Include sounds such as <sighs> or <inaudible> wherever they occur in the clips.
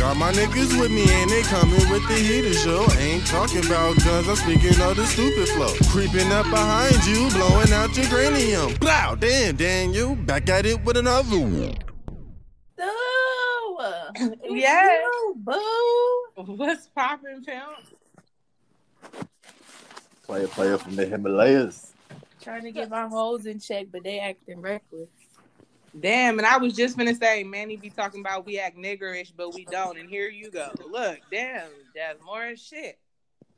Got my niggas with me and they coming with the heater show. Ain't talking about guns, I'm speaking of the stupid flow. Creeping up behind you, blowing out your cranium. Blow, damn, Daniel, back at it with another one. So, <coughs> Yes. you, boo. What's poppin', pimp? Player, player from the Himalayas. Trying to get my hoes in check, but they acting reckless. Damn, and I was just gonna say, Manny be talking about we act niggerish, but we don't. And here you go. Look, damn, that's more shit.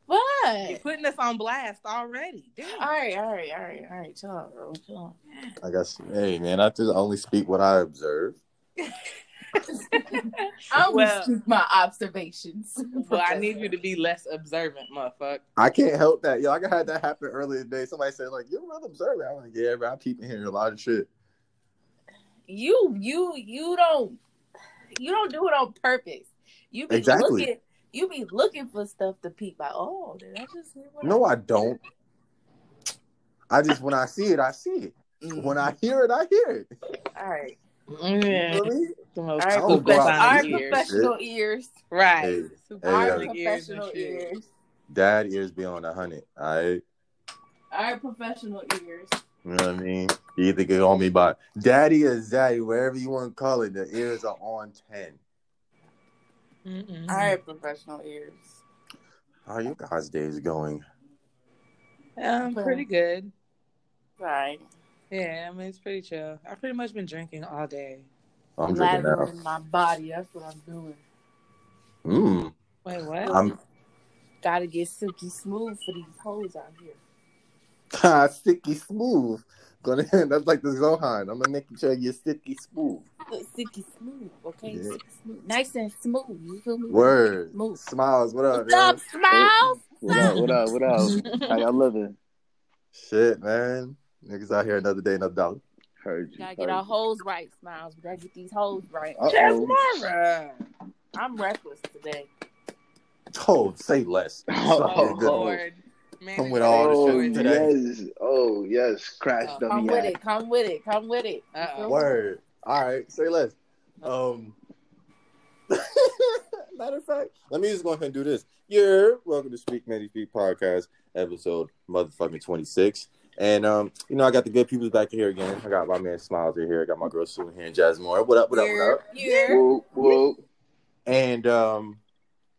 What? You're putting us on blast already. Damn. All right, all right, all right, all right. Chill out, bro. Chill out. I guess. Hey, man, I just only speak what I observe. I will Well- speak my observations. Well, I need you to be less observant, motherfucker. I can't help that. Yo, I had that happen earlier today. Somebody said, like, you're real observant. I'm like, yeah, bro, I peep and hear a lot of shit. You, you, you don't, you don't do it on purpose. You be Exactly. looking, you be looking for stuff to peep. Like, oh, did I just hear what No, I don't. I just, when I see it, I see it. Mm. When I hear it, I hear it. All right, Yeah. You feel me? All right, professional, out all right, professional ears, Right. Hey, Super hey, all yo. right, ears professional ears, Dad ears be on a hundred. All right. all right, professional ears. You know what I mean? You either get on me by daddy or zaddy, wherever you want to call it. The ears are on 10. Mm-mm. All right, professional ears. How are you guys' days going? Um, pretty good. Right. Yeah, I mean it's pretty chill. I've pretty much been drinking all day. I'm drinking now. Lathering my body. That's what I'm doing. Mmm. Wait, what? I'm Gotta get silky smooth for these hoes out here. <laughs> sticky smooth. Gonna <laughs> that's like the Zohan. I'm gonna make sure you're sticky smooth. Sticky smooth, okay? Yeah. Silky smooth. Nice and smooth. You feel me? Word. Smooth. Smiles, what up, What's up, man? Smiles? What up? What up? What up? How y'all living? Shit, man. Niggas out here another day, another dollar. Heard We you. gotta get our hoes right, Smiles. We gotta get these hoes right. Uh-oh. Mara. I'm reckless today. Oh, say less. <laughs> Oh, Something good. Lord. Man, Come with all the Oh shit today. yes. Oh yes. Crash dummy Come with it. Come with it. Come with it. Uh-oh. Word. All right, say less. Um, <laughs> matter of fact, let me just go ahead and do this. You're welcome to Speak Manny Speak podcast, episode motherfucking twenty six. And um, you know, I got the good people back here again. I got my man Smiles right here. I got my girl Sue here and Jasmine. What up? What up? What up? Yeah. Whoa, whoa. And um,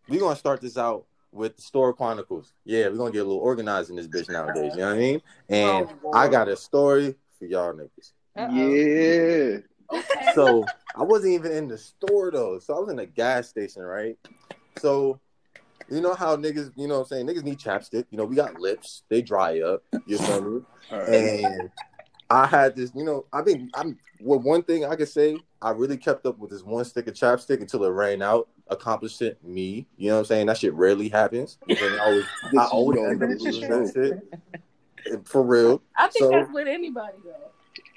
we're gonna start this out with the Store Chronicles. Yeah, we're gonna get a little organized in this bitch nowadays. You know what I mean? Oh, and Oh, I got a story for y'all niggas. Uh-oh. Yeah. Okay. so I wasn't even in the store though. So I was in a gas station, right? So you know how niggas, you know what I'm saying? Niggas need chapstick. You know, we got lips, they dry up. You feel me? And I had this, you know, I think I'm well, one thing I could say, I really kept up with this one stick of chapstick until it ran out. Accomplished it me. You know what I'm saying? That shit rarely happens. <laughs> Because I always I always end up losing that shit. <laughs> For real. I think So- that's with anybody though.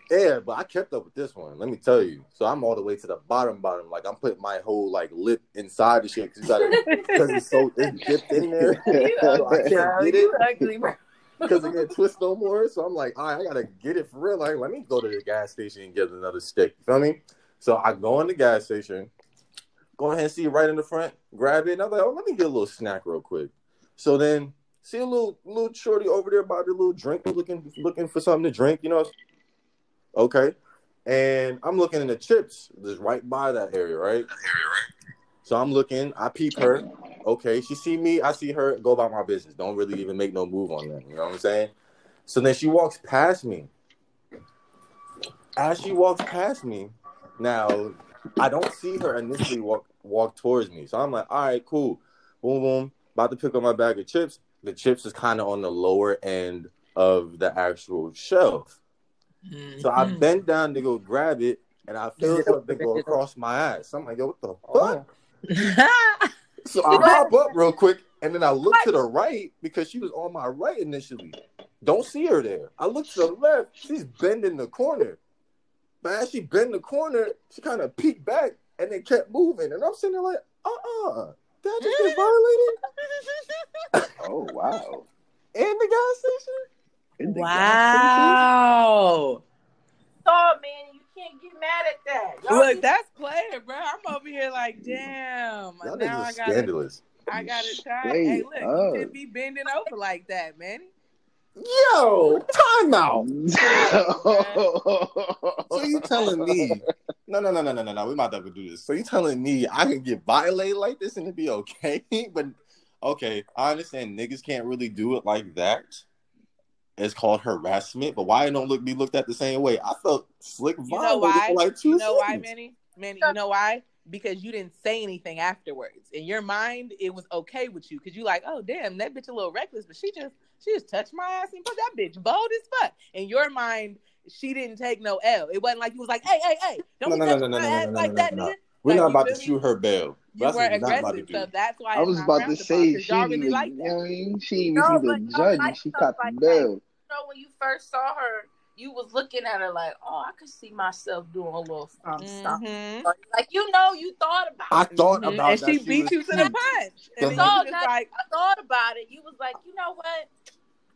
Yeah, but I kept up with this one. Let me tell you. So I'm all the way to the bottom, bottom. Like I'm putting my whole like lip inside the shit because because it's so it's dipped in there. <laughs> You So I ugly, can't bro. get You it ugly, bro. because it can't twist no more. So I'm like, all right, I gotta get it for real. Like, let me go to the gas station and get another stick. You feel me? So I go in the gas station, go ahead and see it right in the front, grab it, and I'm like, oh, let me get a little snack real quick. So then see a little little shorty over there by the little drink, looking looking for something to drink. You know? Okay. And I'm looking in the chips, just right by that area, right? So I'm looking, I peep her. Okay, she see me, I see her, go about my business. Don't really even make no move on that. You know what I'm saying? So then she walks past me. As she walks past me, now I don't see her initially walk walk towards me. So I'm like, all right, cool. Boom, boom. About to pick up my bag of chips. The chips is kind of on the lower end of the actual shelf. So I Mm-hmm. bent down to go grab it, and I feel something go across my ass. I'm like, yo, what the fuck? Oh. <laughs> So I hop up real quick, and then I look to the right because she was on my right initially. Don't see her there. I look to the left. She's bending the corner. But as she bent the corner, she kind of peeked back and then kept moving. And I'm sitting there like, uh-uh. Did I just get violated? <laughs> Oh wow. In the gas station? In the gas wow. Oh man, you can't get mad at that. Y'all Look, just- that's player, bro. I'm over here like, damn. Y'all now I gotta, scandalous. I gotta try. Straight Hey, look, up. you shouldn't be bending over like that, man. Yo, timeout. so <laughs> So you telling me? No, no, no, no, no, no, no. We might never do this. So you telling me I can get violated like this and it be okay? <laughs> but okay, I understand niggas can't really do it like that. It's called harassment, but why it don't look be looked at the same way? I felt slick You know violated why? like two You know why, seconds. Manny? Manny, you know why? Because you didn't say anything afterwards. In your mind, it was okay with you because you like, oh damn, that bitch a little reckless, but she just she just touched my ass and put that bitch bold as fuck. In your mind, she didn't take no L. It wasn't like you was like, hey, hey, hey, don't No, be no, no, no, my no, no, ass no, like no, that, no, nigga. We're Like, not about feel to shoot her bail. You That's were what not about to aggressive, do. so that's why I was about to frowned upon, say 'cause she didn't really even, like that. know what I mean? She didn't No, even the judge like she stuff caught the like that. bill. you know, when you first saw her, you was looking at her like, oh, I could see myself doing a little something, something. Mhm. Like you know, you thought about I it. thought Mhm. about and that she she beat was you to the punch. And then No, you just like, I thought about it. You was like, you know what?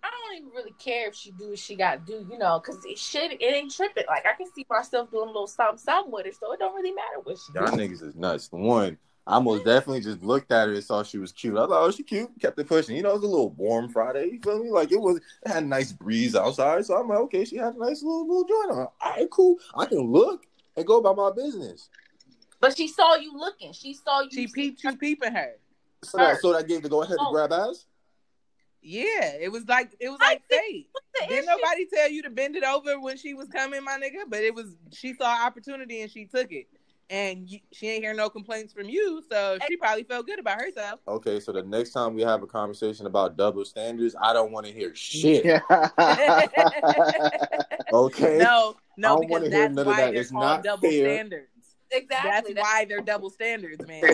I don't even really care if she do what she got to do, you know, because it should it ain't tripping. Like I can see myself doing a little something, something with it, so it don't really matter what she Y'all do. niggas is nuts. One, I most definitely just looked at her and saw she was cute. I thought, oh, she cute. Kept it pushing. You know, it was a little warm Friday. You feel me? Like it was. It had a nice breeze outside, so I'm like, okay, she had a nice little little joint on. All right, cool. I can look and go about my business. But she saw you looking. She saw you. she peeped you peeping her. So that, so that gave the go ahead to Oh. grab ass. Yeah, it was like it was I like think- fate. Didn't issue. nobody tell you to bend it over when she was coming, my nigga? But it was she saw opportunity and she took it, and you, she ain't hear no complaints from you, so she probably felt good about herself. Okay, so the next time we have a conversation about double standards, I don't want to hear shit. <laughs> Okay. no, no, don't because hear that's none of why that. they're It's called not double fair. standards. Exactly. That's why they're double standards, man.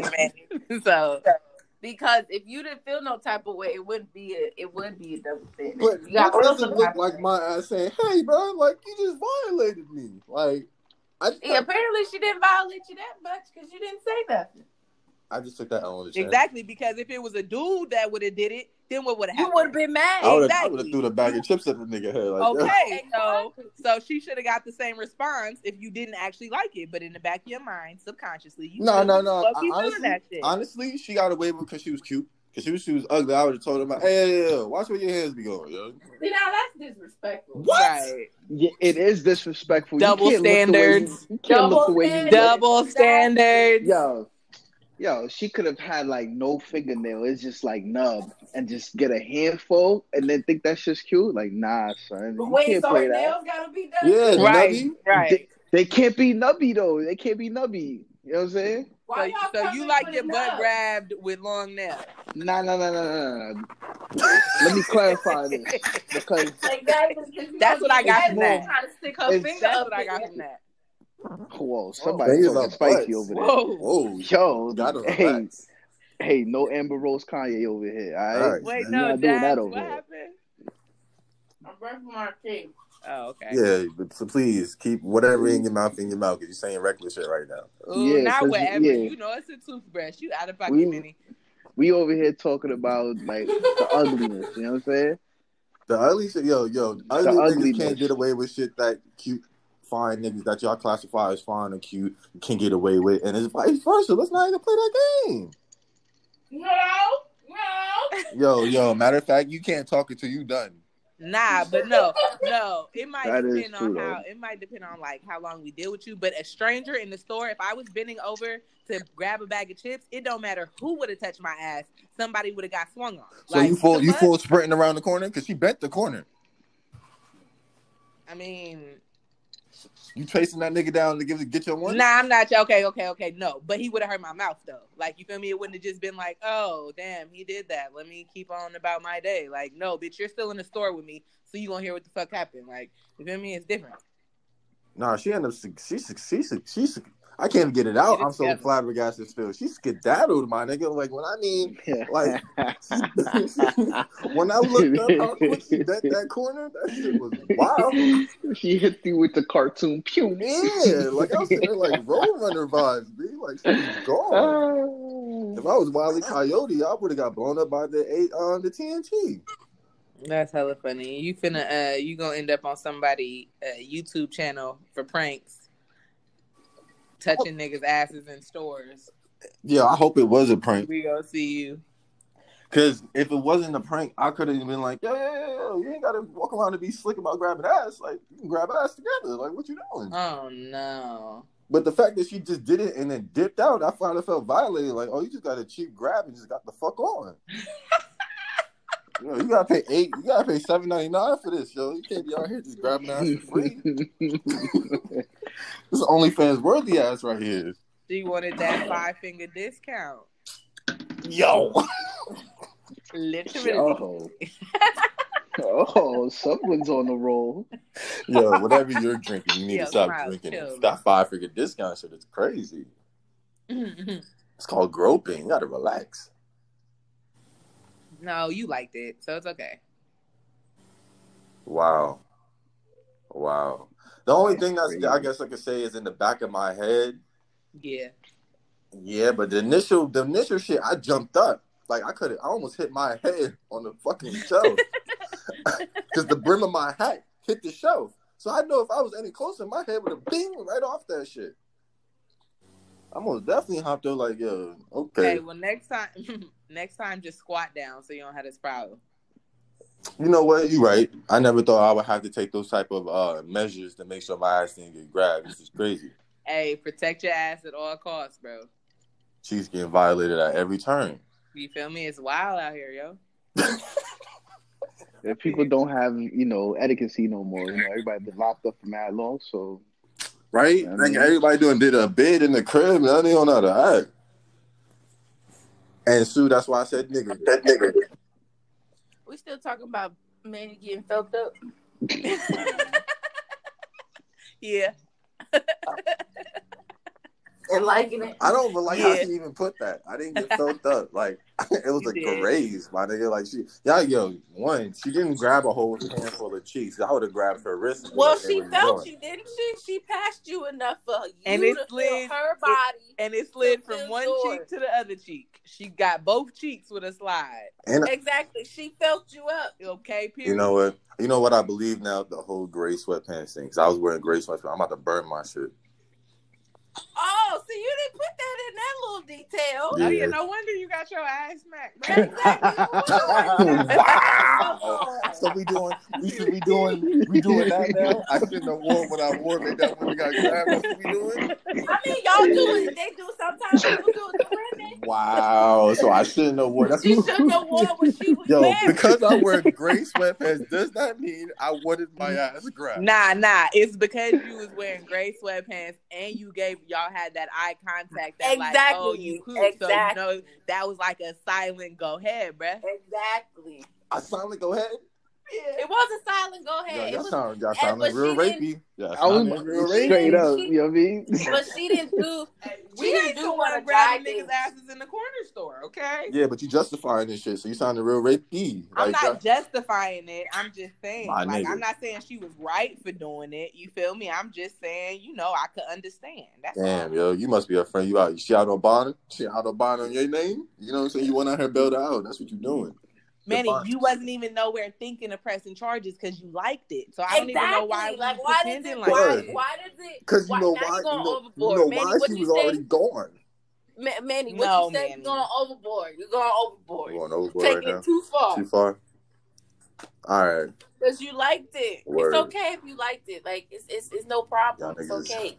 <laughs> so because if you didn't feel no type of way, it wouldn't be a it would be a double standard. But you got that feel doesn't look like my ass saying, "Hey, bro, like you just violated me." Like I just, Yeah, apparently she didn't violate you that much because you didn't say nothing. I just took that on the chin. exactly because if it was a dude that would have did it, then what would have happened? You would have been mad. I would have Exactly. threw the bag of chips at the nigga head. Like, Okay, so so she should have got the same response if you didn't actually like it, but in the back of your mind, subconsciously, you No, no, no. fuck you I- doing honestly, she got away with because she was cute. Because she was, she was ugly. I would have told her, about, hey, yeah, yeah, watch where your hands be going, yo. See, now that's disrespectful. What? Right. Yeah, it is disrespectful. Double you can't Look the way you, standards. you can't look the way you Double look. Double standards. Yo, yo, she could have had like no fingernail. It's just like nub, and just get a handful, and then think that's just cute. Like, nah, son, But you wait, can't so play her that. nails gotta be done. Yeah. Right, nubby. right. They, they can't be nubby though. They can't be nubby. You know what I'm saying? Why So, y'all so you like with your butt nub? grabbed with long nails? Nah, nah, nah, nah, nah. nah. Let me clarify this because <laughs> Exactly. 'cause you That's what I got had from to that. Trying to stick her It's- finger That's up what I in got it. from that. whoa, oh, somebody fingers talking spicy butts. over there. Whoa. Oh, Yo, got on hey, hey. hey, no Amber Rose Kanye over here. All right, All right. Wait, We're no, not doing that Jazz, over what here. happened? I'm brushing my teeth. Oh, okay. Yeah, but so please keep whatever in your mouth in your mouth because you're saying reckless shit right now. Ooh, Yeah, not 'cause, whatever. yeah. You know it's a toothbrush. You out of pocket, We- Minnie. We over here talking about like the ugliness. You know what I'm saying? The ugly shit, yo, yo, ugly niggas ugliness. can't get away with shit that cute, fine niggas that y'all classify as fine and cute can get away with, and it's vice versa. Let's not even play that game. No, no. Yo, yo, matter of fact, you can't talk until you done. Nah, but no, no. It might That depend on true, how though. it might depend on like how long we deal with you. But a stranger in the store, if I was bending over to grab a bag of chips, it don't matter who would have touched my ass. Somebody would have got swung on. So Like, you full, you full sprinting around the corner because she bent the corner. I mean, You chasing that nigga down to give get your one. nah, I'm not. Okay, okay, okay. No, but he would have hurt my mouth though. Like you feel me? It wouldn't have just been like, oh damn, he did that. Let me keep on about my day. Like no, bitch, you're still in the store with me, so you gonna hear what the fuck happened. Like you feel me? It's different. Nah, she ended up. She she she she. I can't get it out. I'm so flabbergasted still. She skedaddled, my nigga. Like when I mean, Like, <laughs> when I looked up how quick she <laughs> bent that corner, that shit was wild. she hit you with the cartoon pew. Yeah, like I was sitting there like Roadrunner vibes, B. Like she was gone. If I was Wile E. Coyote, I would have got blown up by the eight um the TNT. That's hella funny. You finna uh you gonna end up on somebody uh YouTube channel for pranks. Touching niggas' asses in stores. Yeah, I hope it was a prank. We gonna see you. Cause if it wasn't a prank, I could have been like, yo, yo, yo, yo, you ain't gotta walk around and be slick about grabbing ass. Like you can grab ass together. Like what you doing? Oh no. But the fact that she just did it and then dipped out, I finally felt violated. Like, oh, you just got a cheap grab and just got the fuck on. <laughs> you, know, you gotta pay eight. You gotta pay seven ninety nine for this, yo. You can't be out here just grabbing ass for free. <laughs> this is OnlyFans worthy ass right here. She wanted that five finger discount. Yo, Literally. oh. <laughs> oh, someone's on the roll. yo, whatever you're drinking, you need Yo, to stop Miles, drinking chill, it. That five figure discount shit is crazy. <laughs> It's called groping. You gotta relax. No, you liked it, so it's okay. Wow. Wow. The only That's thing that's crazy. I guess I could say is in the back of my head. Yeah. Yeah, but the initial the initial shit, I jumped up. Like I could I almost hit my head on the fucking shelf. <laughs> Because the brim of my hat hit the shelf. So I know if I was any closer, my head would have been right off that shit. I most definitely hopped up like, yo, okay. Okay, well next time <laughs> next time just squat down so you don't have this problem. You know what? You're right. I never thought I would have to take those type of uh, measures to make sure my ass didn't get grabbed. This is crazy. Hey, protect your ass at all costs, bro. She's getting violated at every turn. You feel me? It's wild out here, yo. <laughs> If people don't have, you know, etiquette no more, you know, everybody been locked up for mad long, so Right? I Like mean- everybody doing did a bid in the crib, now they don't know how to act. And Sue, that's why I said nigga. That nigga. We still talking about men getting felt up. <laughs> Yeah. <laughs> <laughs> and liking it. I don't like how Yeah. she even put that. I didn't get felt up. Like <laughs> it was You a did. graze, my nigga. Like she, yeah, yo, one, she didn't grab a whole handful of cheeks. I would have grabbed her wrist. Well, she felt you, didn't she? She passed you enough for you And to it feel slid- her body. And it slid from one yours. cheek to the other cheek. She got both cheeks with a slide. And exactly. She felt you up. Okay, period. you know what? You know what I believe now? The whole gray sweatpants thing. Cause I was wearing gray sweatpants. I'm about to burn my shit. Oh, Oh, so you didn't put that in that little detail. Oh, Yeah. yeah, no wonder you got your ass smacked. <laughs> bro. Exactly. wow. <laughs> So we doing we should be doing we doing that now. I shouldn't have worn what I wore. Maybe that when we got grabbed. What we doing. I mean, y'all do it. They do sometimes. People do it to women. Wow. So I shouldn't have worn. That's She shouldn't have worn what she was Yo, wearing. because I wear gray sweatpants does not mean I wanted my ass grabbed. Nah, nah. It's because you was wearing gray sweatpants and you gave y'all had that eye contact that like, oh, Exactly. you cool. Exactly. So you know that was like a silent go ahead, bruh. Exactly. A silent go ahead. It wasn't silent. Go ahead. It y'all was, sound y'all and- sound like real rapey. Yeah, I was real rapey. straight rapey. up, you know what I mean? <laughs> but she didn't do. We She ain't didn't the do one what a guy grabbing niggas' asses in the corner store, okay? Yeah, but you justifying this shit, so you sounding real rapey. I'm not that- justifying it. I'm just saying, My like, nigga. I'm not saying she was right for doing it. You feel me? I'm just saying, you know, I could understand. That's Damn, all. yo, you must be a friend. You out? She out on bond? She out on bond on your name? You know what I'm saying? You went out here build her out. That's what you're doing. Manny, you wasn't even nowhere thinking of pressing charges because you liked it. So I don't exactly. even know why we like was why does it? like Why, that. why does it? Because you know why? You know, you know Manny? why she was say? already gone. Ma- Manny, what No, you say? Manny. You're going overboard. You're going overboard. You're going overboard Taking right now. it too far Too far. All right. because you liked it. Word. It's okay if you liked it. Like it's it's, it's no problem. Y'all It's okay.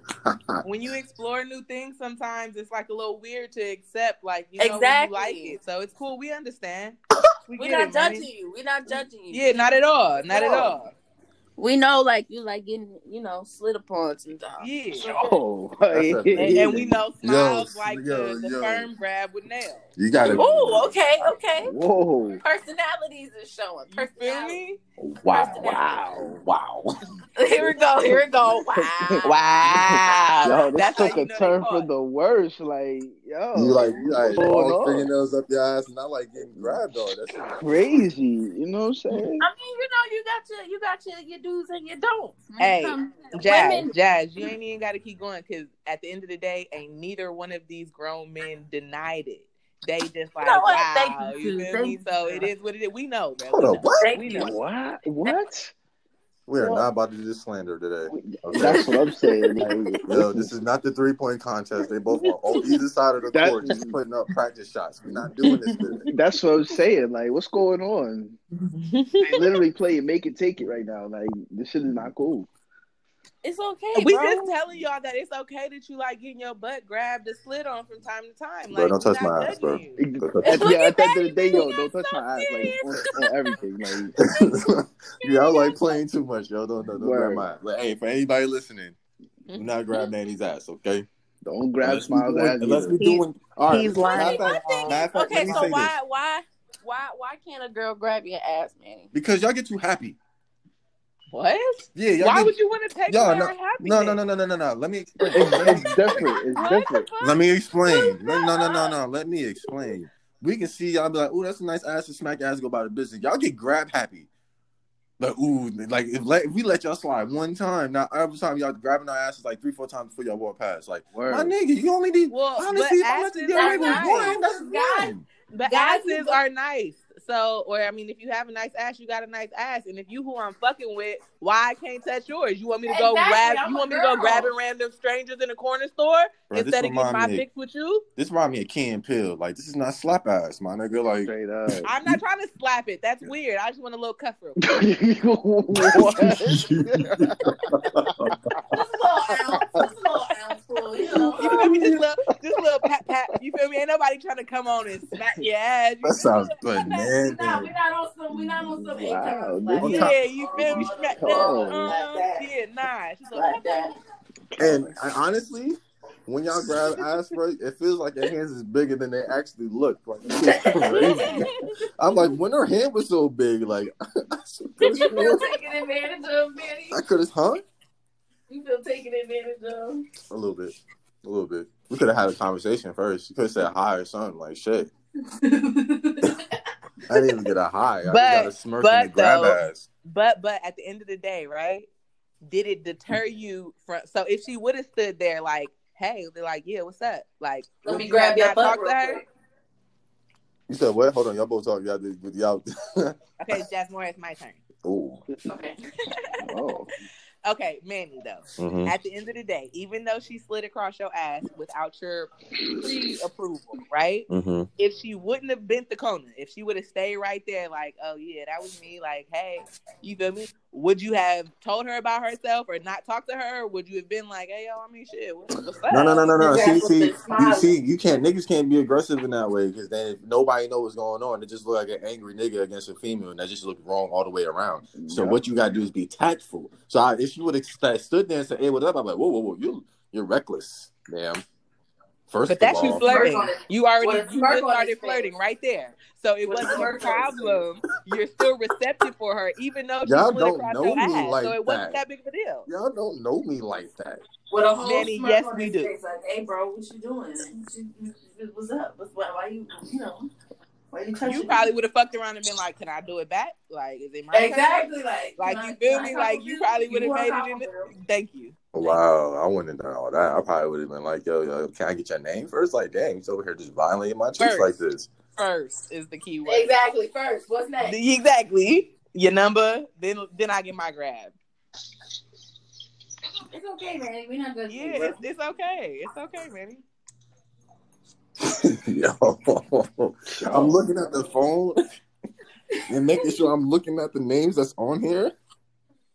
When you explore new things, sometimes it's like a little weird to accept, like you know, Exactly. when you like it. So it's cool. We understand. <laughs> We We're not it, Manny. judging you. We're not judging you. Yeah, not at all. Not at all. We know, like you like getting, you know, slit upon sometimes. Yeah. Oh, And, and we know smiles Yo, like yo, the, the yo. firm grab with nails. You gotta. Oh, okay, okay. Whoa. Personalities is showing. You Personality. Wow. Wow. Wow. <laughs> Here we go. Here we go. Wow. <laughs> Wow. Yo, this That's took a turn for the worse. Like, yo, You like you like what's going fingernails up your ass and I like getting grabbed on. That's crazy. You know what I'm saying? I mean, you know, you got your, you got your, your do's and your don'ts. When it Hey, comes to Jazz, women, Jazz, you ain't even got to keep going because at the end of the day, ain't neither one of these grown men denied it. They just like, know what? wow, Thank you, you too. feel Thank me? you. So it is what it is. We know, bro. Hold we on, know. what? We know. What? What? We are Well- not about to do this slander today. Okay. That's what I'm saying. Like, <laughs> Yo, this is not the three point contest. They both are on either side of the That- court, just putting up practice shots. We're not doing this today. <laughs> that's what I'm saying. Like, what's going on? <laughs> They literally play make it take it right now. Like, this shit is not cool. It's okay, we bro. just telling y'all that it's okay that you like getting your butt grabbed and slid on from time to time. Bro, Like, don't touch my ass, bro. you. At, yeah, at at the end of the day, yo, don't touch so my ass like on, on everything. Like, <laughs> <laughs> Y'all like playing too much, yo. Don't, don't, don't grab Word. my ass. Like, hey, for anybody listening, do not mm-hmm. grab Manny's ass, okay? don't grab Unless Smiles' ass. Unless we either. He's- doing. All right, he's matter lying. fact- My thing matter is, of fact, okay, so why, why, why, why can't a girl grab your ass, Manny? Because y'all get too happy. What? Yeah, y'all Why get, would you want to take Yo, away no, our happiness? No, no, no, no, no, no, no. Let me explain. It's, it's different. It's different. Let me explain. Let- No, no, no, no. Let me explain. We can see y'all be like, "Ooh, that's a nice ass to smack your ass go about the business." Y'all get grab happy. Like, ooh, like if, let, if we let y'all slide one time, now every time y'all grabbing our asses like three, four times before y'all walk past. Like, Word. my nigga, you only need Well, honestly, if I let you asses get away with one, that's Guys- one. But asses are nice. So, or I mean, if you have a nice ass, you got a nice ass. And if you who I'm fucking with, why I can't touch yours? You want me to go Exactly, grab? I'm You a want me to go girl. grabbing random strangers in a corner store Bro, this instead of getting my me- pics with you? This remind me of Key and Peele. Like, this is not slap ass, my nigga. Like, Straight up. <laughs> I'm not trying to slap it. That's weird. I just want a little cuff real quick. What? Just a little ounce, just a little ounce full, you know. You feel me? Just little, just little pat pat. You feel me? Ain't nobody trying to come on and smack your ass. You that sounds We good, man. we not, we not on some, we not on some Wow, like Yeah, that. you feel me? Smack that. Uh, yeah, nah. She's like, Like that. And I, honestly, when y'all grab ass, bro, it feels like their hands is bigger than they actually look. Like, <laughs> crazy. <laughs> I'm like, when her hand was so big, like, <laughs> I You feel taken advantage of, Manny? could have, huh? You feel taken advantage of? A little bit. A little bit. We could have had a conversation first. You could have said hi or something. Like, shit. <laughs> I didn't even get a hi. I got a smirk but and a grab though- ass. But but at the end of the day, right? Did it deter mm. you from? So if she would have stood there, like, hey, they're like, yeah, what's up? Like, Let me you grab have your not butt talked real to her? quick. You said what? Hold on. Y'all both talk. Y'all, did with y'all. Okay, Jasmine, it's my turn. <laughs> Ooh. Okay. Oh, <laughs> Okay, Manny though. Mhm. At the end of the day, even though she slid across your ass without your pre-approval, right? Mm-hmm. If she wouldn't have bent the corner, if she would have stayed right there, like, oh yeah, that was me, like, hey, you feel me? Would you have told her about herself or not talked to her? Or would you have been like, hey yo, I mean, shit, what, what's up? No, no, no, no, no. See, see, you see, you can't. Niggas can't be aggressive in that way because then nobody know what's going on, it just look like an angry nigga against a female, and that just look wrong all the way around. So Yeah. what you gotta do is be tactful. So I, if you would have stood there and said, "Hey, what's up?" I'm like, "Whoa, whoa, whoa, you, you're reckless, ma'am." First But that's of you flirting. Smirk on it. You already you just on his started face. flirting right there. So it With wasn't a smirk on his problem. You're still receptive for her, even though she Y'all slid don't across know me ass. like so it wasn't that. that big of a deal. y'all don't know me like that. With a whole Manny, smirk yes, on we his do. face, like, hey, bro, what you doing? What's up? What's, why, why you, you know, why you You probably would have fucked around and been like, "Can I do it back? Like, is it my turn?" Exactly, like, Like can I- you feel me? Like to you probably would have made it in. The, thank you. Wow, I wouldn't have done all that. I probably would have been like, "Yo, yo, can I get your name first? Like, dang, he's over here just violating my cheeks First. like this. First is the key word. Exactly. First, what's next? The- exactly. Your number, then then I get my grab. It's okay, man. We're not gonna. Yeah, it's, it's okay. It's okay, Manny. <laughs> Yo, I'm looking at the phone and making sure I'm looking at the names that's on here,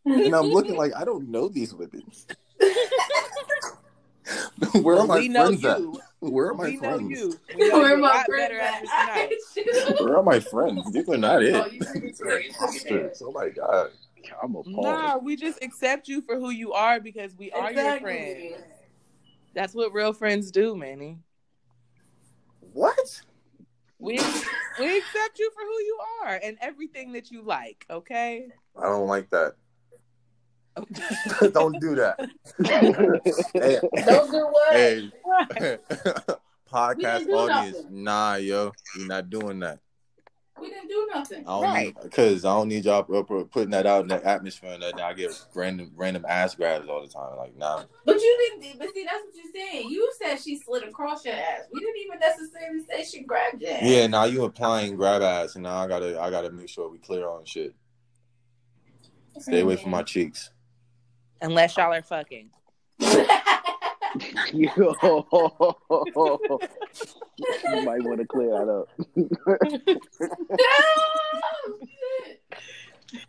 and I'm looking like I don't know these women. <laughs> Where are my we friends at? Where are my We know friends? you. <laughs> We know Where my lot friends at at? this <laughs> tonight. Where are my friends? These are not it. Oh, you took it there. You took it there. Bastards. Oh my god. I'm appalled. Nah, we just accept you for who you are because we are your friends. That's what real friends do, Manny. What? We we accept you for who you are and everything that you like. Okay. I don't like that. <laughs> don't do that. <laughs> hey, <laughs> Don't do what? hey. Podcast do audience, nothing. nah, yo, you're not doing that. We didn't do nothing. I don't Right. need because I don't need y'all pu- pu- putting that out in the atmosphere and then I get random random ass grabs all the time. Like, nah, But you didn't. But see, that's what you're saying. You said she slid across your ass. We didn't even necessarily say she grabbed your ass. yeah. Now you implying grab ass, and now I gotta I gotta make sure we clear on shit. Stay away from my cheeks. Unless y'all are fucking. Yo, <laughs> you <laughs> might want to clear that up. <laughs>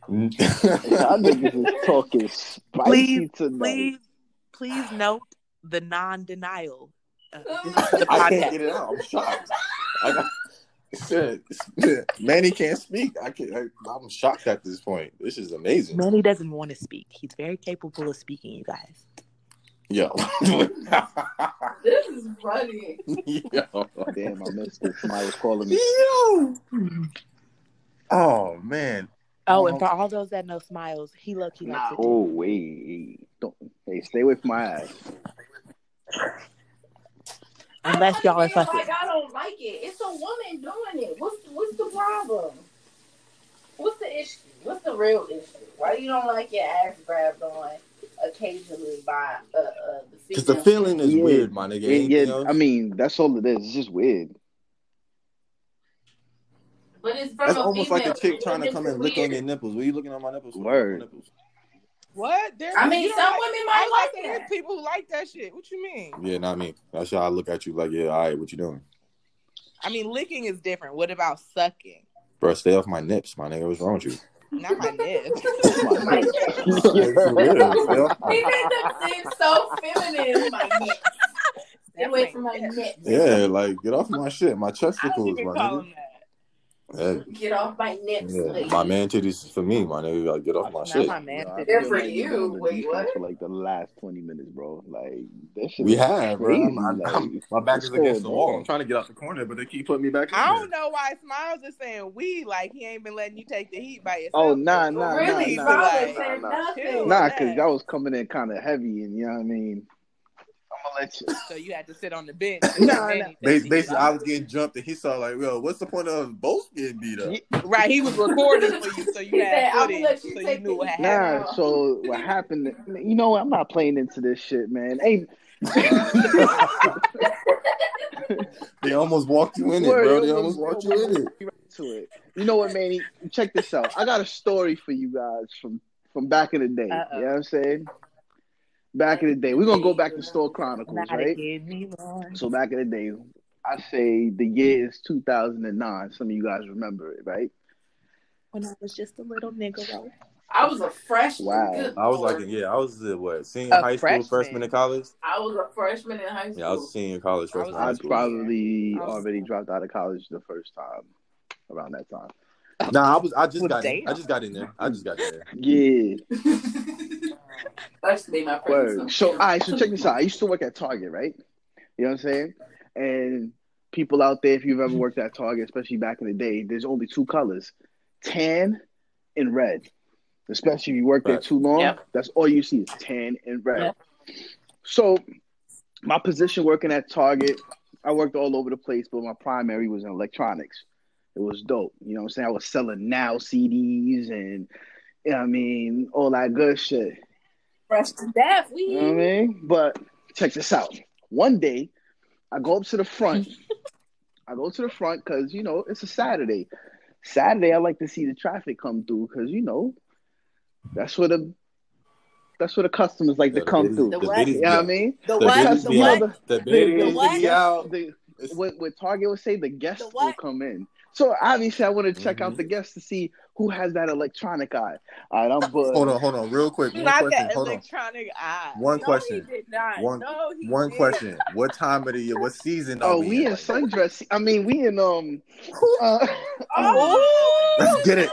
Y'all niggas is talking spicy Please, tonight. please, please note the non-denial. Uh, this is the I can't get it out. I'm shocked. I <laughs> got, Manny can't speak. I can't. I, I'm shocked at this point. This is amazing. Manny doesn't want to speak. He's very capable of speaking, you guys. Yo. <laughs> This is funny. <laughs> Yo. Damn, I missed it. Somebody was calling me. Yo. Oh man. Oh, and um, for all those that know Smiles, he low key likes it. Oh wait, don't. Hey, stay away from my ass. Unless y'all are I don't fucking. Like I don't like it. It's a woman doing it. What's what's the problem? What's the issue? What's the real issue? Why you don't like your ass grabbed on occasionally by uh, uh the Because the feeling is Yeah. weird, my nigga. Yeah, Anything yeah, else? I mean, that's all it is. It's just weird. But it's from That's a almost like a chick trying to come and lick on your nipples. What are you looking on my nipples? for? Word. Nipples. What? There, I mean, you don't some like- women I might like like there's that. people who like that shit. What you mean? Yeah, not me. That's how I look at you like, yeah, all right, what you doing? I mean, licking is different. What about sucking? Bro, stay off my nips, my nigga. What's wrong with you? Not my nips. My neck. Like, for real, stay off my- He made them seem so feminine. My neck. Get away from my neck. Yeah, like get off my shit, my I don't chesticles, my call nigga. Him that. Yeah, Get off my neck. yeah. lady. My man titties is for me, my nigga. Like get off my Not shit. my man. Bro, I They're for like we've you. been on the Wait, what? For like the last twenty minutes, bro. Like that shit. We is have, bro. crazy, I'm, I'm, like, I'm- my back what's is against the wall. on? I'm trying to get out the corner, but they keep putting me back in. I don't know why Smiles is saying we like he ain't been letting you take the heat by oh, yourself. Oh, nah, nah, really? nah, nah, Smiles nah, ain't said nah. nothing. Chill. Nah, that. because y'all was coming in kind of heavy, and you know what I mean. I'm gonna let you. <laughs> So you had to sit on the bench. Nah, <laughs> And nah. Basically, I was getting jumped, and he saw like, yo, what's the point of both getting beat up? Right, he was recording for you, so <laughs> you He had said, "I'ma footage, let you so you knew what happened. Nah, so what happened? You know, what? I'm not playing into this shit, man. Ain't They almost walked you in it, bro. They almost walked you in it. to it. You know what, Manny? Check this out. I got a story for you guys from from back in the day. Uh-oh. You know what I'm saying? Back in the day, we're gonna go back to Store Chronicles, right? So back in the day, I say the year is 2009. Some of you guys remember it, right? When I was just a little nigga. I was a freshman. Wow. Good I was like, yeah, I was uh, what senior A high freshman. school, freshman in college. I was a freshman in high school. Yeah, I was a senior in college, I was freshman high I'd school. probably I was- already dropped out of college the first time around that time. Nah, I was. I just Well, got. In. damn. I just got in there. I just got in there. Yeah, <laughs> That's made my friends. word. So, all right, so check this out. I used to work at Target, right? You know what I'm saying? And people out there, if you've ever worked at Target, especially back in the day, there's only two colors tan and red. Especially if you work there too long, Yep. that's all you see is tan and red. Yep. So, my position working at Target, I worked all over the place, but my primary was in electronics. It was dope. You know what I'm saying? I was selling now CDs and, you know what I mean, all that good shit. Fresh to death. We. You know what I mean? But check this out. One day, I go up to the front. <laughs> I go to the front because, you know, it's a Saturday. Saturday, I like to see the traffic come through because, you know, that's where the that's where the customers like Yeah, to come through. The the what? You know what I be- mean? The The what? The be what? out. The The- what? out. the- The- what, what Target would say, the guests The will come in. So obviously, I want to check Mhm. out the guests to see who has that electronic eye. All right, I'm booked. Hold on, hold on, real quick. One Not question. that Hold on. electronic eye. One no, question. He did not. One- no, he One did. question. What time of the year? What season Oh, we, we in right sundress. I mean, we in um. Uh, <laughs> Oh, Let's get it.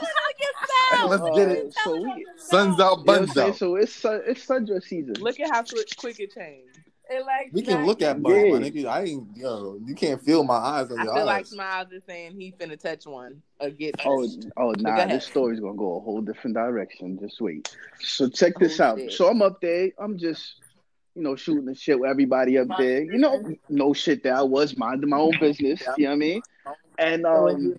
Let's get uh, it. So we, Sun's out, You know buns out. So it's sun, it's sundress season. Look at how quick, quick it changed. We can look at buns, Yeah. my nigga. I ain't, yo, you can't feel my eyes on I your feel like. Smiles is saying he finna touch one or get Oh, touched. oh, go nah! ahead. This story's gonna go a whole different direction. Just wait. So check this Oh, out. shit. So I'm up there. I'm just, you know, shooting the shit with everybody up there. You know, no shit that I was minding my own business. You know what I mean? And um,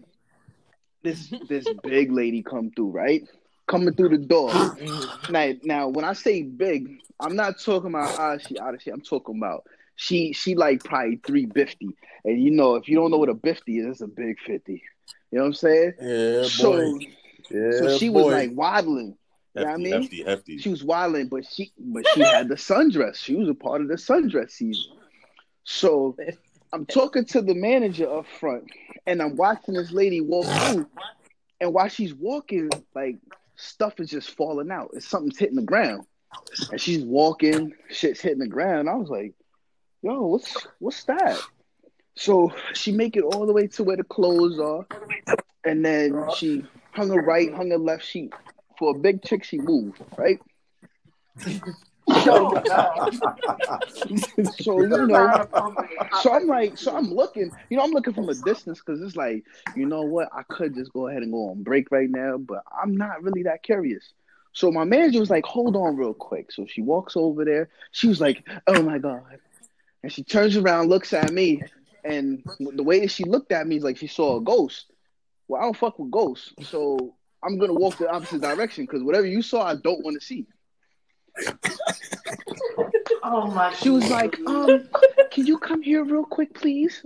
this this big lady come through, right? Coming through the door. Mhm. Now, now, when I say big, I'm not talking about she out of shit. I'm talking about she she like probably three fifty, and you know if you don't know what a fifty is, it's a big fifty. You know what I'm saying? Yeah, boy. so Yeah, so she boy. was like waddling. You know what I mean? hefty, hefty. She was wilding, but she but she had the sundress. She was a part of the sundress season. So I'm talking to the manager up front, and I'm watching this lady walk through. And while she's walking, like stuff is just falling out. It's something's hitting the ground, and she's walking. Shit's hitting the ground. I was like, "Yo, what's what's that?" So she make it all the way to where the clothes are, and then she hung her right, hung her left. She for a big chick, she moved right. Oh <laughs> so you know, so I'm like, so I'm looking, you know, I'm looking from a distance because it's like, you know what, I could just go ahead and go on break right now, but I'm not really that curious. So my manager was like, hold on real quick. So she walks over there. She was like, oh my god, and she turns around, looks at me, and the way that she looked at me is like she saw a ghost. Well, I don't fuck with ghosts, so I'm gonna walk the opposite direction because whatever you saw, I don't want to see. Oh my. She was like, um, can you come here real quick, please?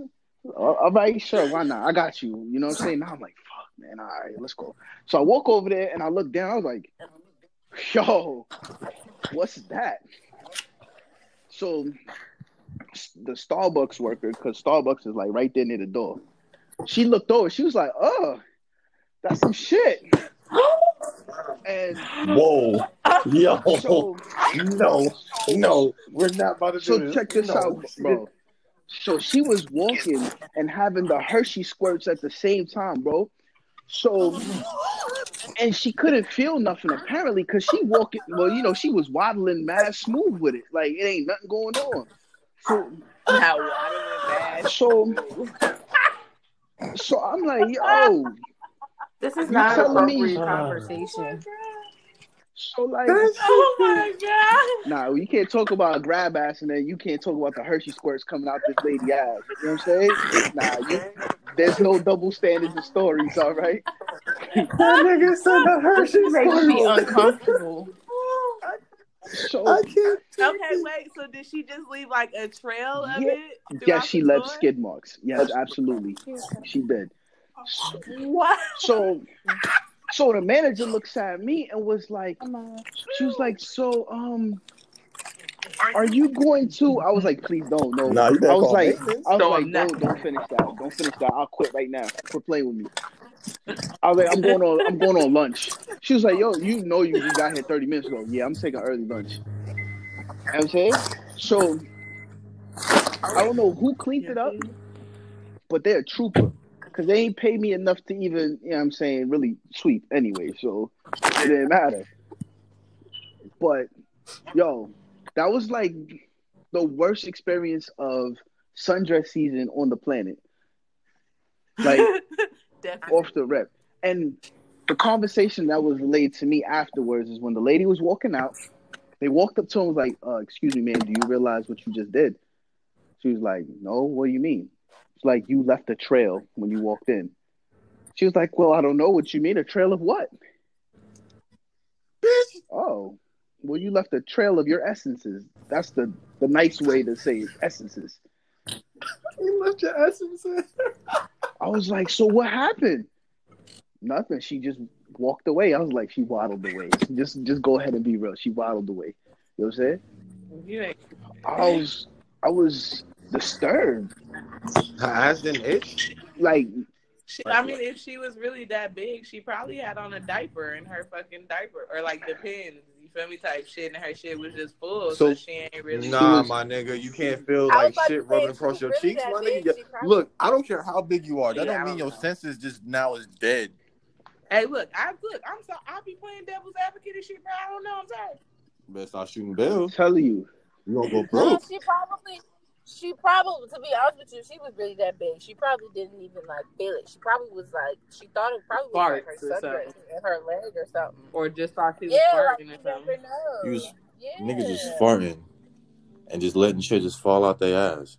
All right, sure, why not? I got you. You know what I'm saying? Now I'm like, fuck, man. All right, let's go. So I walk over there and I look down. I was like, <laughs> yo, what's that? So the Starbucks worker, because Starbucks is like right there near the door. She looked over. She was like, oh, that's some shit. <gasps> And Whoa. Yo. so no. No. We're not about to do So this. check this No. out, bro. So she was walking and having the Hershey squirts at the same time, bro. So, and she couldn't feel nothing apparently because she walking. Well, you know, she was waddling mad smooth with it, like it ain't nothing going on. So, Now waddling so, so I'm like, yo. This is not a telling me- appropriate conversation. Oh So like, <laughs> Oh my <laughs> god. nah, you can't talk about a grab ass and then you can't talk about the Hershey squirts coming out this lady ass. You know what I'm saying? Nah, you, there's no double standards in stories, all right? <laughs> That nigga said the Hershey Makes me uncomfortable. So I can't. Okay, wait. So did she just leave like a trail of Yeah. it? yes, she left store? skid marks. Yes, absolutely, she did. What? So, so the manager looks at me and was like, she was like, so um. Are you going to? I was like, please don't. No, Nah, I was like, maintenance. I was No, like, I'm not. don't, don't finish that. Don't finish that. I'll quit right now. Quit playing with me. I was like, I'm going on. I'm going on lunch. She was like, yo, you know, you just got here 30 minutes ago. Yeah, I'm taking early lunch. You know I'm saying? So I don't know who cleaned it up, but they're a trooper because they ain't paid me enough to even, you know what I'm saying, really sweep anyway. So it didn't matter. But yo, that was like the worst experience of sundress season on the planet. Like <laughs> off the rep. And the conversation that was relayed to me afterwards is when the lady was walking out, they walked up to him and was like, uh, excuse me, man, do you realize what you just did? She was like, No, what do you mean? It's like you left a trail when you walked in. She was like, Well, I don't know what you mean. A trail of what? Bitch. Oh. Well, you left a trail of your essences. That's the, the nice way to say it, essences. You left your essences. <laughs> I was like, so what happened? Nothing. She just walked away. I was like, she waddled away. Just just go ahead and be real. She waddled away. You know what I'm saying? You ain't- I was I was disturbed. Her ass didn't itch. Like She, I mean, if she was really that big, she probably had on a diaper in her fucking diaper, or like the pins. You feel me? Type shit, and her shit was just full, so, So- she ain't really. Nah, my nigga, you can't feel like shit rubbing across she your really cheeks, that my nigga. she probably- Look, I don't care how big you are. That Yeah, don't mean don't your know. senses just now is dead. Hey, look, I look. I'm so I'll be playing devil's advocate and shit, bro. I don't know. I'm sorry. Best start shooting I'm bills. telling you. You gonna go Well, broke. she probably, she probably, to be honest with you, she was really that big. She probably didn't even like feel it. She probably was like, she thought it probably was like her Farts or sundress in her leg or something. Or just thought she was Yeah, farting you or never something. know. You was- yeah. Niggas just farting and just letting shit just fall out their ass.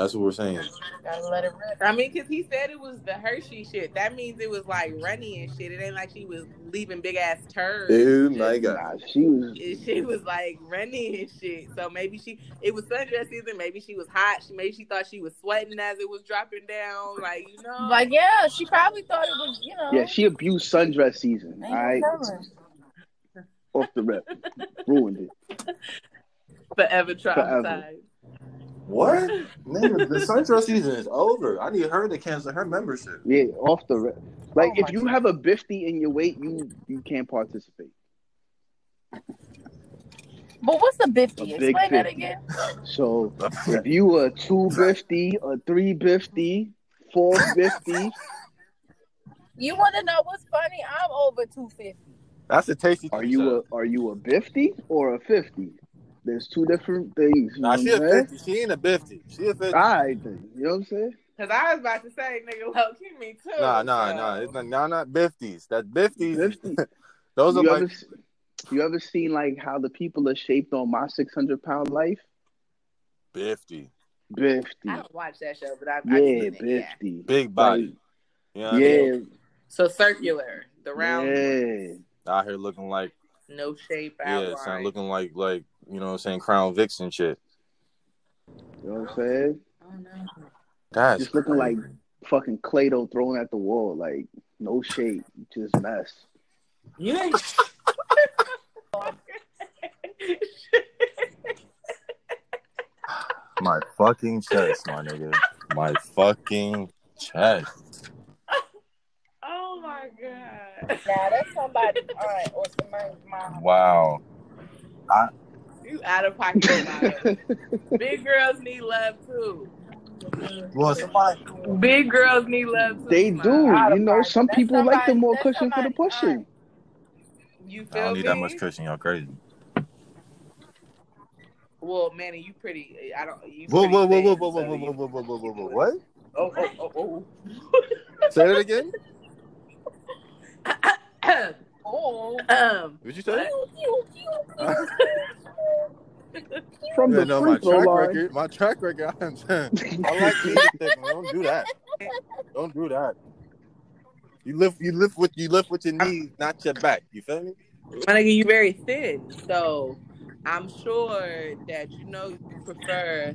That's what we're saying. Gotta let it rip. I mean, cause he said it was the Hershey shit. That means it was like runny and shit. It ain't like she was leaving big ass turds. Dude, Just- my God. She was she was like running and shit. So maybe she it was sundress season. Maybe she was hot. She maybe she thought she was sweating as it was dropping down. Like you know, Like, yeah, she probably thought it was, you know. yeah, she abused sundress season. ain't All right. off the rep. Ruined it. Forever traumatized. What? Nigga, the Suntrail season is over. I need her to cancel her membership. Yeah, off the rep. Like Oh if my you have a bifty in your weight, you you can't participate. But what's a bifty? A big Explain that again. So <laughs> if you a two bifty, a three bifty, four bifty, You want to know what's funny? I'm over two fifty. That's a tasty. are you a are you a bifty or a fifty? There's two different things. Nah, she what a I'm saying? fifty. She ain't a fifty. She a fifty. All right, then. You know what I'm saying? Cause I was about to say, nigga, low key me too. Nah, nah, so- nah. It's not, nah, not bifties. That bifties. 50. <laughs> Those are you my. ever you ever seen like how the people are shaped on my 600 pound life? Bifty. Bifty. I don't watch that show, but I've, Yeah, I've seen it. Yeah. bifty. Big body. You know what I Yeah, mean? So circular, the round, yeah. Out here looking like no shape yeah, outline. son, looking like like you know what I'm saying Crown Vics and shit. You know what I'm saying? Oh, no. That's Just looking crazy. like fucking Clay-Doh thrown at the wall, like no shape, just mess. You ain't. <laughs> my fucking chest, my nigga. My fucking chest. oh my god. Now that's somebody's aunt or somebody's mom. Wow. You out of pocket. <laughs> Big girls need love too. Well, somebody. Big girls need love too. They do. You know, pocket. some That's people like the more that's cushion for the pushing. aunt. You I don't me? need that much cushion. Y'all crazy. Well, Manny, you pretty. I don't. You Whoa, pretty whoa, whoa, thin, whoa, whoa, whoa, so whoa, whoa, whoa, whoa, whoa, whoa, whoa. What? Oh, oh, oh, oh. Say that again. <laughs> oh. Um. What'd you say? <laughs> From Yeah, the no, my track line. record. My track record. I'm <laughs> saying, I like being thick. Don't do that. Don't do that. You lift, you lift with you lift with your knees, not your back. You feel me? My nigga, you very thin, so I'm sure that you know you prefer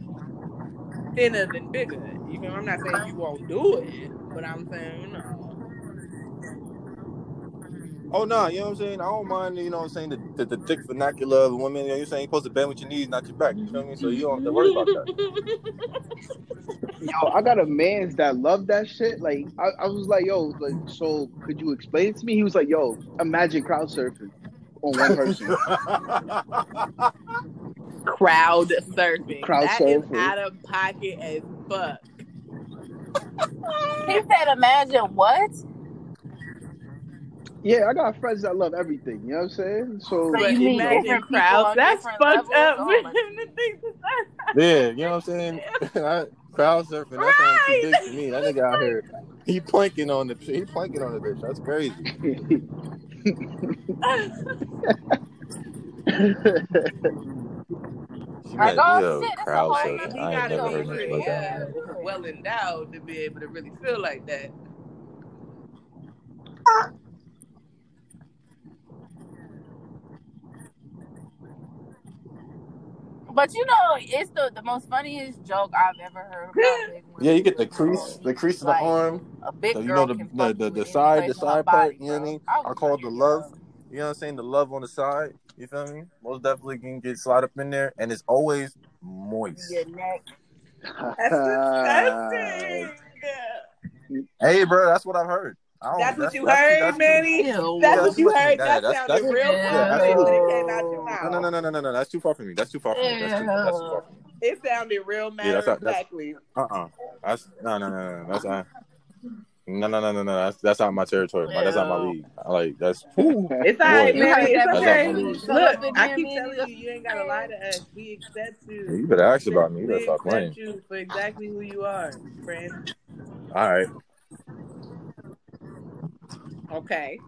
thinner than bigger. You know, I'm not saying you won't do it, but I'm saying you know. Oh no, you know what I'm saying? I don't mind, you know what I'm saying, the, the, the thick vernacular of women. You know what I'm saying? You're supposed to bend with your knees, not your back. You feel me? So you don't have to worry about that. <laughs> Yo, I got a man's that love that shit. Like, I, I was like, yo, like, so could you explain it to me? He was like, yo, imagine crowd surfing on one person. <laughs> Crowd surfing. Crowd That is surfing. out of pocket as fuck. He said, imagine what? Yeah, I got friends that love everything. You know what I'm saying? So, So you mean imagine different people crowds. That's fucked up. Oh man. my- To think that- <laughs> yeah, you know what I'm saying? <laughs> I- Crowd surfing, that sounds too big for me. That nigga out here, <laughs> he planking on the he planking on the bitch. That's crazy. She Like, like, oh, yo, shit, crowd surfing. He I ain't never be heard nothing like uh, that. well endowed to be able to really feel like that. But you know, it's the, the most funniest joke I've ever heard. About Yeah, you get the crease, the crease of the Like, arm. A big So you girl know the can the, fuck the, you the side, the place in her side part. body, You know what I mean? I call it the love. yo. You know what I'm saying? The love on the side. You feel me? Most definitely can get slide up in there, and it's always moist. Your neck. Uh, <laughs> Hey, bro, that's what I've heard. I That's what you heard, Manny. That's what you heard. That that's- sounded real yeah, funny when it came out your mouth. No, no, no, no, no, no, no. That's too far from me. That's too far from me. That's too, that's too far from me. It sounded real matter that's- of that's- factly. Uh-uh. That's no, no, no, no. That's not. No, no, no, no, no. That's that's out my territory. man. That's out my league. I like that's. It's all right, Boy. You heard Manny. It's that okay. Look, Look, I keep telling you, you ain't gotta lie to us. We accept you. You better ask about me. You We better stop accept you for exactly who you are, friend. All right. Okay.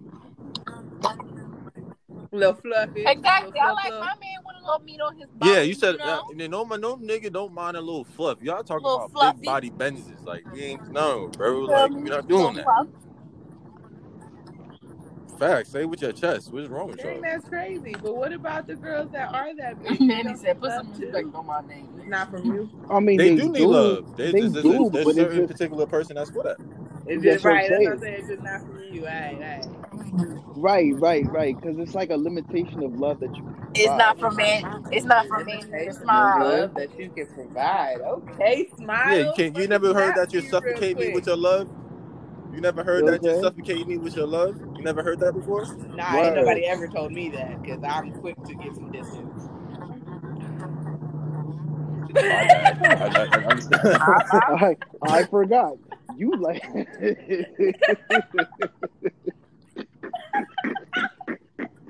Little fluffy. Exactly. Little I fluff, like fluff. my man with a little meat on his body. Yeah, you said know? uh, no, my no nigga don't mind a little fluff. Y'all talking Little about fluffy. big body Benzes. Like we ain't no, bro. Feel Like we're not doing that. fluff. Facts. Say with your chest. What's wrong with Dang, y'all? that's crazy. But what about the girls that are that big? And then he said, "Put some respect on my name." It's not from you. I mean, They, they, do need love. There's, They there's, do, there's, there's but certain just particular person that's for that. It's just right. That's what I'm saying. saying. It's just not from you. All right, all right. Right, right, right. Because it's like a limitation of love that you. Can It's not for men. It's not for men to Limitation smile. love that you can provide. Okay, smile. Yeah, you can't. You never heard that you suffocate me with your love. You never heard You that you suffocate me with your love. You never heard that before. Nah, Word. ain't nobody ever told me that because I'm quick to give some distance. I, I, I, I'm- I, I forgot. You like.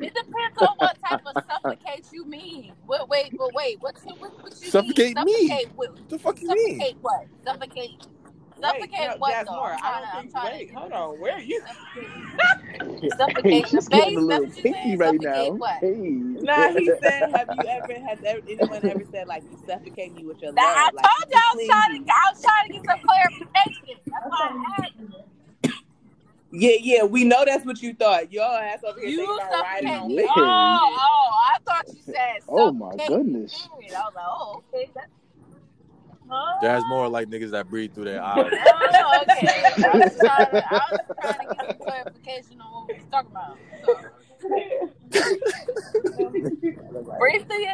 It depends on what type of suffocate you mean. Wait, wait, but wait. What's what, what you Suffocate mean? me. Suffocate what? what the fuck you mean? Suffocate what? Suffocate. Suffocate wait, no, what Jasmine, though? I'm trying don't to. I'm think. trying Wait, hold on. Where are you? <laughs> Suffocate the She's face. getting a little That's what you pinky saying. right Suffocate now. what? Hey. Nah, he <laughs> said, "Have you ever has ever, anyone ever said like you suffocate me with your Now, I? Like told you you I was trying to. I was trying to get some clarification. That's why I asked. Yeah, yeah, we know that's what you thought. Your ass over here You thinking about riding suffocate on me. Oh, oh, I thought you said Oh my goodness. Period. I was like, oh, okay. That's, oh, That's more like niggas that breathe through their oh, eyes. Oh, okay. I was trying to, I was trying to get some clarification on what we was talking about. So, <laughs> breathe through your,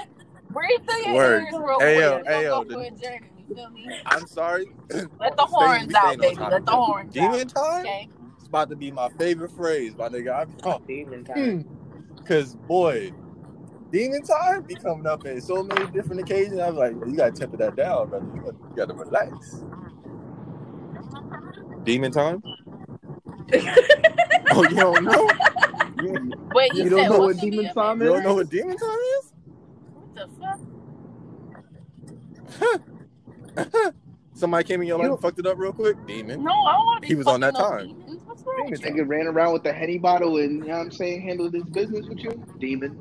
breathe through your Word. ears real Hey, quick. yo, Don't hey, go yo, for a journey. You feel me? I'm sorry. <clears throat> Let the horns we out, baby. Let the though. horns Demon out. time. Okay. It's about to be my favorite phrase, my nigga. I'm, oh, Demon time. <clears throat> Cause boy, demon time be coming up in so many different occasions. I was like, you gotta temper that down, brother. You gotta, you gotta relax. Demon time? <laughs> oh, you don't know? You, Wait, you, You don't know what demon the time you is? don't know what demon time is? What the fuck? <laughs> Somebody came in your life You- and fucked it up real quick. Demon. No, I don't want to be He was on fucking that no time. demons. What's wrong with you? Nigga ran around with the henny bottle and, you know what I'm saying, handled his business with you? Demon.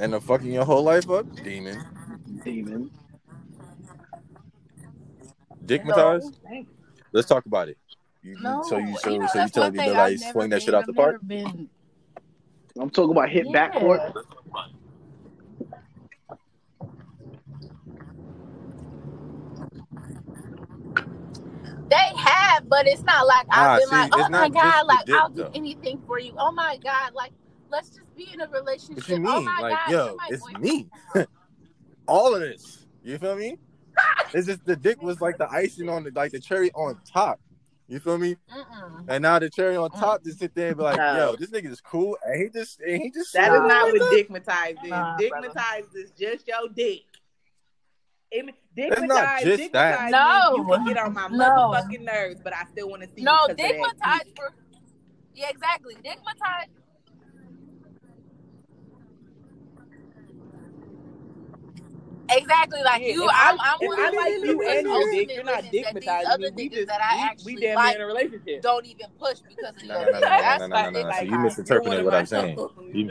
And the fucking your whole life up? Demon. Demon. Dickmatized? Thank you. Let's talk about it. You, you- No, so you so, you know, so you that's telling me thing to I've like never swing that been- shit out the I've park? never been- I'm talking about hit backcourt. Yeah. They have, but it's not like Ah, I've been see, like, oh my god, like I'll do anything for you. Oh my god, like let's just be in a relationship. What you Oh mean? my Like, god, yo, it's boyfriend me. <laughs> All of this. You feel me? <laughs> It's just the dick was like the icing on the like the cherry on top. You feel me? Mm-mm. And now the cherry on top just sit there and be like, No. yo, this nigga is cool. And he just and he just That Nah. is not what dickmatized is. Nah, dickmatized is just your dick. It, It's not dickmatized, just that. dickmatized No. you can get on my No. motherfucking nerves, but I still want to see No, you because of that dickmatized for yeah, exactly. Dickmatized. Exactly, like Yeah, you, if I'm, I, I'm one I of like you and your dick, you're not limits that these dickmatizing other me. We niggas just that I we, actually we damn like in a relationship. don't even push because of No, no, no, no, no, no, no, no. So you misinterpreting what I'm saying. <laughs> You-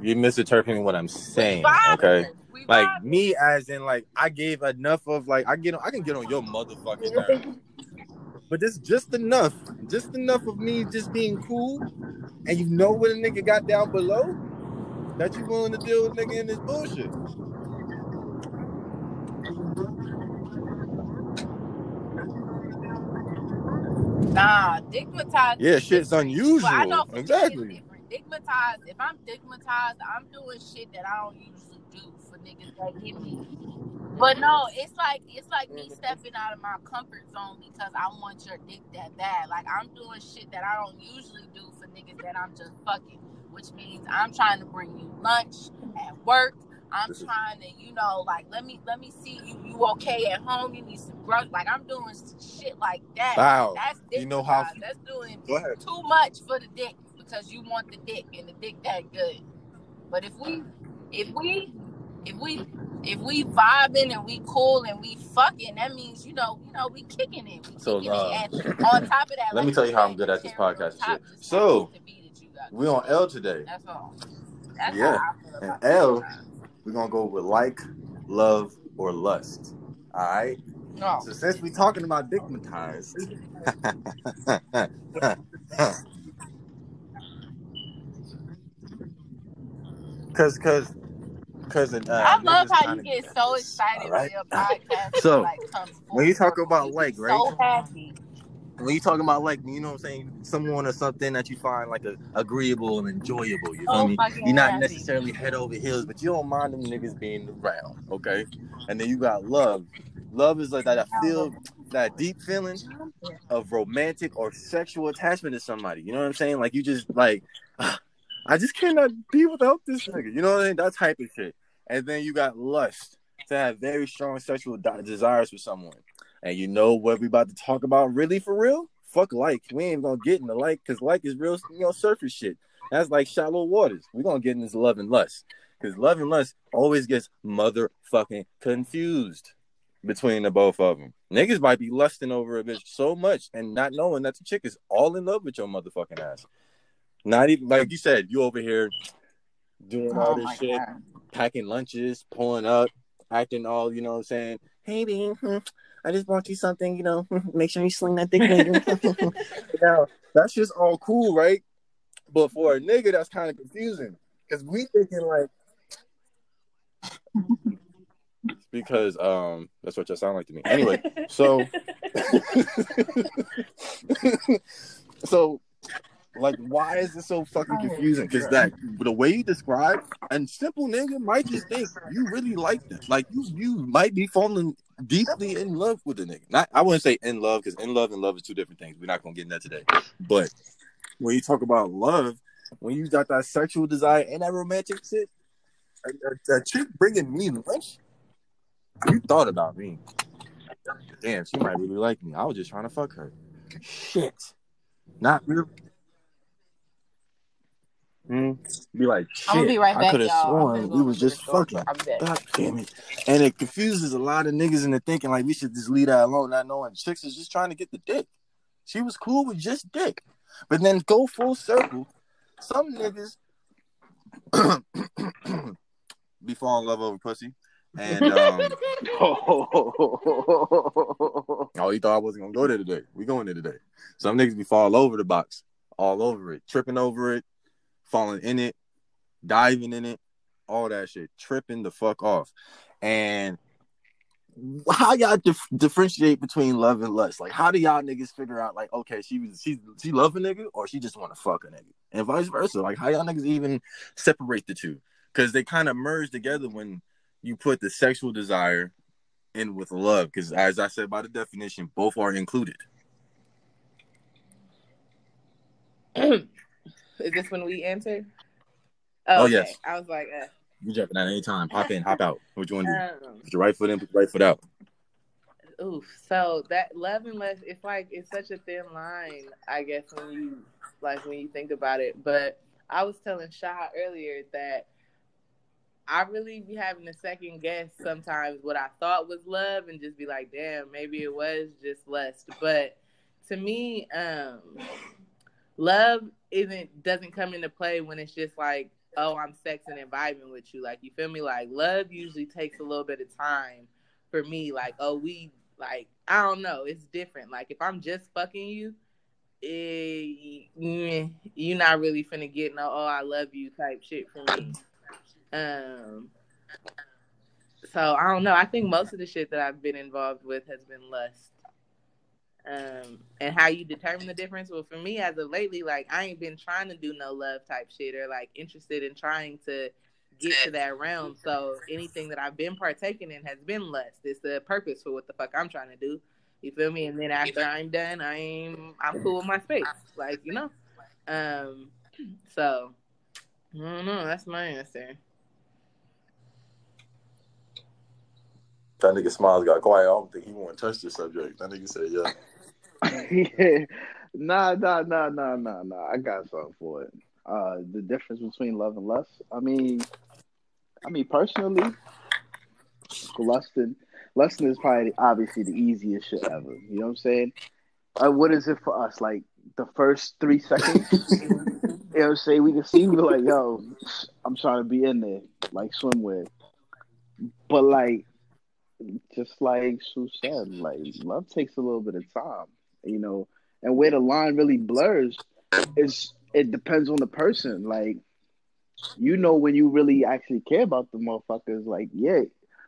You're misinterpreting what I'm saying. Okay. Like me as in like I gave enough of like I get on I can get on your motherfucking nerves. <laughs> But this just enough, just enough of me just being cool, and you know what a nigga got down below that you willing to deal with nigga in this bullshit. Nah, dickmatized. Yeah, shit's unusual. But I know Exactly. Dickmatized. If I'm dickmatized, I'm doing shit that I don't usually do for niggas that give me. But no, it's like it's like me mm-hmm. stepping out of my comfort zone because I want your dick that bad. Like I'm doing shit that I don't usually do for niggas that I'm just fucking. Which means I'm trying to bring you lunch at work. I'm trying to, you know, like let me let me see you. You okay at home? You need some grub. Like I'm doing shit like that. Wow. That's dick You know how- massage. That's doing too much for the dick because you want the dick and the dick that good. But if we, if we, if we, if we vibing and we cool and we fucking, that means you know, you know, we kicking it. We So, kicking uh, it. And on top of that, <laughs> let me tell you how I'm good at this podcast shit. So, happens to be that you got We on L today. That's all. That's Yeah. how I feel And L- it. We're gonna go with like, love, or lust. Alright? No. So since we're talking about dickmatized. <laughs> Cause cause cause uh, I love how you get so excited alright? when your podcast So, like comes when you talk about like, right? so happy. When you talking about like you know what I'm saying, someone or something that you find like a, agreeable and enjoyable, you feel Oh, me? fucking You're not happy. necessarily head over heels, but you don't mind them niggas being around, okay? And then you got love. Love is like that I feel that deep feeling of romantic or sexual attachment to somebody. You know what I'm saying? Like you just like <sighs> I just cannot be without this nigga. You know what I mean? That type of shit. And then you got lust to have very strong sexual desires for someone. And you know what we about to talk about really for real? Fuck like. We ain't gonna get in the like because like is real, you know, surface shit. That's like shallow waters. We're gonna get in this love and lust. Because love and lust always gets motherfucking confused between the both of them. Niggas might be lusting over a bitch so much and not knowing that the chick is all in love with your motherfucking ass. Not even like you said, you over here doing all Oh this shit, God. packing lunches, pulling up, acting all, you know what I'm saying? Hey, hmm, I just bought you something, you know, <laughs> make sure you sling that thing. baby." <laughs> <laughs> now, that's just all cool, right? But for a nigga, that's kind of confusing because we thinking like, because um, that's what you sound like to me. Anyway, so, so, like, why is it so fucking confusing? Because that the way you describe, and simple nigga might just think you really like them. Like you, you might be falling deeply in love with the nigga. Not, I wouldn't say in love because in love and love is two different things. We're not gonna get in that today. But when you talk about love, when you got that sexual desire and that romantic shit, a, a, a chick bringing me lunch, you thought about me. Damn, she might really like me. I was just trying to fuck her. Shit, not really. Hmm. Be like, shit. I'm gonna be right I could have sworn we go was just fucking. I'll back. God damn it. And it confuses a lot of niggas into thinking like we should just leave that alone, not knowing chicks is just trying to get the dick. She was cool with just dick. But then go full circle. Some niggas <coughs> be falling in love over pussy. And um <laughs> oh, you thought I wasn't gonna go there today. We going there today. Some niggas be fall over the box, all over it, tripping over it, falling in it, diving in it, all that shit, tripping the fuck off. And how y'all dif- differentiate between love and lust? Like, how do y'all niggas figure out, like, okay, she was she she love a nigga or she just want to fuck a nigga, and vice versa? Like, how y'all niggas even separate the two? Because they kind of merge together when you put the sexual desire in with love. Because as I said by the definition, both are included. <clears throat> Is this when we answer? Oh, okay. yes. I was like, uh, You jumping at any time. Hop in, hop out. What you want to do? um, Put your right foot in, put your right foot out. oof. So that love and lust, it's like it's such a thin line, I guess, when you like when you think about it. But I was telling Shah earlier that I really be having a second guess sometimes what I thought was love and just be like, damn, maybe it was just lust. But to me, um, love isn't doesn't come into play when it's just like, oh, I'm sexing and vibing with you. Like you feel me? Like love usually takes a little bit of time for me. Like, oh, we like I don't know, it's different. Like if I'm just fucking you, eh, mm, you're not really finna get no oh I love you type shit from me. Um so I don't know. I think most of the shit that I've been involved with has been lust. Um, and how you determine the difference? Well, for me, as of lately, like I ain't been trying to do no love type shit or like interested in trying to get to that realm. So anything that I've been partaking in has been lust. It's the purpose for what the fuck I'm trying to do. You feel me? And then after I'm done, I'm I'm cool with my space. Like you know. Um, <clears throat> so I don't know. That's my answer. That nigga smiles got quiet. I don't think he want to touch the subject. That nigga said, yeah. yeah. <laughs> Nah, nah, nah, nah, nah, nah. I got something for it. Uh, the difference between love and lust. I mean, I mean personally, lusting, lusting is probably obviously the easiest shit ever. You know what I'm saying? Uh, what is it for us? Like the first three seconds. <laughs> you know what I'm saying? We can see we like, yo, I'm trying to be in there, like swimwear. But like, just like Sue said, like love takes a little bit of time, you know, and where the line really blurs is it depends on the person. Like, you know, when you really actually care about the motherfuckers, like, yeah,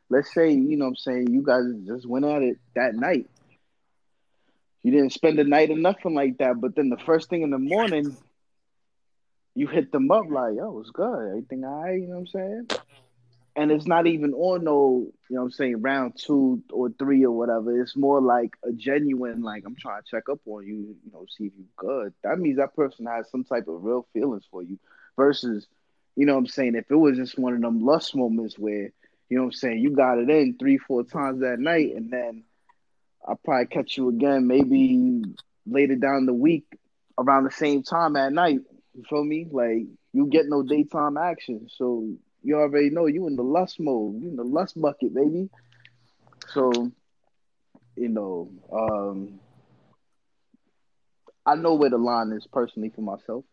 let's say, you know what I'm saying, you guys just went at it that night. you didn't spend the night or nothing like that, but then the first thing in the morning, you hit them up like, yo, it's good. Everything all right, you know what I'm saying? And it's not even on no, you know what I'm saying, round two or three or whatever. It's more like a genuine, like, I'm trying to check up on you, you know, see if you good. That means that person has some type of real feelings for you versus, you know what I'm saying, if it was just one of them lust moments where, you know what I'm saying, you got it in three, four times that night and then I'll probably catch you again maybe later down the week around the same time at night. You feel me? Like you get no daytime action. So you already know you in the lust mode. You in the lust bucket, baby. So, you know, um I know where the line is personally for myself.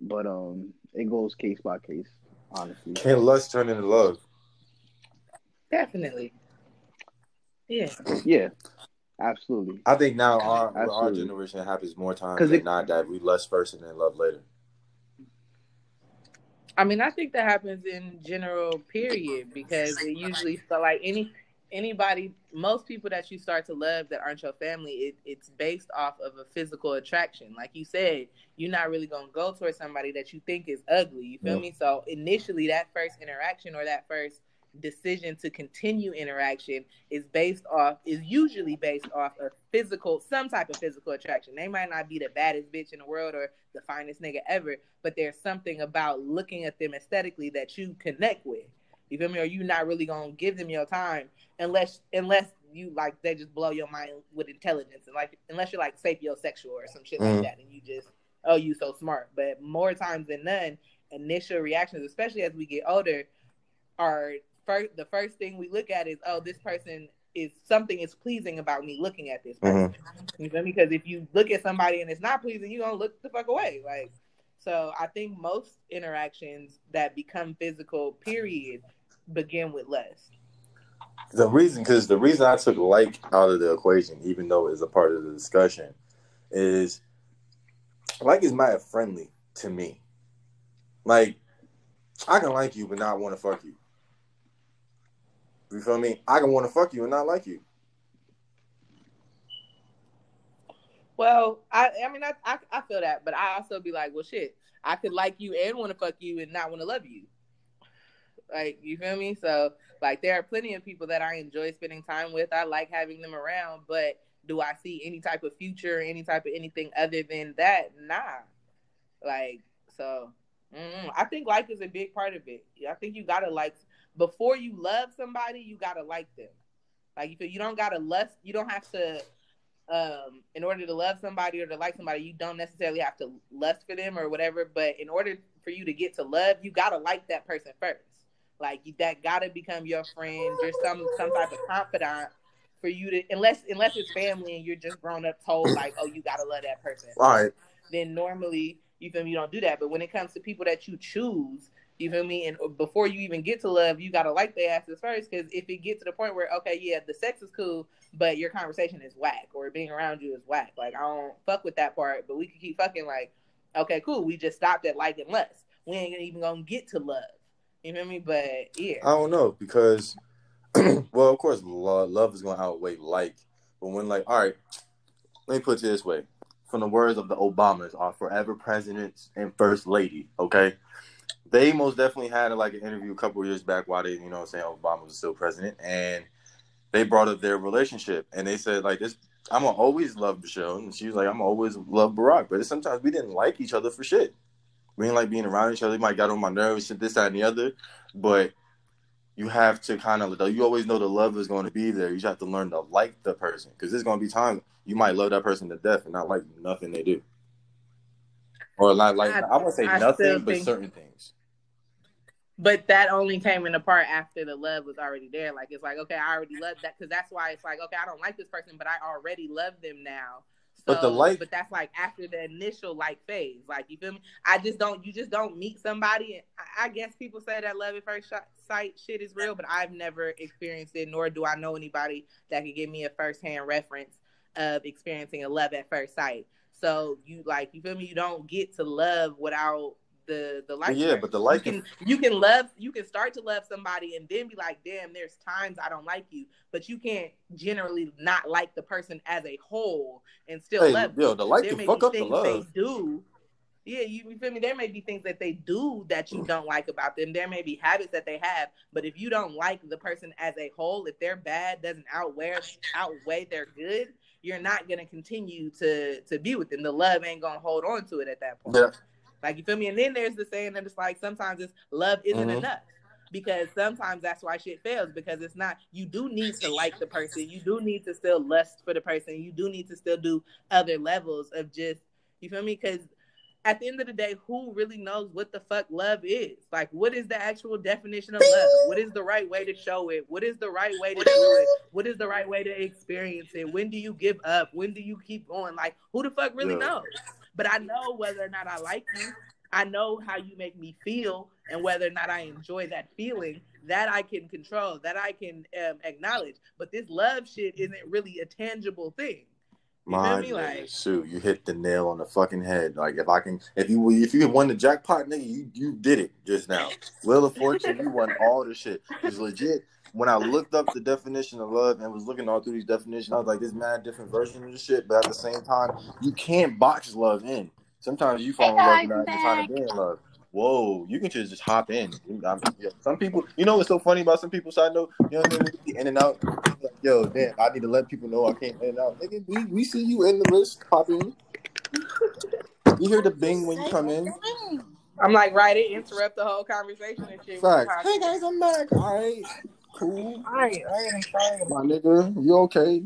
But um it goes case by case, honestly. Can lust turn into love? Definitely. Yeah. Yeah. Absolutely. I think now our our generation happens more times than it- not that we lust first and then love later. I mean, I think that happens in general, period, because it usually so like any anybody, most people that you start to love that aren't your family, it, it's based off of a physical attraction. Like you said, you're not really gonna go towards somebody that you think is ugly. You feel me? So initially, that first interaction or that first decision to continue interaction is based off is usually based off of physical some type of physical attraction. They might not be the baddest bitch in the world or the finest nigga ever but there's something about looking at them aesthetically that you connect with. You feel me? Or you not really gonna give them your time unless unless you like they just blow your mind with intelligence and like unless you're like sapiosexual or some shit Mhm. like that and you just oh you so smart. But more times than none initial reactions especially as we get older are first the first thing we look at is oh this person is something is pleasing about me looking at this person. Mm-hmm. You feel me? Because if you look at somebody and it's not pleasing, you gonna look the fuck away. Like so I think most interactions that become physical, period, begin with lust. The reason, because the reason I took like out of the equation, even though it's a part of the discussion, is like is mad friendly to me. Like I can like you but not want to fuck you. You feel me? I can want to fuck you and not like you. Well, I I mean I, I I feel that, but I also be like, well shit, I could like you and want to fuck you and not want to love you. Like you feel me? So like there are plenty of people that I enjoy spending time with. I like having them around, but do I see any type of future, any type of anything other than that? Nah. Like so, mm, I think like is a big part of it. I think you gotta like before you love somebody, you gotta like them. Like you feel you don't gotta lust. You don't have to um in order to love somebody or to like somebody you don't necessarily have to lust for them or whatever but in order for you to get to love you gotta like that person first like you, that gotta become your friend you're some some type of confidant for you to unless unless it's family and you're just grown up told like oh you gotta love that person All right. then normally you feel me you don't do that but when it comes to people that you choose you feel me? And uh, before you even get to love you gotta like their asses first because if it gets to the point where okay yeah the sex is cool but your conversation is whack or being around you is whack like i don't fuck with that part but we can keep fucking like okay cool we just stopped at liking less we ain't even gonna get to love. You feel me? But yeah. I don't know because, <clears throat> well, of course, love, love is to outweigh like. But when, like, all right, let me put it this way: from the words of the Obamas, our forever presidents and first lady, okay, they most definitely had like an interview a couple years back while they, you know, saying Obama was still president, and they brought up their relationship, and they said like this. I'm gonna always love Michelle, and she was like, I'm always love Barack, but sometimes we didn't like each other for shit. We didn't like being around each other. It might got on my nerves, this, that, and the other. But you have to kind of you always know the love is going to be there. You just have to learn to like the person because there's going to be times you might love that person to death and not like nothing they do, or not like I- I, won't say I nothing, but think- certain things. But that only came into part after the love was already there. Like it's like, okay, I already love that because that's why it's like, okay, I don't like this person, but I already love them now. So, But the like- but that's like after the initial like phase. Like you feel me? I just don't. You just don't meet somebody. And I, I guess people say that love at first sight shit is real, but I've never experienced it, nor do I know anybody that can give me a firsthand reference of experiencing a love at first sight. So you like you feel me? You don't get to love without the the like. yeah, but the like you can you can love you can start to love somebody and then be like, damn, there's times I don't like you, but you can't generally not like the person as a whole and still Hey, love. yo, them. the like there can fuck up the things love. they do. Yeah, you, you feel me? There may be things that they do that you don't like about them. There may be habits that they have, but if you don't like the person as a whole, if their bad doesn't outweigh outweigh their good, you're not gonna continue to to be with them. The love ain't gonna hold on to it at that point. Yeah. Like you feel me? And then there's the saying that it's like sometimes it's love isn't Mhm. enough. Because sometimes that's why shit fails because it's not you do need to like the person. You do need to still lust for the person. You do need to still do other levels of just you feel me? Because at the end of the day, who really knows what the fuck love is? Like, what is the actual definition of love? What is the right way to show it? What is the right way to do it? What is the right way to experience it? When do you give up? When do you keep going? Like, who the fuck really Yeah. knows? But I know whether or not I like you. I know how you make me feel and whether or not I enjoy that feeling. That I can control, that I can um, acknowledge. But this love shit isn't really a tangible thing. My? Like, shoot, you hit the nail on the fucking head. Like if I can, if you if you won the jackpot, nigga, you you did it just now. Wheel of Fortune, you won all the shit. It's legit. When I looked up the definition of love and was looking all through these definitions, I was like, "This mad different version of the shit." But at the same time, you can't box love in. Sometimes you fall in love without even I'm trying to be in love. Whoa, you can just just hop in. I mean, yeah, some people, you know, what's so funny about some people. Side note, you know, what I mean? In and out. Like, Yo, damn, I need to let people know I can't in and out. Nigga, we, we see you in the list, pop in. You hear the bing when you come in. I'm like, right, it interrupt the whole conversation and shit. Facts. Hey guys, I'm back. All right, cool. All right, all right, I'm sorry. My nigga, you okay?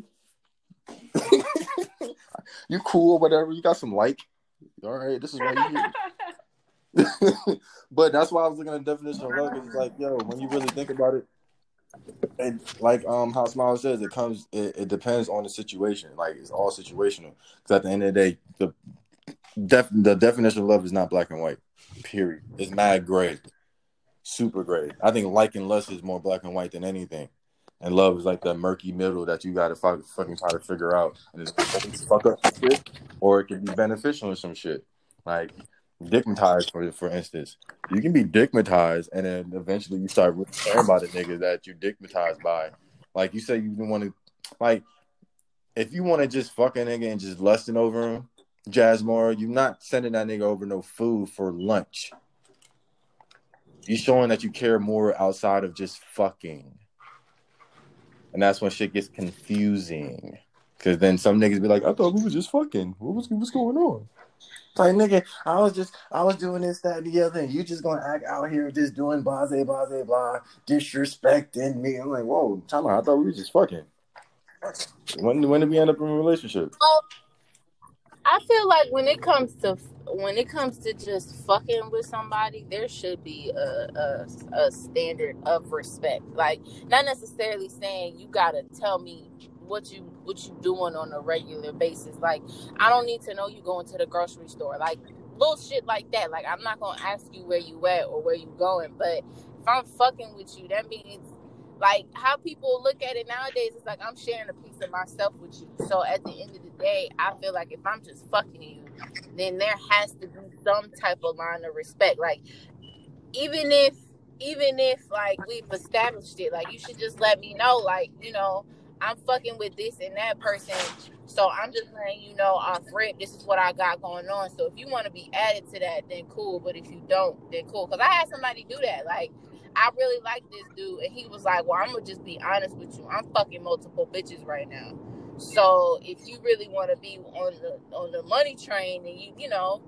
<laughs> you cool or whatever? You got some like? All right, this is why you here. <laughs> but that's why I was looking at the definition of love. It's like, yo, when you really think about it, and like um how Smile says, it comes, it, it depends on the situation. Like it's all situational. Because at the end of the day, the def the definition of love is not black and white. Period. It's mad gray, super gray. I think like and lust is more black and white than anything. And love is like the murky middle that you gotta fuck, fucking try to figure out. And it's fuck up shit, or it can be beneficial in some shit. Like dickmatized for for instance. You can be dickmatized and then eventually you start caring about the nigga that you dickmatized by. Like you say you want to like if you want to just fuck a nigga and just lusting over him, Jasmore, you're not sending that nigga over no food for lunch. You're showing that you care more outside of just fucking. And that's when shit gets confusing. Cause then some niggas be like, I thought we was just fucking. What was what's going on? Like nigga, I was just I was doing this, that, and the other, and you just gonna act out here just doing blase, blase, blah, disrespecting me. I'm like, whoa, time out. I thought we was just fucking. When when did we end up in a relationship? Um, I feel like when it comes to when it comes to just fucking with somebody, there should be a, a, a standard of respect. Like not necessarily saying you gotta tell me what you what you doing on a regular basis. Like I don't need to know you going to the grocery store. Like little shit like that. Like I'm not gonna ask you where you at or where you going. But if I'm fucking with you, that means like how people look at it nowadays is like I'm sharing a piece of myself with you. So at the end of the day, I feel like if I'm just fucking you, then there has to be some type of line of respect. Like even if even if like we've established it, like you should just let me know, like, you know, I'm fucking with this and that person. So I'm just letting you know off rip, this is what I got going on. So if you want to be added to that, then cool. But if you don't, then cool. Cause I had somebody do that. Like I really like this dude, and he was like, "Well, I'm gonna just be honest with you. I'm fucking multiple bitches right now. So if you really want to be on the on the money train, and you you know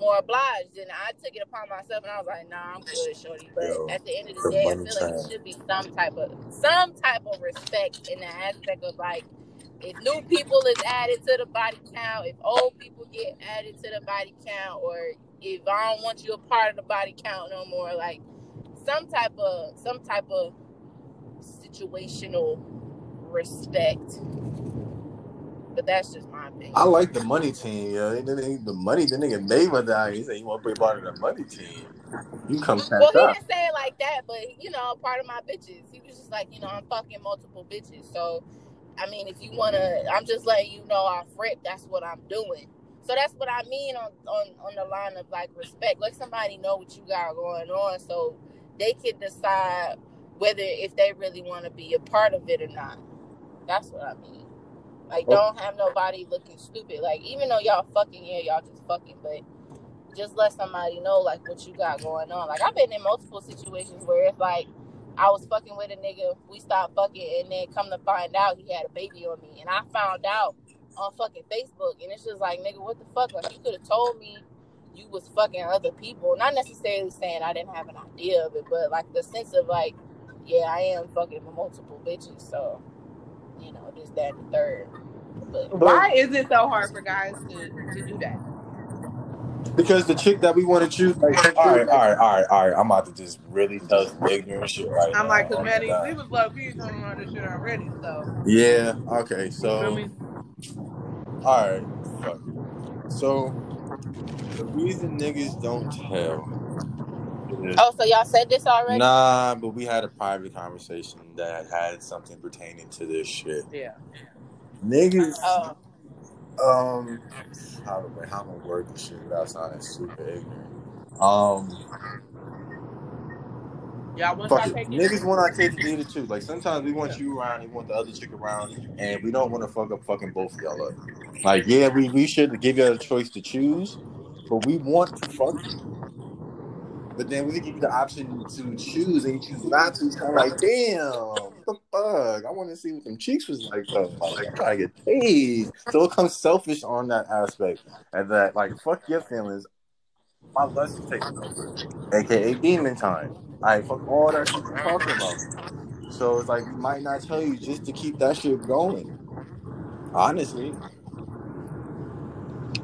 more obliged, then I took it upon myself, and I was like, Nah, I'm good, shorty. But Yo, at the end of the day, I feel like train. it should be some type of some type of respect in the aspect of like. If new people is added to the body count, if old people get added to the body count, or if I don't want you a part of the body count no more, like some type of some type of situational respect. But that's just my opinion. I like the money team, yo. They- they- The money, the nigga Mayweather out. He said he want to be part of the money team. You come Well, cash he didn't say it like that, but you know, part of my bitches. He was just like, you know, I'm fucking multiple bitches. So, I mean, if you wanna, I'm just letting you know off rip. That's what I'm doing. So that's what I mean on, on on the line of like respect. Let somebody know what you got going on, so they can decide whether if they really want to be a part of it or not. That's what I mean. Like, oh. don't have nobody looking stupid. Like, even though y'all fucking, yeah, y'all just fucking, but just let somebody know like what you got going on. Like, I've been in multiple situations where it's like I was fucking with a nigga, we stopped fucking, and then come to find out he had a baby on me, and I found out on fucking Facebook, and it's just like, nigga, what the fuck? Like, you could have told me you was fucking other people. Not necessarily saying I didn't have an idea of it, but like the sense of like, yeah, I am fucking multiple bitches, so you know, this, that, and the third. But Why is it so hard for guys to, to do that? Because the chick that we want to choose, like, all right, all right, all right, all right. I'm about to just really tell some ignorant shit right I'm now. like, cause my Maddie, we was low key talking about this shit already, so Yeah. Okay. you feel So, me? all right. Fuck. So, the reason niggas don't tell. is- oh, so y'all said this already? Nah, but we had a private conversation that had something pertaining to this shit. Yeah. Niggas, Oh, um, how do how am I word this shit without sounding super ignorant? Um, Y'all want fuck y'all it. take it? Niggas want our cake and eat it too. Like sometimes we want you around, we want the other chick around, and we don't want to fuck up fucking both of y'all up. Like, yeah, we, we should give you a choice to choose, but we want to fuck you. But then we give you the option to choose and you choose not to. It's kind of like, damn, fuck? I want to see what them cheeks was like though. Like, I'm trying to get paid. So it comes selfish on that aspect. And that, like, fuck your feelings. My lust is taking over, aka demon time. I fuck all that shit you're talking about. So it's like we might not tell you just to keep that shit going. Honestly,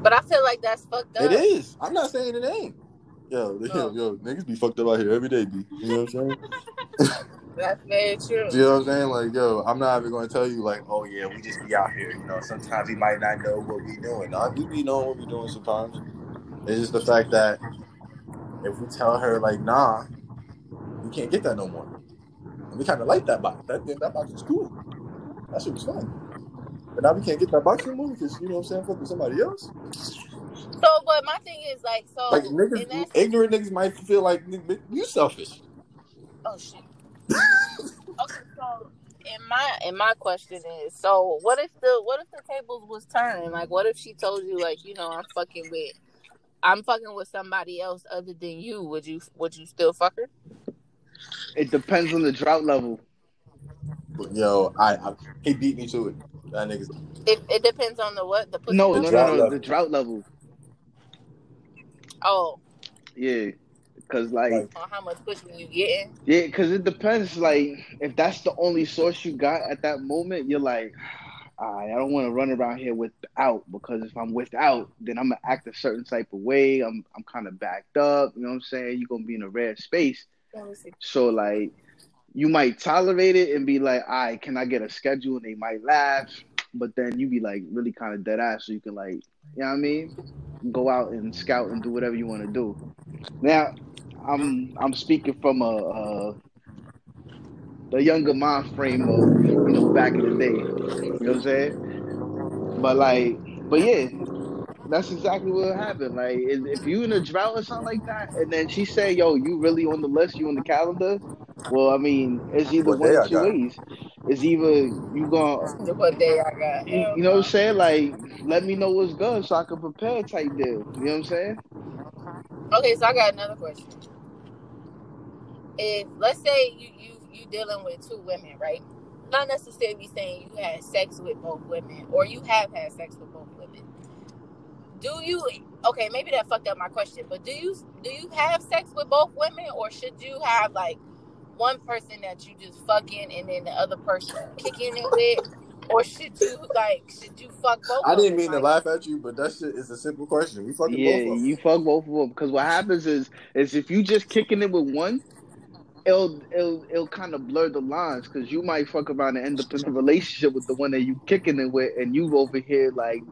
but I feel like that's fucked up. it is. I'm not saying it ain't. Yo, yo, <laughs> yo, niggas be fucked up out here every day, B. You know what I'm saying? <laughs> That's very true. you know what I'm saying? Like, yo, I'm not even gonna tell you like, oh yeah, we just be out here. You know, sometimes we might not know what we doing. Nah, we be knowing what we doing sometimes. It's just the fact that if we tell her like, nah, we can't get that no more. And we kind of like that box. That that box was cool. That shit was fun. But now we can't get that box no more because you know what I'm saying, fuck with somebody else. So, but my thing is like, so Like niggas, ignorant niggas might feel like you selfish. Oh shit. Okay, so in my in my question is, so what if the what if the tables was turned? Like, what if she told you, like, you know, I'm fucking with, I'm fucking with somebody else other than you? Would you would you still fuck her? It depends on the drought level. But, yo, I, I he beat me to it. That niggas. It it depends on the what the pussy. No, The no, no, no. The drought level. Oh, Yeah, because like, Like- on how much pussy you getting? yeah, because it depends. Like, if that's the only source you got at that moment, you're like, <sighs> "Alright, I don't want to run around here without because if I'm without, then I'm gonna act a certain type of way. I'm I'm kind of backed up. You know what I'm saying? You're gonna be in a rare space. Let me see. So like, you might tolerate it and be like, "All right, can I get a schedule?" And they might laugh, but then you be like really kind of dead ass, so you can like, you know what I mean? Go out and scout and do whatever you want to do. Now, I'm I'm speaking from a, a the younger mind frame of you know back in the day. You know what I'm saying? But like, but yeah, that's exactly what happened. Like, if you in a drought or something like that, and then she say, "Yo, you really on the list? You on the calendar?" Well, I mean, it's either What one day or I two got? ways. It's either you gonna <laughs> What day I got? you, you know what I'm saying? Like, let me know what's good so I can prepare type deal. You know what I'm saying? Okay, so I got another question. If let's say you you you dealing with two women, right? Not necessarily saying you had sex with both women or you have had sex with both women. Do you okay, maybe that fucked up my question, but do you do you have sex with both women or should you have like one person that you just fucking and then the other person kicking it with? Or should you like should you fuck both I didn't them? mean to Like, laugh at you, but that shit is a simple question. We fucking Yeah, both of them. you fuck both of them because what happens is is if you just kicking it with one, it'll it'll it'll kind of blur the lines because you might fuck around and end up in a relationship with the one that you kicking it with, and you over here like,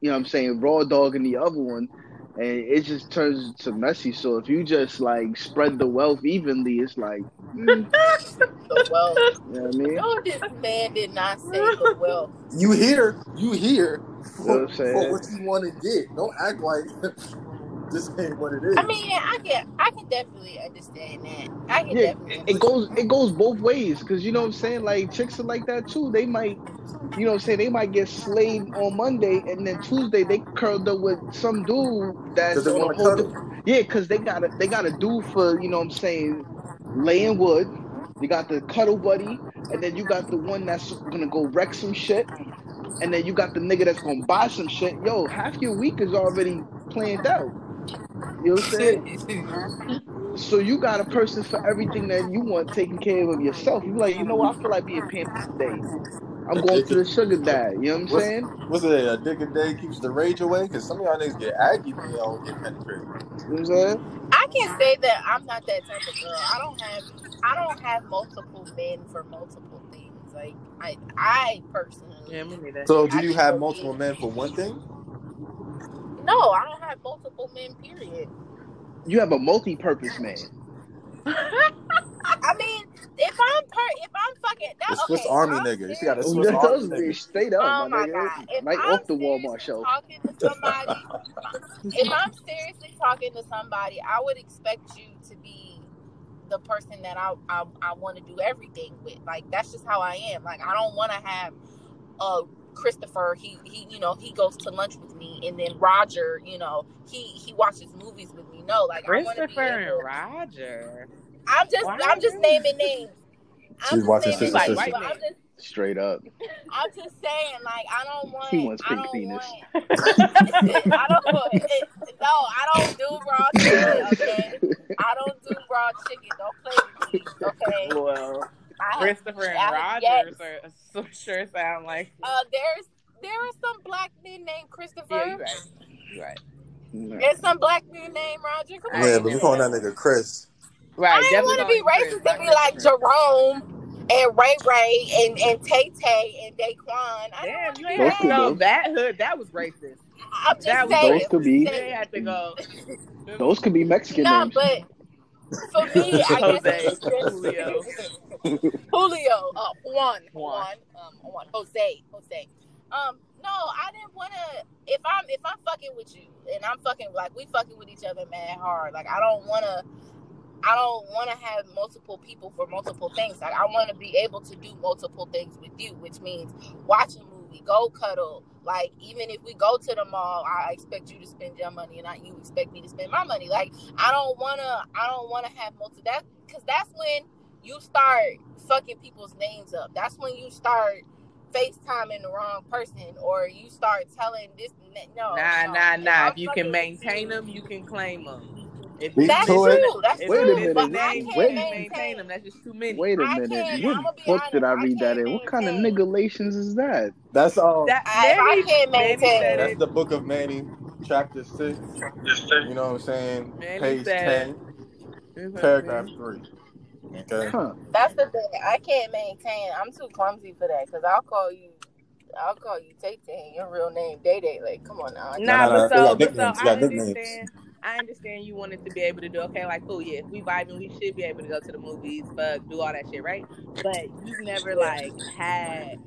you know what I'm saying, raw dog in the other one, and it just turns to messy. So if you just like spread the wealth evenly, it's like, mm, <laughs> The wealth. you know what I mean? No, this man did not say the wealth. You here? You here know for, what I'm saying? for what you want to get. Don't act like <laughs> <laughs> this ain't what it is. I mean, I can, I can definitely understand that. I can Yeah, definitely. it goes it goes both ways because you know what I'm saying. Like chicks are like that too. They might, you know what I'm saying. They might get slayed on Monday and then Tuesday they curled up with some dude that's on a whole. Mm-hmm. cuddle. di- Yeah, because they got a they got a dude for you know what I'm saying, laying wood. You got the cuddle buddy, and then you got the one that's gonna go wreck some shit, and then you got the nigga that's gonna buy some shit. Yo, half your week is already planned out. You know what I'm saying? So you got a person for everything that you want taken care of yourself. You like, you know what? I feel like being pampered today. I'm going to the sugar dad. You know what I'm What's- saying? What's it? A dick a day keeps the rage away? Because some of y'all niggas get aggy when y'all get penetrated. You know what I'm saying? I can say that I'm not that type of girl. I don't have, I don't have multiple men for multiple things. Like I, I personally. Yeah, me neither. So do you think have multiple men for one thing? No, I don't have multiple men. Period. You have a multi-purpose man. I mean, if I'm per, if I'm fucking, that, The Swiss okay, Army I'm nigga. She got a. Swiss <laughs> Army nigga. be straight up, Oh my my nigga. god! If Right I'm off the Walmart seriously shelf. talking to somebody, if I'm seriously talking to somebody, I would expect you to be the person that I I, I want to do everything with. Like that's just how I am. Like I don't want to have uh Christopher. He he you know he goes to lunch with me, and then Roger. You know he he watches movies with me. No, like I want to be Christopher and Roger. I'm just Why I'm just you- naming names. I'm She's watching Sister names, Sister. but I'm just Straight up. I'm just saying, like, I don't want. He wants I pink don't penis. Want, <laughs> I don't. want- It, no, I don't do raw chicken. Okay, I don't do raw chicken. Don't play with me. Okay. Well, I, Christopher and I- Roger yes. are, <laughs> so sure sound like. uh, there's there are some black men named Christopher. Yeah, you're right. You're right. There's some black men named Roger. Come on. Yeah, but we calling that nigga Chris. Right. I didn't want to be racist and be like Jerome and Ray Ray and and Tay Tay and Daquan. I Damn, don't you wanna ain't be Those to go go. that hood. That was racist. I'm just That was- saying. Those could be. You ain't had to go. <laughs> Those could be Mexican No, names. but <laughs> for me, I Jose, guess it's Julio. <laughs> Julio, uh, Juan, Juan. Juan, um, Juan, Jose, Jose. Um, no, I didn't want to. If I'm if I'm fucking with you and I'm fucking like we fucking with each other mad hard, like I don't want to. I don't want to have multiple people for multiple things. Like I want to be able to do multiple things with you, which means watch movie, go cuddle. Like even if we go to the mall, I expect you to spend your money, and not you expect me to spend my money. Like I don't wanna, I don't wanna have multiple that because that's when you start fucking people's names up. That's when you start FaceTiming the wrong person, or you start telling this. No, Nah, no. nah, nah. I'm If you can maintain them, you can claim them. If That's too. true. That's if Wait a minute. But If I you can't Wait. maintain maintain them, that's just too many. Wait a I minute. can't- What book did I honest, I read that can't in? What kind of maintain. nigalations is that? That's all. That, I- I can't maintain. said That's the book of Manny, chapter six. You know what I'm saying? Manny Page said- ten, paragraph three. Okay. Huh. That's the thing. I can't maintain. I'm too clumsy for that because I'll call you. I'll call you Tay Tay your real name Day Day. Like, come on now. I Nah, Nah, nah, but they so, got but so nicknames. They I got nicknames. understand. I understand you wanted to be able to do okay, like cool, yeah. If we vibing, we should be able to go to the movies, fuck, do all that shit, right? But you've never like had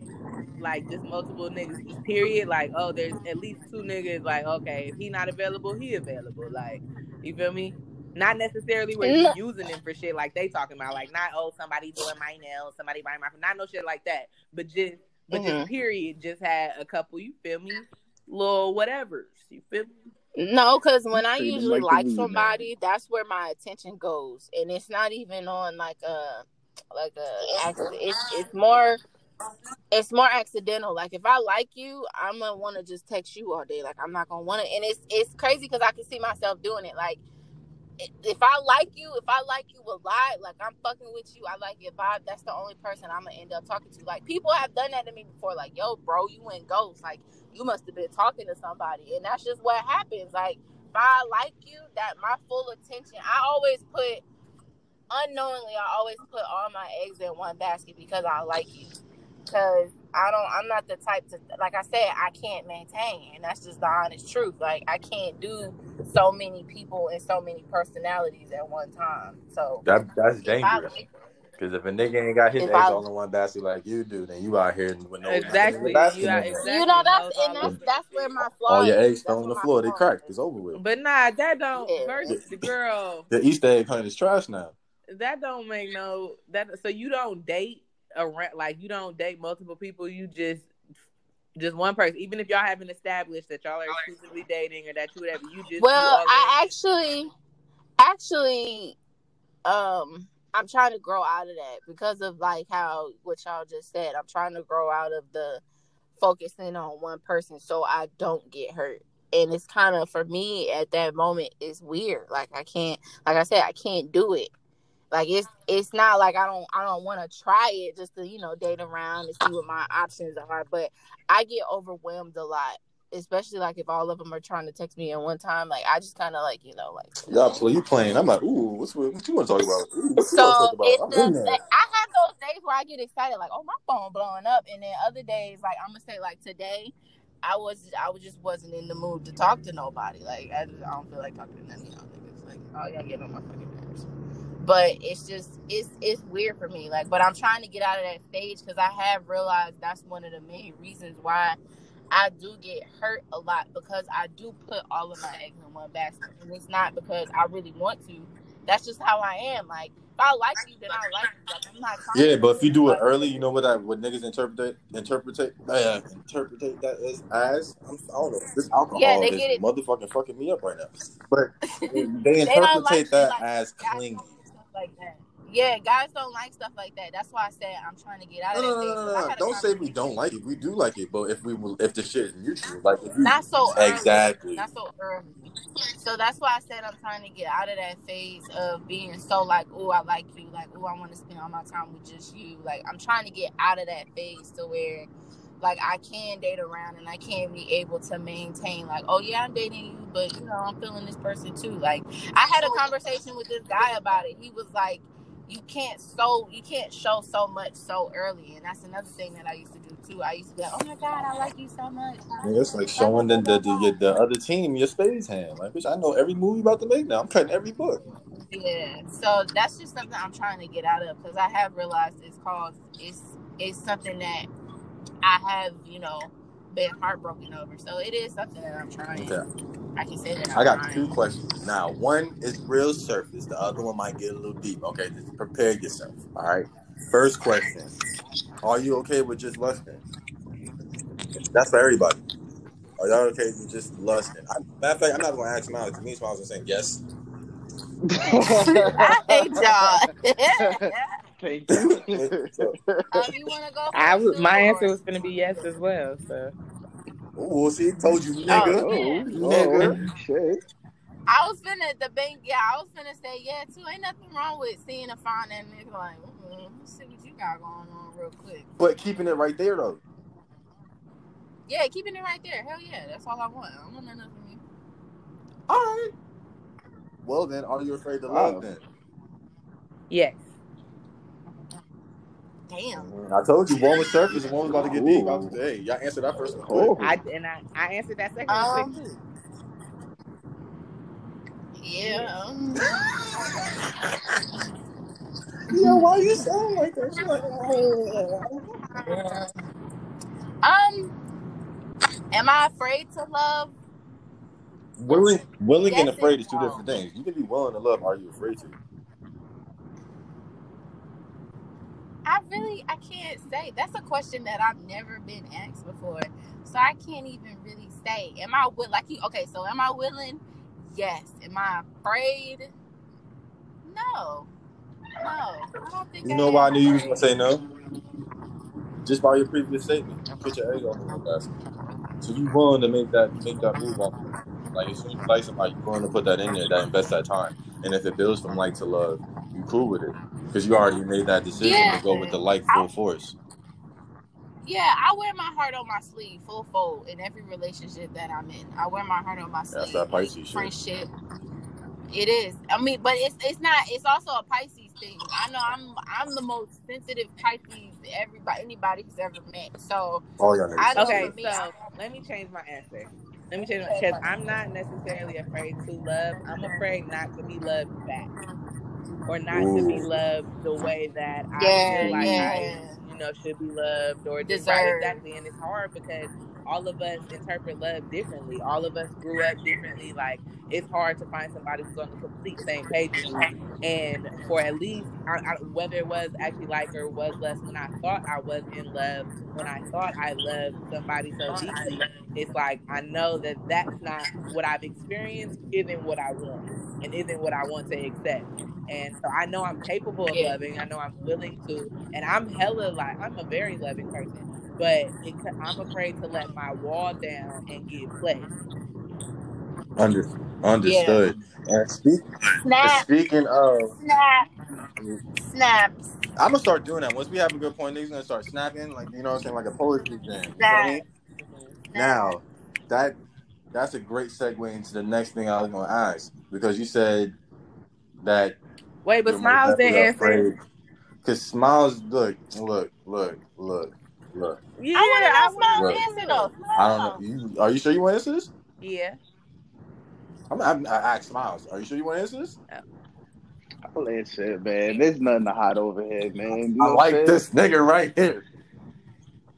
like just multiple niggas, period. Like, oh, there's at least two niggas. Like, okay, if he not available, he available. Like, you feel me? Not necessarily where you using them for shit like they talking about. Like, not oh somebody doing my nails, somebody buying my not no shit like that. But just, but Mhm. just period. Just had a couple. You feel me? Little whatever's. You feel me? No, because when I usually like like somebody, that's where my attention goes, and it's not even on like a like uh, a. It's it's more it's more accidental. Like if I like you, I'm gonna want to just text you all day. Like I'm not gonna want to, and it's it's crazy because I can see myself doing it. Like if I like you, if I like you a lot, like I'm fucking with you, I like your vibe. That's the only person I'm gonna end up talking to. Like people have done that to me before. Like yo, bro, you went ghost. Like you must have been talking to somebody, and that's just what happens. Like if I like you, that my full attention. I always put unknowingly. I always put all my eggs in one basket because I like you. Because I don't. I'm not the type to. Like I said, I can't maintain, and that's just the honest truth. Like I can't do so many people and so many personalities at one time. So That that's dangerous. Because if a nigga ain't got his If eggs I- all in one basket like you do, then you out here with no Exactly. basket You no are more. exactly. you know that's and all that's that's where my flaw All your is. eggs thrown on the floor, they flaw cracked. It's over with. But nah, that don't. Yeah. First, the girl, The Easter egg hunt is trash now. that don't make no that. So you don't date around like you don't date multiple people. You just just one person. Even if y'all haven't established that y'all are exclusively dating or that you whatever, you just Well, I actually, actually, um, I'm trying to grow out of that because of like how what y'all just said. I'm trying to grow out of the focusing on one person so I don't get hurt. And it's kind of for me at that moment it's weird. Like I can't, like I said, I can't do it. Like it's it's not like I don't I don't want to try it just to you know date around and see what my options are. But I get overwhelmed a lot especially like if all of them are trying to text me at one time, like I just kind of like you know like. Y'all play you playing. I'm like, ooh, what's what, you want to talk about? Ooh, So talk it's the, there. I have those days where I get excited, like oh my phone blowing up, and then other days like I'm gonna say like today, I was I was just wasn't in the mood to talk to nobody. Like I, just, I don't feel like talking to none of y'all niggas. Like oh y'all get on my fucking nerves. But it's just it's it's weird for me. Like, but I'm trying to get out of that stage because I have realized that's one of the main reasons why I do get hurt a lot because I do put all of my eggs in one basket, and it's not because I really want to. That's just how I am. Like, if I like you, then I like you. Like, I'm not. Yeah, but if you do it early, you know what I what niggas interpret interpret uh, interpret that as as I'm, I don't know. This alcohol Yeah, they is get it. motherfucking fucking me up right now. But <laughs> they They interpret like that like, as clingy. Like that. Yeah, guys don't like stuff like that. That's why I said I'm trying to get out of no, that no, no, no, no. Don't say we don't like it. We do like it, but if we will, if the shit is mutual, like if you Not so early. exactly. Not so early. So that's why I said I'm trying to get out of that phase of being so like, oh, I like you, like, oh, I want to spend all my time with just you. Like, I'm trying to get out of that phase to where, like, I can date around and I can be able to maintain, like, oh yeah, I'm dating you, but you know, I'm feeling this person too. Like, I had a conversation with this guy about it. He was like, you can't so you can't show so much so early, and that's another thing that I used to do too. I used to be like, oh my god, I like you so much. Yeah, it's like showing the the, the the other team your spades hand. Like, bitch, I know every movie about to make now. I'm cutting every book. Yeah, so that's just something I'm trying to get out of because I have realized it's called it's it's something that I have you know been heartbroken over. So it is something that I'm trying. Okay. I can say that I'm I got trying. two questions. Now, one is real surface. The other one might get a little deep. Okay, just prepare yourself. All right. First question: Are you okay with just lusting? That's for everybody. Are y'all okay with just lusting? I, matter of fact, I'm not going to ask Miles. Me and Miles are saying yes. <laughs> <laughs> I hate y'all. <laughs> Thank <laughs> you. So, um, you want to go? I first, was, my answer was going to be yes as well. So ooh, see, told you, Oh, nigga. oh, Nigga. oh, shit. I was finna the bank. Yeah, I was finna say yeah too. Ain't nothing wrong with seeing a fine and nigga like, mm, let's see what you got going on real quick. But keeping it right there though. Yeah, keeping it right there. Hell yeah, that's all I want. I don't want nothing from you. All right. Well then, are you afraid to love then? yes, Damn. I told you one was surface and one was about to get deep. I was, hey, y'all answer that first one Oh. quick. I and I, I answered that second one Um, quick too. Yeah. <laughs> Yo, why you sound like that? She's like, <laughs> Um, am I afraid to love? willing, willing and afraid is two no. different things. You can be willing to love. Are you afraid to? I really, I can't say. That's a question that I've never been asked before, so I can't even really say. Am I will like you? Okay, so am I willing? Yes. Am I afraid? No. No. I don't think. You know why I knew you was gonna say no? Just by your previous statement, you put your egg on one basket. So you willing to make that make that move off of it. Like as soon as you like somebody, you willing to put that in there, that invest that time. And if it builds from like to love, you cool with it because you already made that decision Yeah. to go with the like full force. Yeah, I wear my heart on my sleeve, full fold, in every relationship that I'm in. I wear my heart on my sleeve. That's that Pisces shit. friendship. It is. I mean, but it's it's not. It's also a Pisces thing. I know I'm I'm the most sensitive Pisces everybody anybody who's ever met. So All y'all. I know Okay, me, so let me change my answer. Let me change you, because I'm not necessarily afraid to love. I'm afraid not to be loved back, or not to be loved the way that I feel like I, you know, should be loved or just Deserve. right exactly. And it's hard because all of us interpret love differently. All of us grew up differently. Like it's hard to find somebody who's on the complete same page as you. And for at least, I, I, whether it was actually like or was less when I thought I was in love, when I thought I loved somebody so deeply, it's like I know that that's not what I've experienced, isn't what I want, and isn't what I want to accept. And so I know I'm capable of loving. I know I'm willing to, and I'm hella like I'm a very loving person. But it, I'm afraid to let my wall down and give play. Under, understood. And speak, Snap, speaking of, snap, mm-hmm. snaps. I'm gonna start doing that. Once we have a good point, niggas are gonna start snapping, like you know what I'm saying, like a poetry jam. You know I Snap. Mm-hmm. mean? Now, that that's a great segue into the next thing I was gonna ask because you said that Wait, but Smiles didn't answer. afraid. Cause smiles, look, look, look, look, look. Yeah, I want to know Smiles' Look. answer though. I don't know. You, are you sure you want to answer this? Yeah. I'm, I'm, I asked Smiles. Are you sure you want to answer this? I'll answer it, man. There's nothing to hide over here, man. You know I like this nigga right here.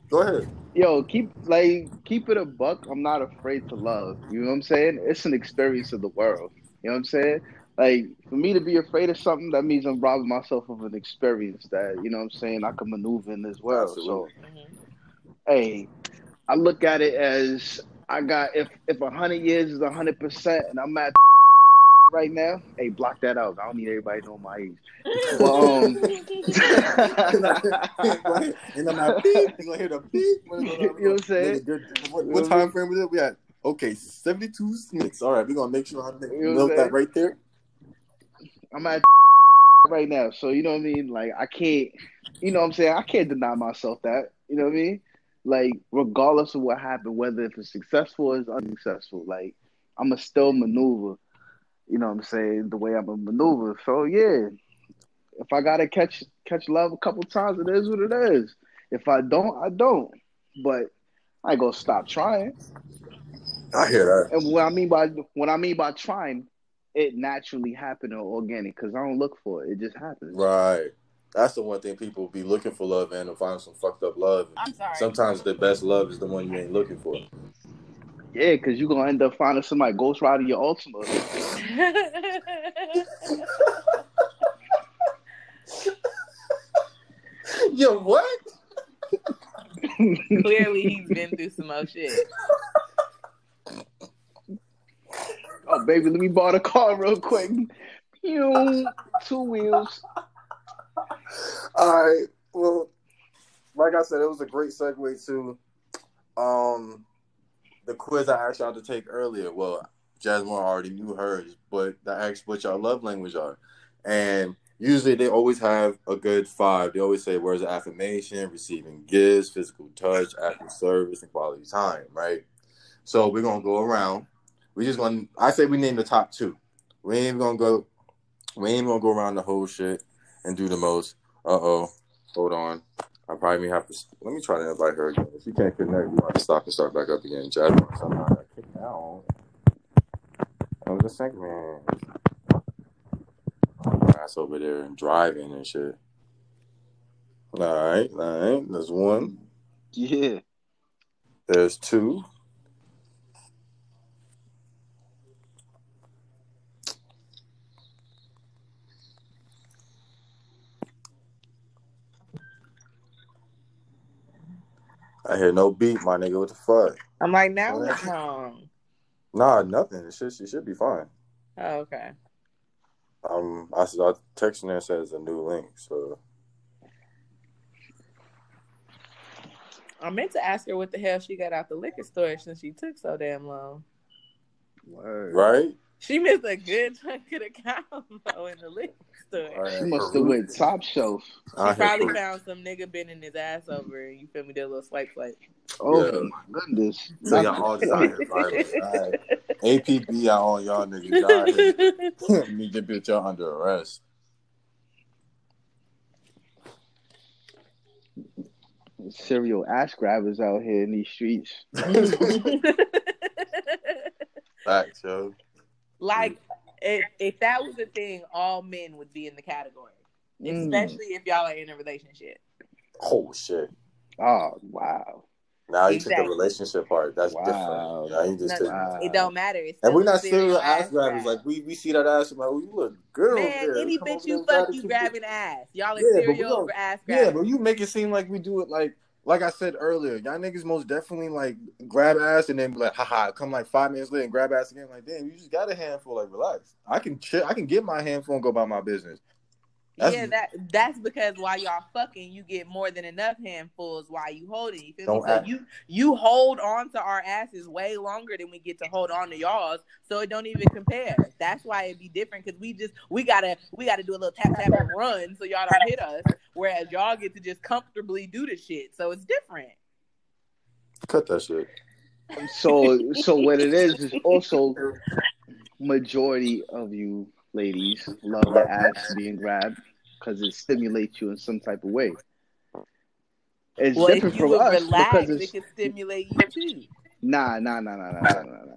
Go ahead. Yo, keep like keep it a buck. I'm not afraid to love. You know what I'm saying? It's an experience of the world. You know what I'm saying? Like for me to be afraid of something, that means I'm robbing myself of an experience that you know what I'm saying I can maneuver in as well. Absolutely. So, hey, I look at it as I got if if a hundred years is a hundred percent, and I'm at <laughs> right now. Hey, block that out. I don't need everybody to know my age. <laughs> Well, um, <laughs> and I'm not beep. You gonna hear the beep. You know what I'm saying? What, what what time frame was it? We had okay, 72 minutes. All right, we're gonna make sure I make, You know what I'm note that right there. I'm at <laughs> right now. So you know what I mean? Like I can't you know what I'm saying? I can't deny myself that. You know what I mean? Like regardless of what happened, whether if it's successful or it's unsuccessful, like I'ma still maneuver, you know what I'm saying, the way I'm a maneuver. So yeah. If I gotta catch catch love a couple times, it is what it is. If I don't, I don't. But I ain't gonna stop trying. I hear that. And what I mean by what I mean by trying, it naturally happened or organic because I don't look for it. It just happens. Right. That's the one thing people be looking for love and to find some fucked up love. I'm sorry. Sometimes the best love is the one you ain't looking for. Yeah, because you're gonna end up finding somebody ghost riding your Altima. <laughs> Yo, what? Clearly, he's been through some more shit. Oh baby, let me borrow the car real quick. Pew, two wheels. All right. Well, like I said, it was a great segue to um the quiz I asked y'all to take earlier. Well, Jasmine already knew hers, but I asked what y'all love language are. And usually they always have a good five. They always say words of affirmation, receiving gifts, physical touch, active service, and quality time, right? So we're gonna go around. We just gonna I say we name the top two. We ain't gonna go we ain't gonna go around the whole shit and do the most. Uh oh. Hold on. I probably may have to. Let me try to invite her again. If she can't connect, we have to stop and start back up again. Jasmine somehow got kicked out of the segment. That's over there and driving and shit. All right, all right. There's one. Yeah. There's two. I hear no beat, my nigga. What the fuck? I'm like, now what's wrong? Nah, nothing. It should, she should be fine. Oh, okay. Um, I saw texting there says a new link. So I meant to ask her what the hell she got out the liquor store since she took so damn long. Word. right. She missed a good chunk of the combo <laughs> in the liquor store. She must have went top shelf. She I probably Peru. found some nigga bending his ass over and you feel me, did a little swipe swipe. Oh Yeah. my goodness. So y'all all just out here violent. All right. APB out all y'all niggas. Y'all. Need to bitch y'all under arrest. Serial ass grabbers out here in these streets. <laughs> Facts, yo. Like if if that was a thing, all men would be in the category. Mm. Especially if y'all are in a relationship. Oh shit. Oh wow. Now you took the relationship part. That's Wow. different. Now you just No, took Wow. It don't matter. It's And we're not serial serial ass grabbers. grab. Like we, we see that ass, and like, oh, you look good. Man, over there. any Come bitch you there and try fuck, you keep grabbing ass. Y'all are Yeah, serial for ass it- Yeah, but you make it seem like we do it like, like I said earlier. Y'all niggas most definitely like grab ass and then be like, haha, come like five minutes later and grab ass again. Like, damn, you just got a handful. Like, relax. I can chill. I can get my handful and go about my business. That's- yeah, that that's because while y'all fucking, you get more than enough handfuls while you holding. You feel me? Don't So act- you you hold on to our asses way longer than we get to hold on to y'all's, so it don't even compare. That's why it be different because we just we gotta we gotta do a little tap tap and run so y'all don't hit us, whereas y'all get to just comfortably do the shit. So it's different. Cut that shit. So so what it is is also majority of you ladies love the ass being grabbed because it stimulates you in some type of way. It's well, if different you from us relax, because it can stimulate you too. nah nah nah nah nah nah nah. nah.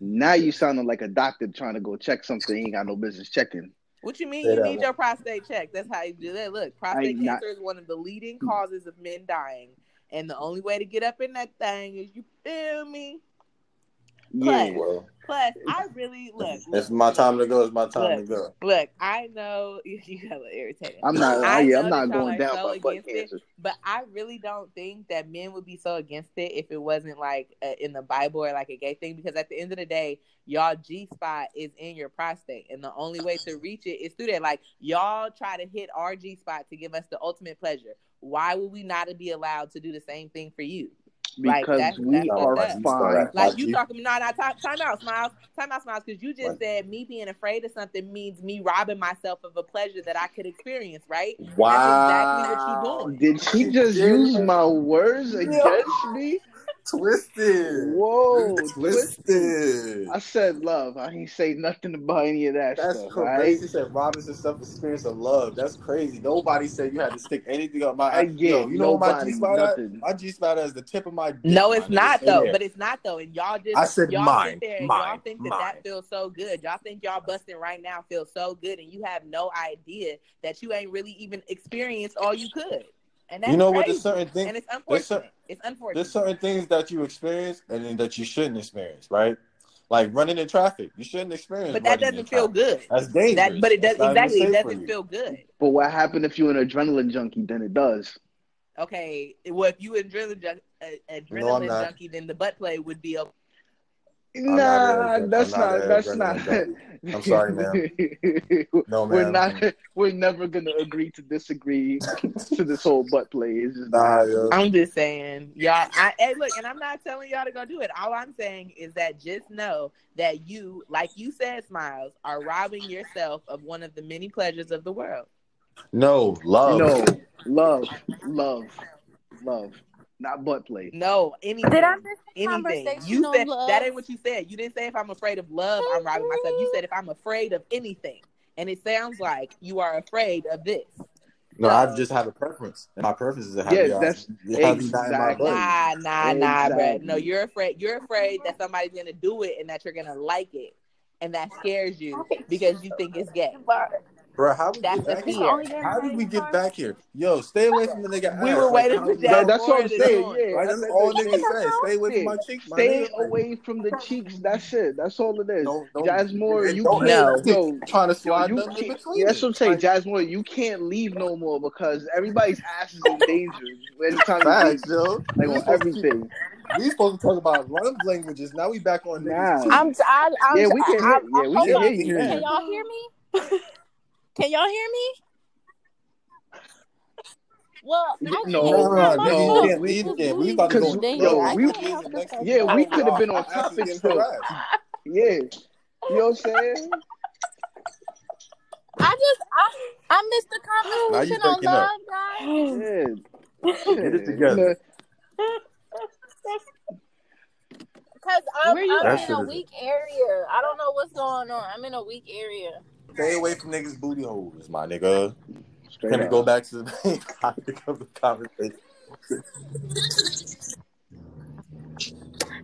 Now you sounding like a doctor trying to go check something he ain't got no business checking. What you mean? You need your prostate checked. That's how you do that. Look, prostate I not- cancer is one of the leading causes of men dying, and the only way to get up in that thing is you feel me. Yeah. Well, Plus, I really look. it's look, my time to go. It's my time Look. to go. Look, I know <laughs> you got a little irritated, I'm not I, yeah, I'm not going down so by butt against it. but I really don't think that men would be so against it if it wasn't like uh, in the Bible or like a gay thing. Because at the end of the day, y'all G spot is in your prostate, and the only way to reach it is through that. Like y'all try to hit our G spot to give us the ultimate pleasure. Why would we not be allowed to do the same thing for you? Like, Because that's- we that's are fucked fine. Like My you G- talking, no, no, time, time out, smiles, time out, smiles, because you just Right. said me being afraid of something means me robbing myself of a pleasure that I could experience, right? Wow. exactly what you doing. Did she just use my words <laughs> against me? Twisted. Whoa, Twisted. I said love. I ain't say nothing about any of that That's stuff. crazy. Right? Said Robinson self experience of love. That's crazy. Nobody said you had to stick anything up my I ass. get Yo, you know my nobody, G spot nothing. My G spot is the tip of my dick. No, it's nigga. not Stay though. there. But it's not though, and y'all just I said y'all mine, sit there and mine, y'all think that mine. that feels so good. Y'all think y'all busting right now feels so good, and you have no idea that you ain't really even experienced all you could. And that's you know what? crazy. There's certain things. and it's there's unfortunate. cer- it's unfortunate. There's certain things that you experience and then that you shouldn't experience, right? Like running in traffic. You shouldn't experience. but that doesn't feel traffic. good. That's dangerous. That, but it does That's not exactly. It doesn't feel good. But what happened if you're an adrenaline junkie? Then it does. Okay, well, if you adrenaline jun- uh, No, adrenaline not. junkie, then the butt play would be okay. Not Nah, an- that's I'm not. not that's not. <laughs> I'm sorry, ma'am. <laughs> No, man. We're not. We're never gonna agree to disagree <laughs> to this whole butt play. It's just Nah, yo. I'm just saying, y'all. I hey, look, and I'm not telling y'all to go do it. All I'm saying is that just know that you, like you said, Smiles, are robbing yourself of one of the many pleasures of the world. No, love. no love, love, love, not butt play. No, anything. Did I miss anything. conversation You said love? that ain't what you said. You didn't say if I'm afraid of love, I'm robbing myself. You said if I'm afraid of anything. And it sounds like you are afraid of this. No, So- I just have a preference. And my preference is to have Yeah, y'all- that's have me my exactly- Nah, nah, nah, bruh. Exactly. No, you're afraid. You're afraid that somebody's gonna do it and that you're gonna like it, and that scares you because you think it's gay. Bro, how we That's get back here? How did we get back here? Yo, stay away from the nigga. We ass. were waiting how for we- Jazz Yeah, that's what I'm saying. Yeah, Like, that's that's all what I'm niggas saying. say. Stay away from my Yeah. cheek. my Stay nigga. Away from the cheeks. That's it. That's all it is. Don't- don't- Jasmine, and you don't- can't. No. Yo, trying to yo, slide you nothing in can't. between. Yeah, that's what I'm saying, Like, Jasmine. You can't leave no more because everybody's ass is in danger anytime Facts, you yo. Like We on supposed to everything. We supposed to talk about love languages. Now we back on Nah. I'm, t- I, I'm Yeah, we can I, hear- yeah, we can on. hear you. Can y'all hear me? <laughs> Can y'all hear me? Well, I can't. No, No, no, no, my nigga, can't leave again. We about to go. yo, I we- can't help this. Yeah, we could have been on ass is topic getting Yeah, you know what I'm saying? I just I I missed the Now you conversation on breaking up. love, guys. Yeah, Get it together. <laughs> Cause I'm, I'm in shit a is- weak area. I don't know what's going on. I'm in a weak area. Stay away from niggas' booty holes, my nigga. Straight Can we go back to the main <laughs> topic of the conversation?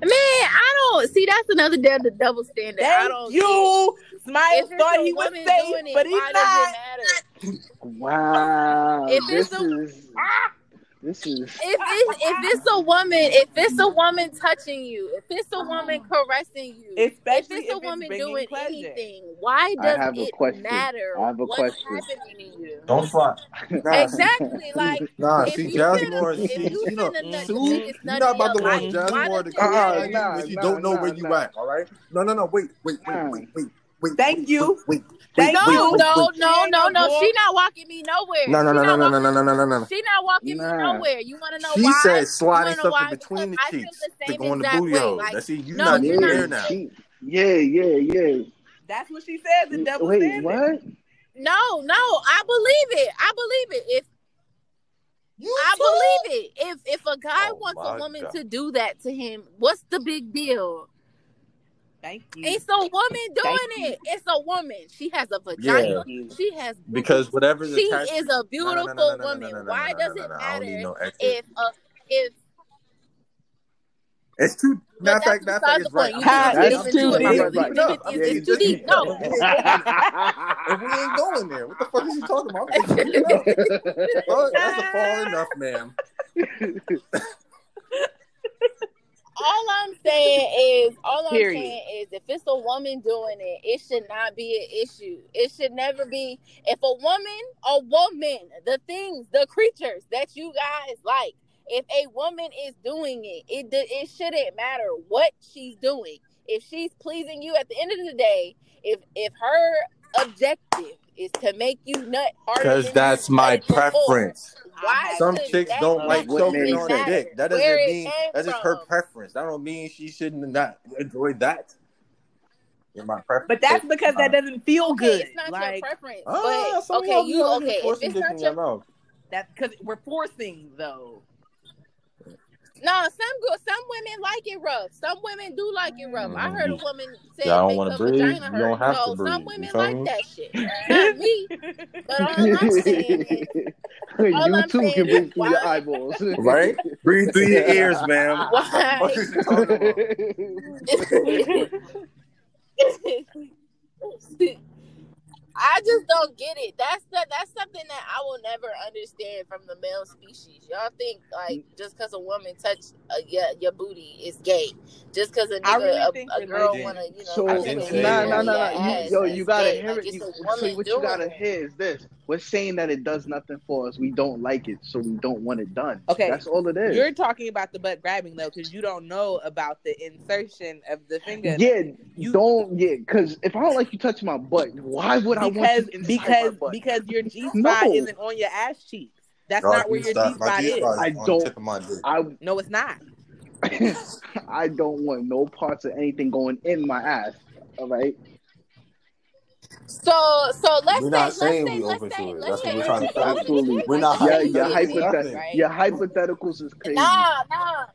Man, I don't see. That's another damn the double standard. I Thank don't you. Smiles If it's thought a he was woman safe, doing it, but he's why not. matter? Wow. If this it's a- is ah! This is If it's if it's a woman, if it's a woman touching you, if it's a woman mm. caressing you, Especially if it's a if woman bringing doing pleasure. anything, why I does have a it question. matter I have a what's question. happening to you? Don't fly. <laughs> Nah, Exactly, like <laughs> Nah, if see, you Jasmine if see, you you know, finna nut Sue, you're not about to want life, Jasmine to come it Uh-uh, you nah, when you nah, don't know where nah, you nah. at, all right? No, no, no, wait, wait, wait, wait, wait, wait. Thank you. Wait, wait, Thank No, wait, no, no, no, no. She not walking me nowhere. No, no, She no, no, no, no, no, no, no, no. She not walking Nah. me nowhere. You want to know She why? said sliding wanna stuff in between the Because I feel cheeks to go in the exact booty hole. Like, see, you no, not you're getting there now. she, yeah, yeah, yeah. That's what she said. The double Wait, standard. what? no, no. I believe it. I believe it. If You I too? believe it. If if a guy Oh wants a woman God. to do that to him, what's the big deal? Thank you. It's a woman doing Thank you. it. It's a woman. She has a vagina. Thank you. She has Because whatever the she attachment- is a No, no, no, beautiful no, no, no, woman. no, no, no, Why does no, it no, no. I don't matter no if uh, if It's too. But Matter of that's fact, matter of beside fact, the it's right. You Ha, think it's it's too deep, my deep. brother. You think it's, Yeah, it's, you it's too deep. No. If we ain't going there, what the fuck is you talking about? I'm just picking up. <laughs> Oh, that's a far enough, ma'am. <laughs> all I'm saying is, all I'm Period. saying is, if it's a woman doing it, it should not be an issue. It should never be. If a woman, a woman, the things, the creatures that you guys like, if a woman is doing it, it it shouldn't matter what she's doing. If she's pleasing you, at the end of the day, if if her objective is to make you nut harder, Because that's my preference. Why Some chicks don't like What choking on sense? dick. That doesn't mean that's just her preference. That don't mean she shouldn't not enjoy that. In my preference. But that's because that doesn't feel Okay, good. it's not like your preference. Ah, but some okay, y'all you be out here okay? If it's not your your mouth. that's because we're forcing though. No, some girls, some women like it rough. Some women do like it rough. I heard a Mhm. woman say Y'all don't wanna breathe, vagina you hurt. don't have no, to breathe, some women like me? that shit. Not me. But all I'm saying is, <laughs> all you I'm too saying can breathe through your eyeballs. <laughs> Right? Breathe through your ears, ma'am. <laughs> Why? What is you talking about? I just don't get it. That's the, that's something that I will never understand from the male species. Y'all think like just because a woman touch uh, your your booty is gay, just because a I nigga really a, think a girl wanna you know So I put didn't his say nah, hand nah, on nah, your nah. You, yo, you gotta gay. hear Like, it. it's You, so what you gotta it. hear is this: we're saying that it does nothing for us. We don't like it, so we don't want it done. Okay, that's all it is. You're talking about the butt grabbing though, because you don't know about the insertion of the finger. yeah, you- don't yeah. Because if I don't like you touching my butt, why would I want because you because because your G spot No. isn't on your ass cheeks. That's Oh, not where your G G-spot- my spot is. I don't- tip of my dick. I No, it's not. I don't want no parts of anything going in my ass. All right. So so let's We're say not let's saying say we let's open say to it. let's That's say what we're you trying to see say. open Absolutely. dick, We're like, not let's Yeah, say you your see a dick, hypothet- right? your hypotheticals is crazy. Nah, nah.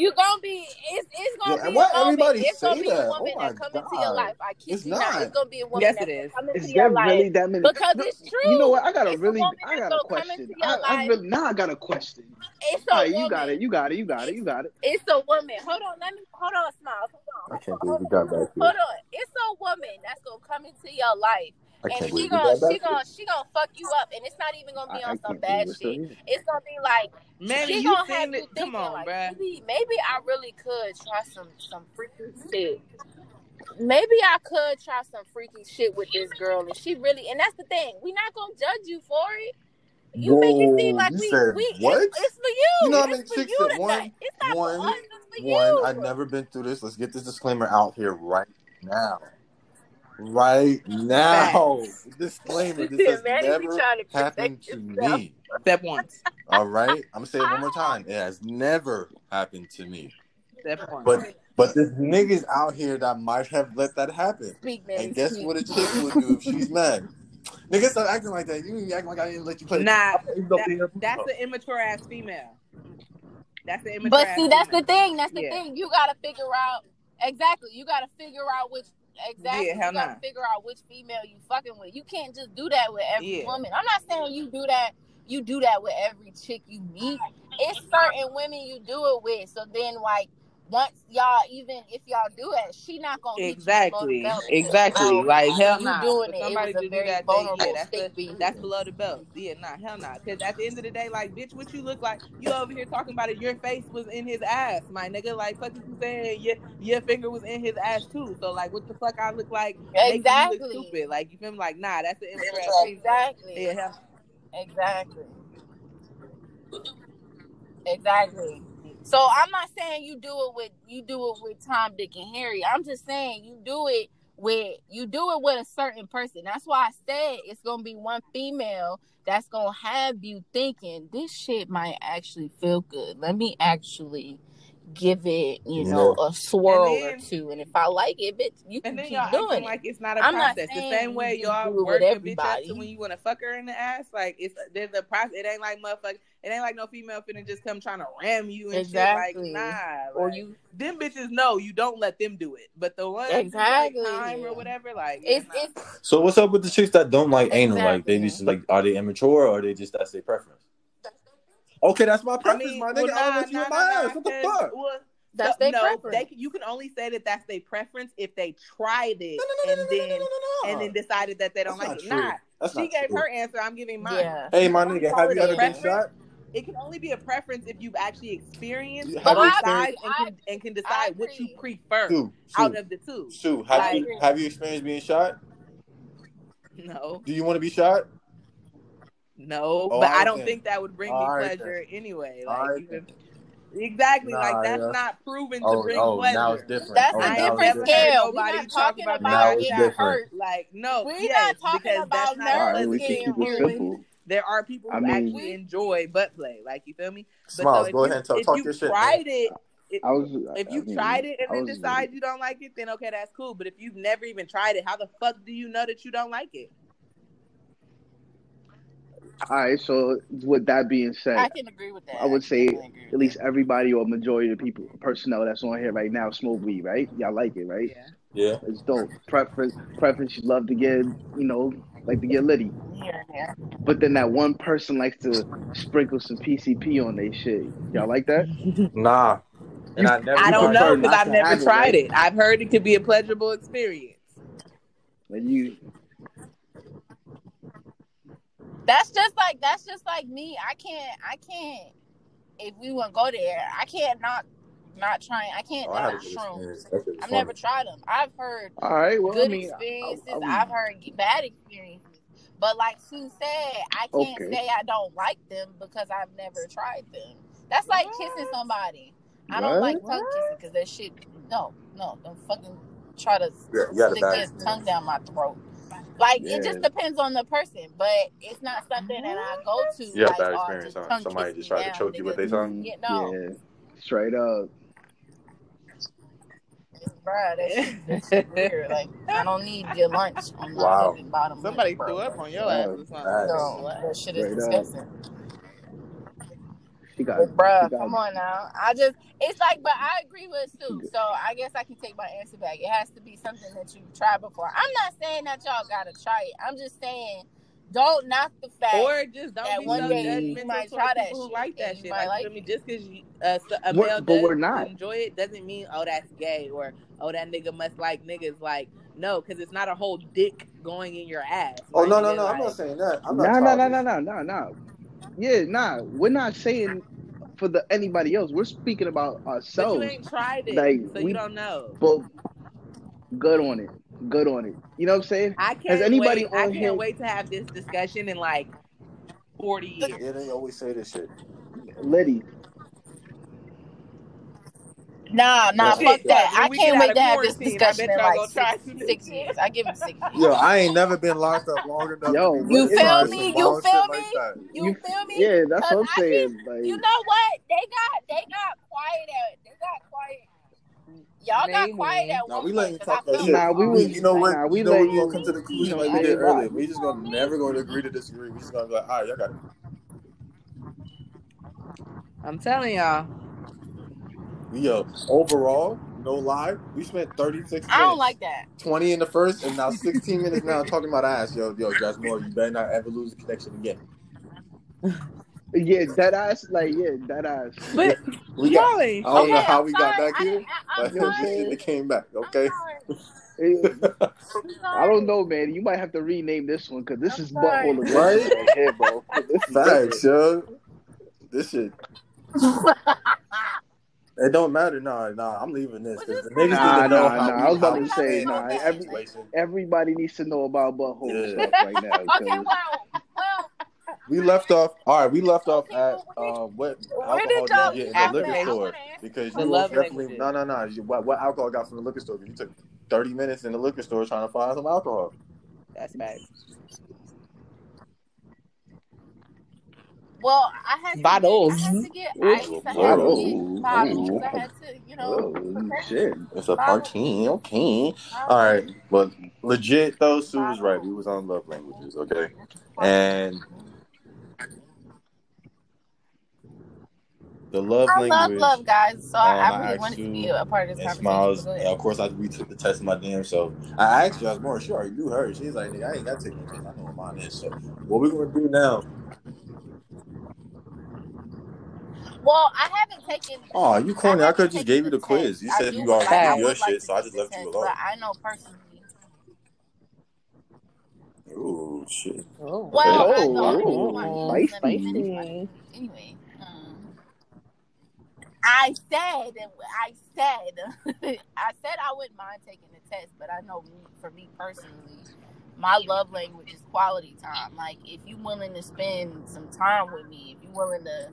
You gonna be it's it's gonna Yeah, be why a woman. everybody It's gonna say be a woman Oh my that come into your life. I kid It's you not. not. It's gonna be a woman Yes, that's it gonna is. come into Is your there life. really that many? Because No, it's true. You know what? I got a It's really, woman I got a question. I, I really, now I got a question. It's a All right, woman. you got it, you got it, you got it, you got it. It's a woman. Hold on, let me hold on, smiles. Hold on. I can't hold believe we got back Hold on. It's a woman that's gonna come into your life. I And she believe we gonna she back gonna she gonna fuck you up and it's not even gonna be I, I on some bad shit. It's gonna be like Manny, she you gonna have seen you thinking Come on, like bruh. maybe maybe I really could try some some freaky shit. Maybe I could try some freaky shit with this girl, and she really and that's the thing. We not gonna judge you for it. You make it seem like you we said we what? It's, it's for you. You know how many it's for chicks you that to one- nut. It's not one- for us. It's for One, you. I've never been through this. Let's get this disclaimer out here right now. Right now. Disclaimer. This has Man, he be never to happened to himself. me. Step once. All right? I'm gonna say it one more time. It has never happened to me. Step one. But but there's niggas out here that might have let that happen. Speak, man. And guess speak. what a chick would do if she's mad? Niggas stop acting like that. You ain't acting like I didn't let you play. Nah, You don't be here. That's an immature ass female. That's an immature But ass see, that's the thing. That's the Yeah. thing. You gotta figure out exactly. You gotta figure out which exactly. Yeah, you gotta nah. figure out which female you fucking with. You can't just do that with every Yeah. woman. I'm not saying you do that. You do that with every chick you meet. It's certain women you do it with. So then, like, once y'all even if y'all do it, she not gonna hit you Exactly, the exactly. Like hell you nah. doing For it, it was a do very that, then vulnerable yeah, that's the, being that's below the belt. Yeah, nah, hell nah. Because at the end of the day, like, bitch, what you look like? You over here talking about it. Your face was in his ass, my nigga. Like, fuck you saying? Your your finger was in his ass too. So like, what the fuck I look like? Making you look Exactly. stupid. Like, you feel me? Like, nah, that's an infrared face. Exactly. Yeah, hell. Exactly. Exactly. So I'm not saying you do it with you do it with Tom, Dick, and Harry. I'm just saying you do it with you do it with a certain person. That's why I said it's gonna be one female that's gonna have you thinking this shit might actually feel good. Let me actually give it, you know, a swirl And or two. And if I like it, bitch, you can And then keep y'all doing it. like it's not a I'm not process. the same way y'all do it work with a bitch up everybody. to when you want to fuck her in the ass. Like it's there's a process. It ain't like motherfucker. It ain't like no female finna just come trying to ram you and Exactly. shit. Like nah. or you them bitches know you don't let them do it. But the ones Exactly. that like time or whatever, like yeah, it's nah. So what's up with the chicks that don't like anal? Like they just like are they immature or are they just that's their preference? Okay, that's my I preference, mean, my well, nigga. nah, I'll let you nah, in nah, my nah, ass. What the fuck? well, that's so- their no, preference. They, you can only say that that's their preference if they tried it No, no, no, and no, no, then and then decided that they don't That's like not it. true. Nah, That's she not gave true. her answer. I'm giving mine. yeah. Hey, my nigga, have you ever been shot? It can only be a preference if you've actually experienced Have both sides experienced- and can, and can decide I what you prefer Sue, out of the two. Sue, have Like- you have you experienced being shot? No, Do you want to be shot? no, Oh, but I alright don't then. think that would bring me Alright pleasure anyway. Like Alright you exactly, Nah, like that's yeah. not proven to Oh, bring oh, pleasure. now it's different. That's oh, a I ain't now it's different never different. scale. We're not talk talking about about Now getting it's getting shot. different. hurt. Like no, We're yes, not talking about that's not nerves a All right, pleasant we can getting keep it simple. There are people who I mean- actually enjoy butt play. Like you feel me? But Smiles, so go you, ahead and talk, if talk you your shit. tried man. it, if, I was. if I you mean, tried it and I then was- decide you don't like it, then okay, that's cool. But if you've never even tried it, how the fuck do you know that you don't like it? All right. So with that being said, I can agree with that. I would say definitely agree with at least everybody or majority of the people personnel that's on here right now smoke weed, right? Y'all like it, right? Yeah. Yeah. It's dope. Preference, preference. You love to get, you know, like to get litty. Yeah, yeah. But then that one person likes to sprinkle some PCP on their shit. Y'all like that? <laughs> Nah. And I never. I don't know because I've never have it, tried it. I've heard it could be a pleasurable experience. Like you, That's just like that's just like me. I can't. I can't. If we want to go there, I can't not not trying. I can't Oh, I had a not good shrooms. experience. That shit was I've funny. never tried them. I've heard all right. Well, good I mean, experiences. I, I've heard bad experiences. But like Sue said, I can't Okay. say I don't like them because I've never tried them. That's like kissing somebody. I don't like tongue kissing because that shit. No, no, don't fucking try to Yeah, you got stick bad your experience. tongue down my throat. Like Yeah. it just depends on the person, but it's not something that I go to. Yeah, had like, bad oh, experience, just Somebody just me tried to choke you with their tongue? Yeah, no. yeah, straight up. Bruh, that shit, weird. Like I don't need your lunch on my Wow. fucking bottom. Somebody lip, bro. threw up on your Oh, ass or something. No, that shit is Straight disgusting. She got, But bruh, got come on now. I just it's like, but I agree with Sue. So I guess I can take my answer back. It has to be something that you've tried before. I'm not saying that y'all gotta try it. I'm just saying don't knock the fact. Or just don't That be one so day you might try that shit like that and shit. Like, like you feel me? it. Just because uh, a We're- male but does we're not. enjoy it doesn't mean oh that's gay or oh that nigga must like niggas. Like no, because it's not a whole dick going in your ass. Oh my no no nigga, no! I'm not saying that. I'm not Nah, nah, nah, childish. nah, nah, nah, nah. Yeah, nah. We're not saying for the anybody else. We're speaking about But ourselves. you ain't tried it, Like, so we- you don't know. But good on it. Good on it. You know what I'm saying? I can't anybody wait. I can't here- wait to have this discussion in like forty years. Yeah, they always say this shit. Liddy. Nah, nah, Shit, fuck that. when I can't wait to have this quarantine, I discussion in like gonna try six, six years. I give it six years. Yo, I ain't never been locked up long enough. Yo, you feel me? You feel me? Like. You, You- feel me? Yeah, that's what I'm 'Cause I saying. Like, You know what? They got they got quiet at they got quiet. Y'all got Name quiet it. at Nah, one we point letting you 'cause talk I that shit. Nah, we like- was- you know what? nah, we you know? We're gonna come to the conclusion like we did earlier. We just gonna never gonna agree to disagree. We just gonna be like, all right, y'all got it. I'm telling y'all. We, Yo, overall, no lie, we spent 36 minutes. I don't like that. 20 in the first, and now 16 minutes now talking about ass. Yo, yo, Jasmine, you better not ever lose the connection again. <laughs> Yeah, that ass, like yeah, that ass. But We got. Molly, I don't know how I'm we got back I- here, I- I'm but this shit it came back. Okay. I'm sorry. <laughs> I'm I don't know, man. You might have to rename this one because this I'm is sorry. butthole edition Right? right here, bro. <laughs> This is Facts, different. yo. This shit. <laughs> It don't matter. Nah, nah. I'm leaving this Well, because the just- niggas Nah, need know nah, how nah. we, I was about to we say, nah. this Every, situation. everybody needs to know about butthole Yeah. stuff right now. Okay, 'cause- well, well, We left off. All right, we left off at well, uh, what where alcohol did did y'all get in the liquor store? Because you love most definitely languages. no, no, no. What, what alcohol got from the liquor store? You took thirty minutes in the liquor store trying to find some alcohol. that's bad. well, I had to Bottles. Get, I had to get ice. I had to bottles. get bottles. I had to, you know. Oh shit! It's a party, okay. All right, but legit though, Sue was right. We was on love languages, okay, and the love I love language. love, guys. So I, Um, I I really asked wanted to be a part of this and conversation. Smiles, Go and of course, I we took the test of my damn self. I asked you, I was more sure. You heard. She's like, I ain't got to take no test. I know what mine is. So, what we gonna do now? Well, I haven't taken. Oh, you corny. I, haven't could just gave you the test. quiz. You said you would already like- I your would like shit, so I just the left you alone. But I know personally. Ooh, shit. Oh, Well, I Oh, know the oh, reason why he spicy. was in minutes. Anyway, I said, I said, <laughs> I said I wouldn't mind taking the test, but I know me, for me personally, my love language is quality time. Like, if you're willing to spend some time with me, if you're willing to,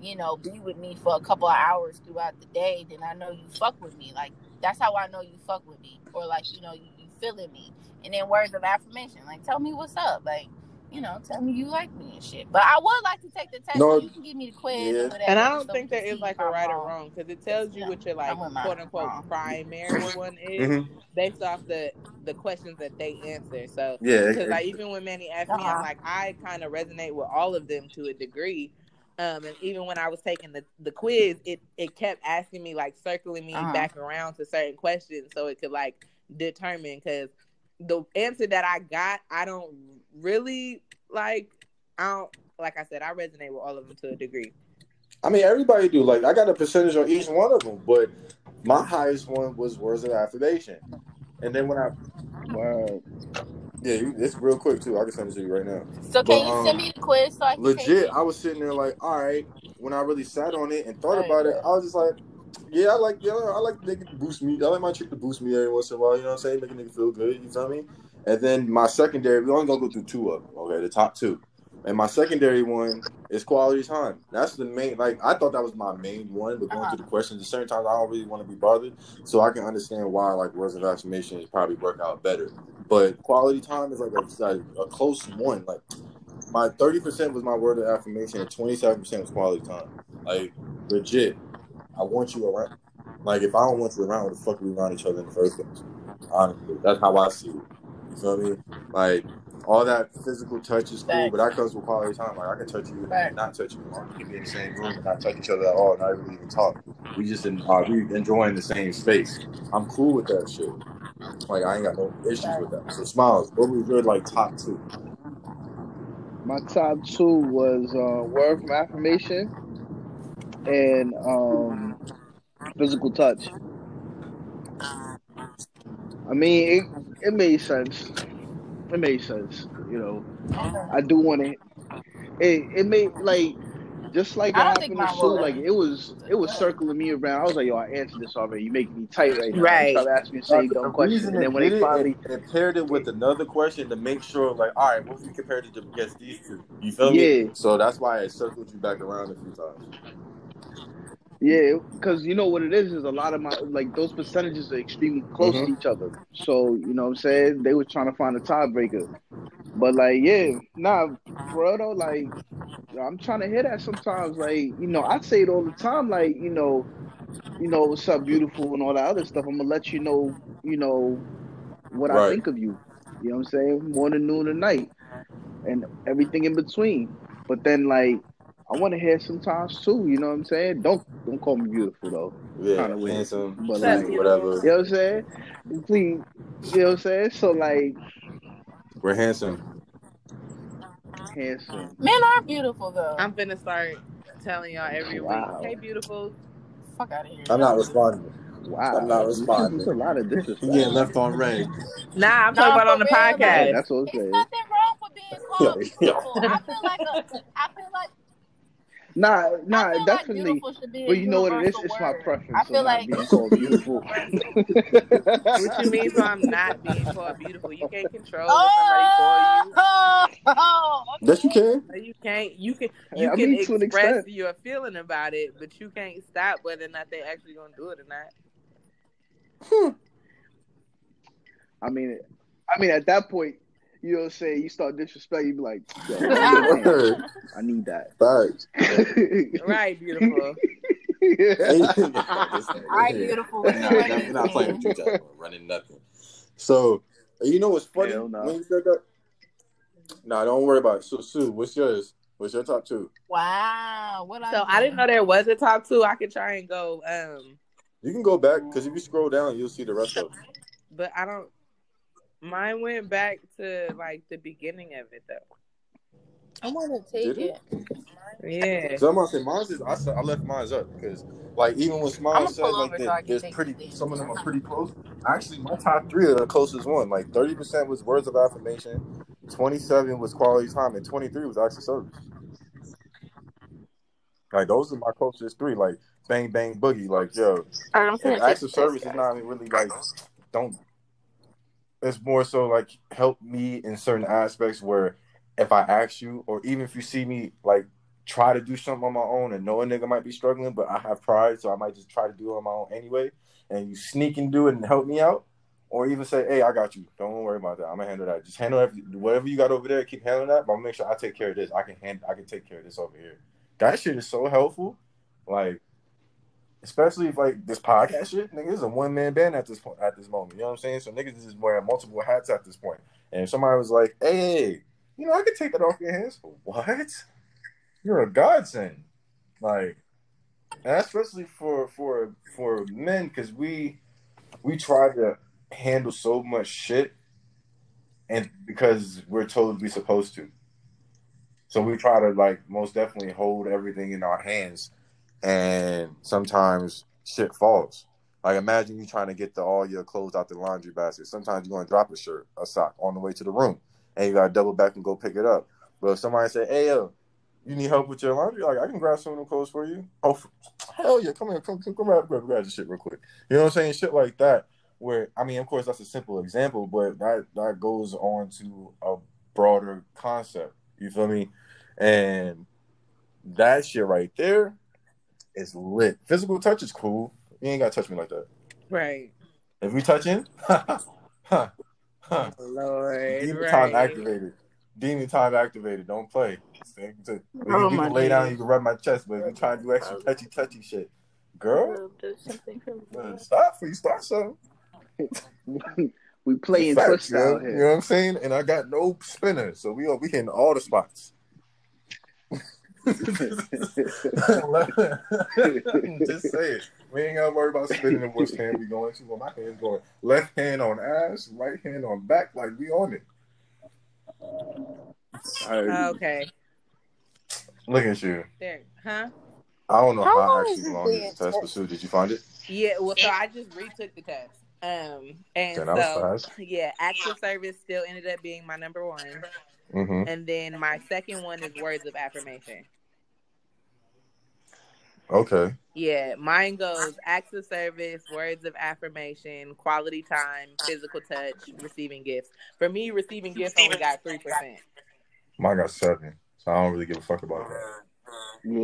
you know, be with me for a couple of hours throughout the day, then I know you fuck with me. Like, that's how I know you fuck with me, or like, you know, you, you feeling me. And then words of affirmation, like, tell me what's up, like you know, tell me you like me and shit. But I would like to take the test. No, so you can give me the quiz yeah. or. And I don't so think we there can is see like a a I'm right or wrong. wrong because it tells you Yeah, what your like I wouldn't mind quote unquote wrong. primary one <laughs> is hmm based off the the questions that they answer. So Yeah. because it- like even when Manny asked me, Uh-huh. I'm like I kind of resonate with all of them to a degree. Um, and even when I was taking the, the quiz, it it kept asking me like circling me Uh-huh. back around to certain questions so it could like determine because the answer that I got, I don't really like. I don't like I said, I resonate with all of them to a degree. I mean, everybody do. Like, I got a percentage on each one of them, but my highest one was words of affirmation. And then when I, Word. yeah, you- it's real quick too. I can send it to you right now. So can But, you um, send me the quiz so I can take Legit, it? I was sitting there like, all right. When I really sat on it and thought Right. about it, I was just like, yeah, I like, yeah, I like nigga to boost me. I like my chick to boost me every once in a while. You know what I'm saying? Make a nigga feel good. You feel me? And then my secondary, we only gonna go through two of them. Okay, the top two. And my secondary one is quality time. That's the main. Like I thought that was my main one, but going through the questions, at certain times I don't really want to be bothered, so I can understand why like words of affirmation is probably work out better. But quality time is like a, like a close one. Like my thirty percent was my word of affirmation, and twenty seven percent was quality time. Like legit, I want you around. Like if I don't want you around, what the fuck are we around each other in the first place? Honestly, that's how I see it. You feel me? Like all that physical touch is cool, Facts. but that comes with quality time. Like I can touch you and not touch you. Or we can be in the same room and not touch each other at all, not really even talk. We just in, uh, we enjoying the same space. I'm cool with that shit. Like I ain't got no issues with that. So smiles, what was your like top two? My top two was uh, word from affirmation and um, physical touch. I mean, it, it made sense. It made sense. You know, I do want to. It it made like just like it I think happened to Sue. Like it was it was circling me around. I was like, yo, I answered this already. You making me tight right now. Right. You start asking me the same the dumb questions, and then when they finally it, it paired it with another question to make sure, like, all right, what if we compared it to against these two? You feel me? Yeah. So that's why it circled you back around a few times. Yeah, because you know what it is is a lot of my like those percentages are extremely close Mhm. to each other. So you know what I'm saying they were trying to find a tiebreaker, but like yeah, nah, bro, though, like I'm trying to hear that sometimes. Like you know, I say it all the time. Like you know, you know what's up, beautiful, and all that other stuff. I'm gonna let you know, you know, what I think of you. You know what I'm saying? Morning, noon, and night, and everything in between. But then like. I want to hear sometimes too, you know what I'm saying? Don't don't call me beautiful though. Yeah, Kinda weird. handsome, But, like- whatever. You know what I'm saying? Please, you know what I'm saying? So like, We're handsome. handsome. Men are beautiful though. I'm finna start telling y'all every Wow. week, hey, beautiful. Fuck out of here. I'm not responding. Wow, I'm not responding. This a lot of disrespect. You getting left on red. Nah, I'm No, talking about on the real, like- podcast. that's what I'm It's saying. nothing wrong with being called beautiful. I feel like a, I feel like Nah, I nah, feel definitely. like beautiful should be a but you know what it is? universal It's my preference. I of feel not like being called beautiful. <laughs> What you mean? So I'm not being called beautiful? You can't control what somebody call you. <laughs> Oh, oh, okay. Yes, you can. No, You can't. You can. Hey, You I can mean, to an express extent. your feeling about it, but you can't stop whether or not they actually gonna do it or not. Hmm. I mean, I mean, at that point, you know, say you start disrespecting, you be like, Yo, <laughs> I, need a hand. Word. I need that. Facts. <laughs> Right, beautiful. <laughs> All right, beautiful. We're not, we're not playing with you, Jack. We're running nothing. So, you know what's funny Hell no. when you said that? Nah, don't worry about it. So, Sue, what's yours? What's your top two? Wow. What So I didn't know there was a top two. I could try and go, um, You can go back because if you scroll down, you'll see the rest of it. but I don't. Mine went back to like the beginning of it though. I want to take Did it? it. Yeah. So I'm gonna say mine's is I, I left mine's up because like even when Smile I'ma said like over that, so there's pretty these. some of them are pretty close. Actually, my top three are the closest one. Like 30 percent was words of affirmation, 27 was quality time, and 23 was acts of service. Like those are my closest three. Like bang bang boogie. Like yo, I'm and acts of service is not really like don't. It's more so like help me in certain aspects where if I ask you, or even if you see me like try to do something on my own and know a nigga might be struggling, but I have pride, so I might just try to do it on my own anyway. And you sneak and do it and help me out, or even say, "Hey, I got you. Don't worry about that. I'm gonna handle that. Just handle every, whatever you got over there. Keep handling that, but I'll make sure I take care of this. I can hand, I can take care of this over here. That shit is so helpful. Like, especially if like this podcast shit, nigga, is a one man band at this point at this moment. You know what I'm saying? So niggas is wearing multiple hats at this point. And if somebody was like, "Hey, you know, I could take that off your hands." What? You're a godsend. Like, and especially for for for men, because we we try to handle so much shit, and because we're told we're supposed to. So we try to like most definitely hold everything in our hands, and sometimes shit falls. Like imagine you trying to get the, all your clothes out the laundry basket. Sometimes you're gonna drop a shirt, a sock on the way to the room, and you gotta double back and go pick it up. But if somebody say, "Hey yo, you need help with your laundry?" Like I can grab some of them clothes for you. Oh hell yeah, come here, come come, come grab, grab grab the shit real quick. You know what I'm saying? Shit like that. Where I mean, of course, that's a simple example, but that that goes on to a broader concept. You feel me? And that shit right there is lit. Physical touch is cool. You ain't gotta touch me like that. Right. If we touching, <laughs> huh, huh, huh. Lord. Demon time activated. Demon time activated. Don't play. Stay- to- You, Oh, you my can lay down. days. You can rub my chest, but if you try to do extra touchy touchy shit, girl, uh, stop before you start something. <laughs> we playing Facts, twist yo. out You know what I'm saying? And I got no spinner, so we we hitting all the spots. <laughs> Just say it. We ain't gotta worry about spinning and which hand we going to. Well, my hand's going left hand on ass, right hand on back, like we on it. Alright. Okay. Look at you. There. Huh? I don't know How how, long is actually this long being is the test, but Sue, did you find it? Yeah. Well, so I just retook the test. Um, and Okay, that was so fast. yeah, active service still ended up being my number one, Mm-hmm. and then my second one is words of affirmation. Okay. Yeah, mine goes acts of service, words of affirmation, quality time, physical touch, receiving gifts. For me, receiving gifts only got three percent. Mine got seven, so I don't really give a fuck about that. Yeah,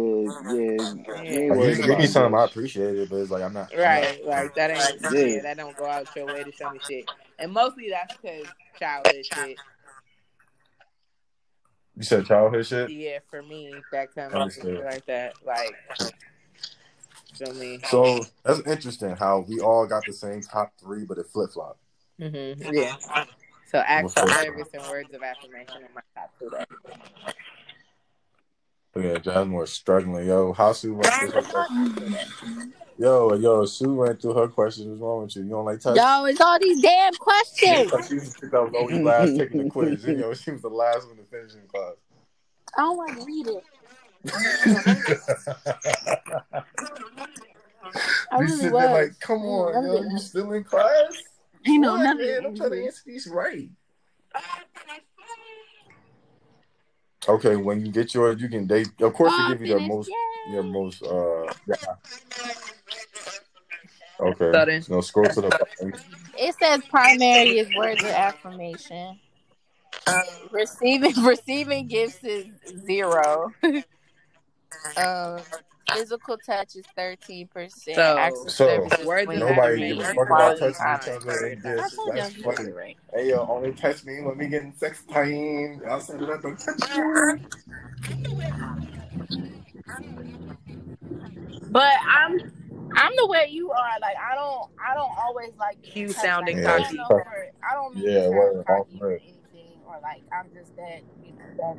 yeah. Yeah. Like, worried give me something, I appreciate it, but it's like I'm not. I'm Right, not- like that ain't Yeah. yeah, that don't go out your way to show me shit. And mostly that's because childhood shit. You said childhood shit. Yeah, for me that comes Understood. like that. Like feel me. So that's interesting how we all got the same top three, but it flip flop. Mm-hmm. Yeah. So acts of service and words of affirmation in my top two. There. Yeah, Jasmine was struggling. Yo, how Sue went through her questions. Yo, yo, Sue went through her questions. What's wrong with you? You don't like touch? Yo, it's all these damn questions. <laughs> She was the chick that was always last <laughs> taking the quiz. You know, she was the last one to finish in class. I don't want to read it. <laughs> I you really sitting was. there like, come on, I'm yo, you still in class? You know, What, none man? of I'm trying to answer these right. Okay, when you get yours, you can date. Of course, Oh, they give you the most, Yay. your most. uh yeah. Okay, So then- no, scroll to the bottom. It says primary is words of affirmation. Receiving <laughs> receiving gifts is zero. <laughs> um, physical touch is thirteen percent. So- So, words Nobody gives a fuck about touching each other quality and time. gifts. That's funny. right. Hey yo, only touch me when we getting sex time. Outside of that, don't touch me. But I'm I'm the way you are. Like I don't I don't always like being Cute touched. sounding like, I cocky. don't know I don't mean Yeah, to word, sound cocky or anything or like I'm just that you know that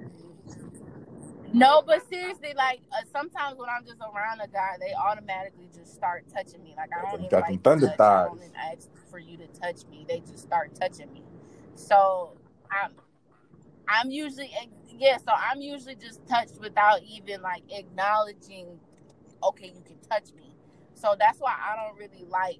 no, but seriously, like uh, sometimes when I'm just around a guy, they automatically just start touching me. Like I don't You got invite them thunder touch. I don't even ask for you to touch me. They just start touching me. So I'm, I'm usually yeah. So I'm usually just touched without even like acknowledging. Okay, you can touch me. So that's why I don't really like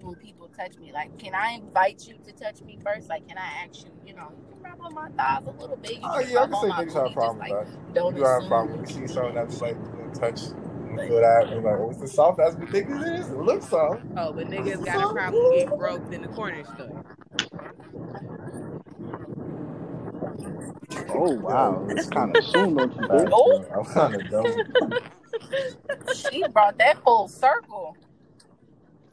when people touch me. Like, can I invite you to touch me first? Like, can I ask you? You know, you can rub on my thighs a little bit. You Oh can yeah, I can say niggas have a booty, problem with like, that. don't You have a assume. problem when you see something that's like you touch, you feel that, you're like, uh, oh, it's the soft as we think it is. It looks soft. Oh, but niggas got a problem getting groped in the corner store. Oh <laughs> wow, it's kind of soon, don't you think? Oh. I'm kind of dumb. She brought that full circle.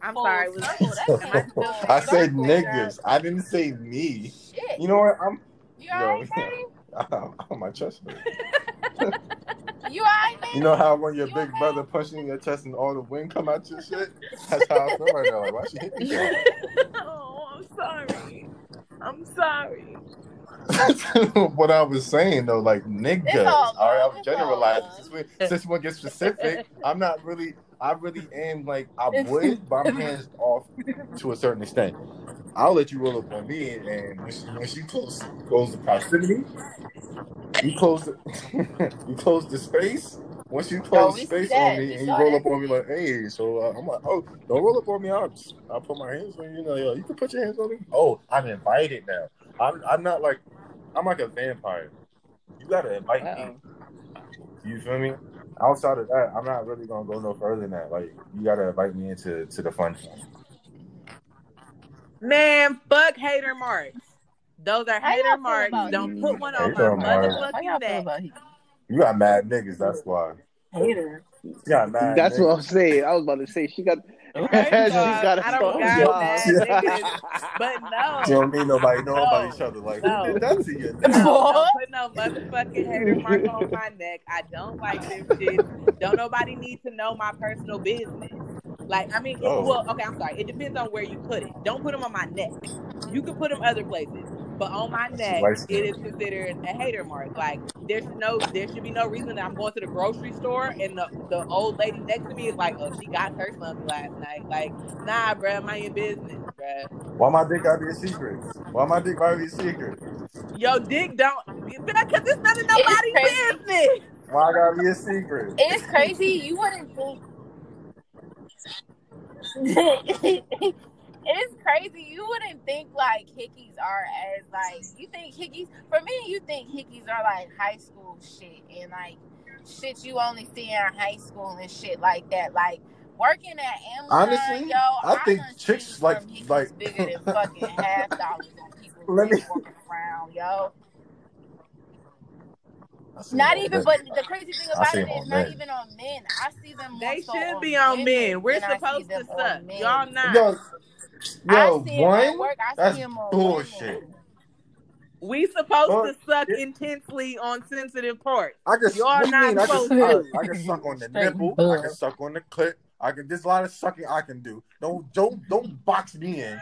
I'm Full sorry. Circle. That I means still full I said circle. niggas. I didn't say me. Shit. You know what? I'm You alright, <laughs> baby? I'm on my chest. <laughs> You alright, baby? You know how when your You big okay? brother punches in your chest and all the wind come out your shit? That's how I feel right now. Like, why she hit me? oh, I'm sorry. I'm sorry. <laughs> what I was saying though, like niggas. All All right. I'm It's all generalizing. Since, we, since one gets specific, I'm not really. I really am like I would, <laughs> but I'm hands off to a certain extent. I'll let you roll up on me, and when she, when she close goes the proximity, you close the <laughs> you close the space. Once you close we see space on me and you roll up on me like, hey, so uh, I'm like, oh, don't roll up on me. I'll, I'll put my hands on you. You know, yo, you can put your hands on me. Oh, I'm invited now. I'm I'm not like I'm like a vampire. You gotta invite me. Uh-oh. You feel me? Outside of that, I'm not really gonna go no further than that. Like you gotta invite me into to the fun. Man, fuck hater marks. Those are hater marks. about Don't it? put one on Hater my marks. How y'all motherfucking feel neck. about him? You got mad niggas, that's why. Hater. You got mad That's niggas. what I'm saying. I was about to say she got. First <laughs> she of all, got a I don't strong got job. but no. You don't need nobody know about each other. Like No. who did that to you? No, don't put no motherfucking hater mark on my neck. I don't like them shit. Don't nobody need to know my personal business. Like, I mean, Oh. well, okay, I'm sorry. It depends on where you put it. Don't put them on my neck. You can put them other places, but on my neck, light it skin. is considered a hater mark. Like, there's no, there should be no reason that I'm going to the grocery store and the, the old lady next to me is like, oh, she got her something last night. Like, nah, bruh, mind your business, bruh. Why my dick gotta be a secret? Why my dick gotta be a secret? Yo, dick don't, because it's none of nobody's business. Why I gotta be a secret? It's crazy. You wouldn't think. <laughs> it's crazy. You wouldn't think like hickeys are as like you think hickeys. For me, you think hickeys are like high school shit and like shit you only see in high school and shit like that. Like working at Amazon, Honestly, yo, I think chicks like- like- bigger than fucking <laughs> half dollars on people Let me- walking around, yo. I see Not all even, but the crazy thing about it is it them on is not men. even on men. I see them They so should on be on women men. We're than I see supposed to suck. Y'all not. Yo, yo, I see 'em at one. work. I That's see 'em on bullshit. women. We supposed Well, to suck it- intensely on sensitive parts. I can. Y'all what do you not mean? I can, to. I, I can suck on the nipple. I can suck on the clit. I can. There's a lot of sucking I can do. Don't don't don't box me in.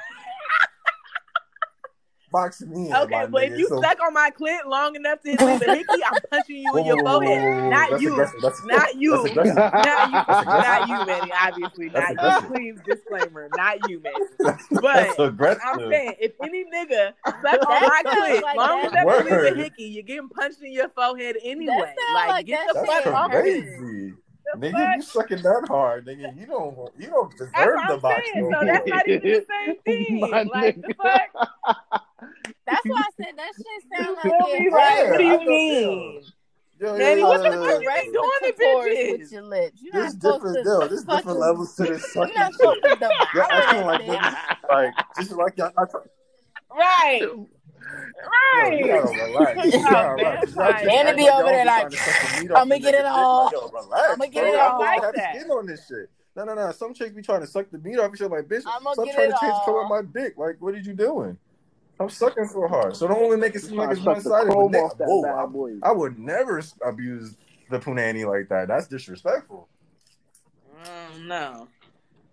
Boxing me in, Okay, my but if you So- suck on my clit long enough to leave a hickey, I'm punching you Whoa, in your whoa, whoa, whoa, forehead. whoa, whoa. Not you. That's- Not you. That's. Not you. That's Not you, Manny. Obviously, That's not aggressive. you. Please, disclaimer. Not you, Manny. <laughs> But. I'm saying, if any nigga suck on That my clit like long that- enough to leave Word. a hickey, you're getting punched in your forehead anyway. sound Like, like get that the shit fuck off. crazy. The Nigga, fuck? you sucking that hard, nigga. You don't you don't deserve That's what the I'm box. saying. no so that's not even the same <laughs> thing. My like the nigga. fuck? That's why I said that shit sound like Feel me? it Like, Yeah, what do you thought- mean? Yo, Manny, yo, what the fuck you been doing to bitches? with your lips. You're There's not supposed different, to yo, there's fucking- different levels to this You're sucking not supposed to shit. devour You're acting that like thing. niggas, like just like y'all. I, Right. Yo, Right. you gotta relax. You relax. Y'all Manny be like over there be like, trying to suck the meat off "I'ma get it dick. all. Like, yo, relax, I'ma get bro. it I all." have Like skin on this shit. No, no, no. Some chicks be trying to suck the meat off and shit. Like, bitch, I'ma stop trying to change the color of my dick. Like, what are you doing? I'm sucking so hard. So don't only make it seem like it's to one suck the sided. chrome off boy. I would never abuse the punani like that. That's disrespectful. Mm, no.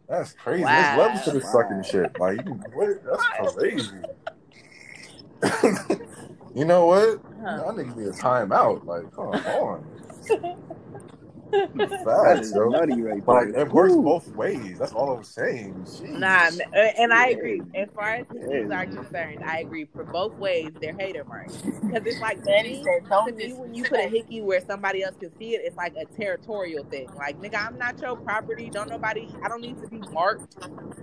That's crazy. Wow. There's levels to this Wow. sucking shit. Like, you- what? That's crazy. <laughs> you know what? Huh. Y'all niggas need a timeout. Like, come on. <laughs> That Facts, nutty right But like, there. it works Woo. both ways. That's all I'm saying. Jeez. Nah, uh, and I agree. As far as hickeys Yeah. are concerned, I agree. For both ways, they're hater marks. <laughs> Because it's like to me, said, "Don't me, when you put a hickey where somebody else can see it, it's like a territorial thing. Like, nigga, I'm not your property. Don't nobody. I don't need to be marked,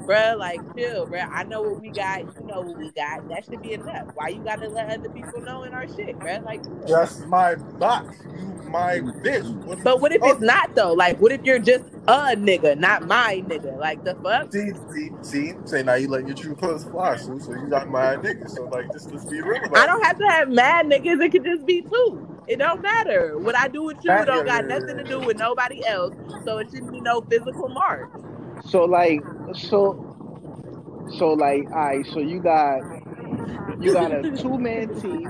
bruh. Like, chill, bruh. I know what we got. You know what we got. That should be enough. Why you gotta let other people know in our shit, bruh? Like, chill. That's my box. You my bitch. What But what if it's Not though? Like, what if you're just a nigga, not my nigga? Like the fuck? See, see, see. Say now you letting your true colors fly, Sue. So you got my nigga. So like, just let's be real about I don't have to have mad niggas. It could just be two. It don't matter. What I do with you Yeah, don't yeah, got yeah, nothing to do with nobody else. So it shouldn't be no physical mark. So like, so, so like, alright. So you got, you got a two man team,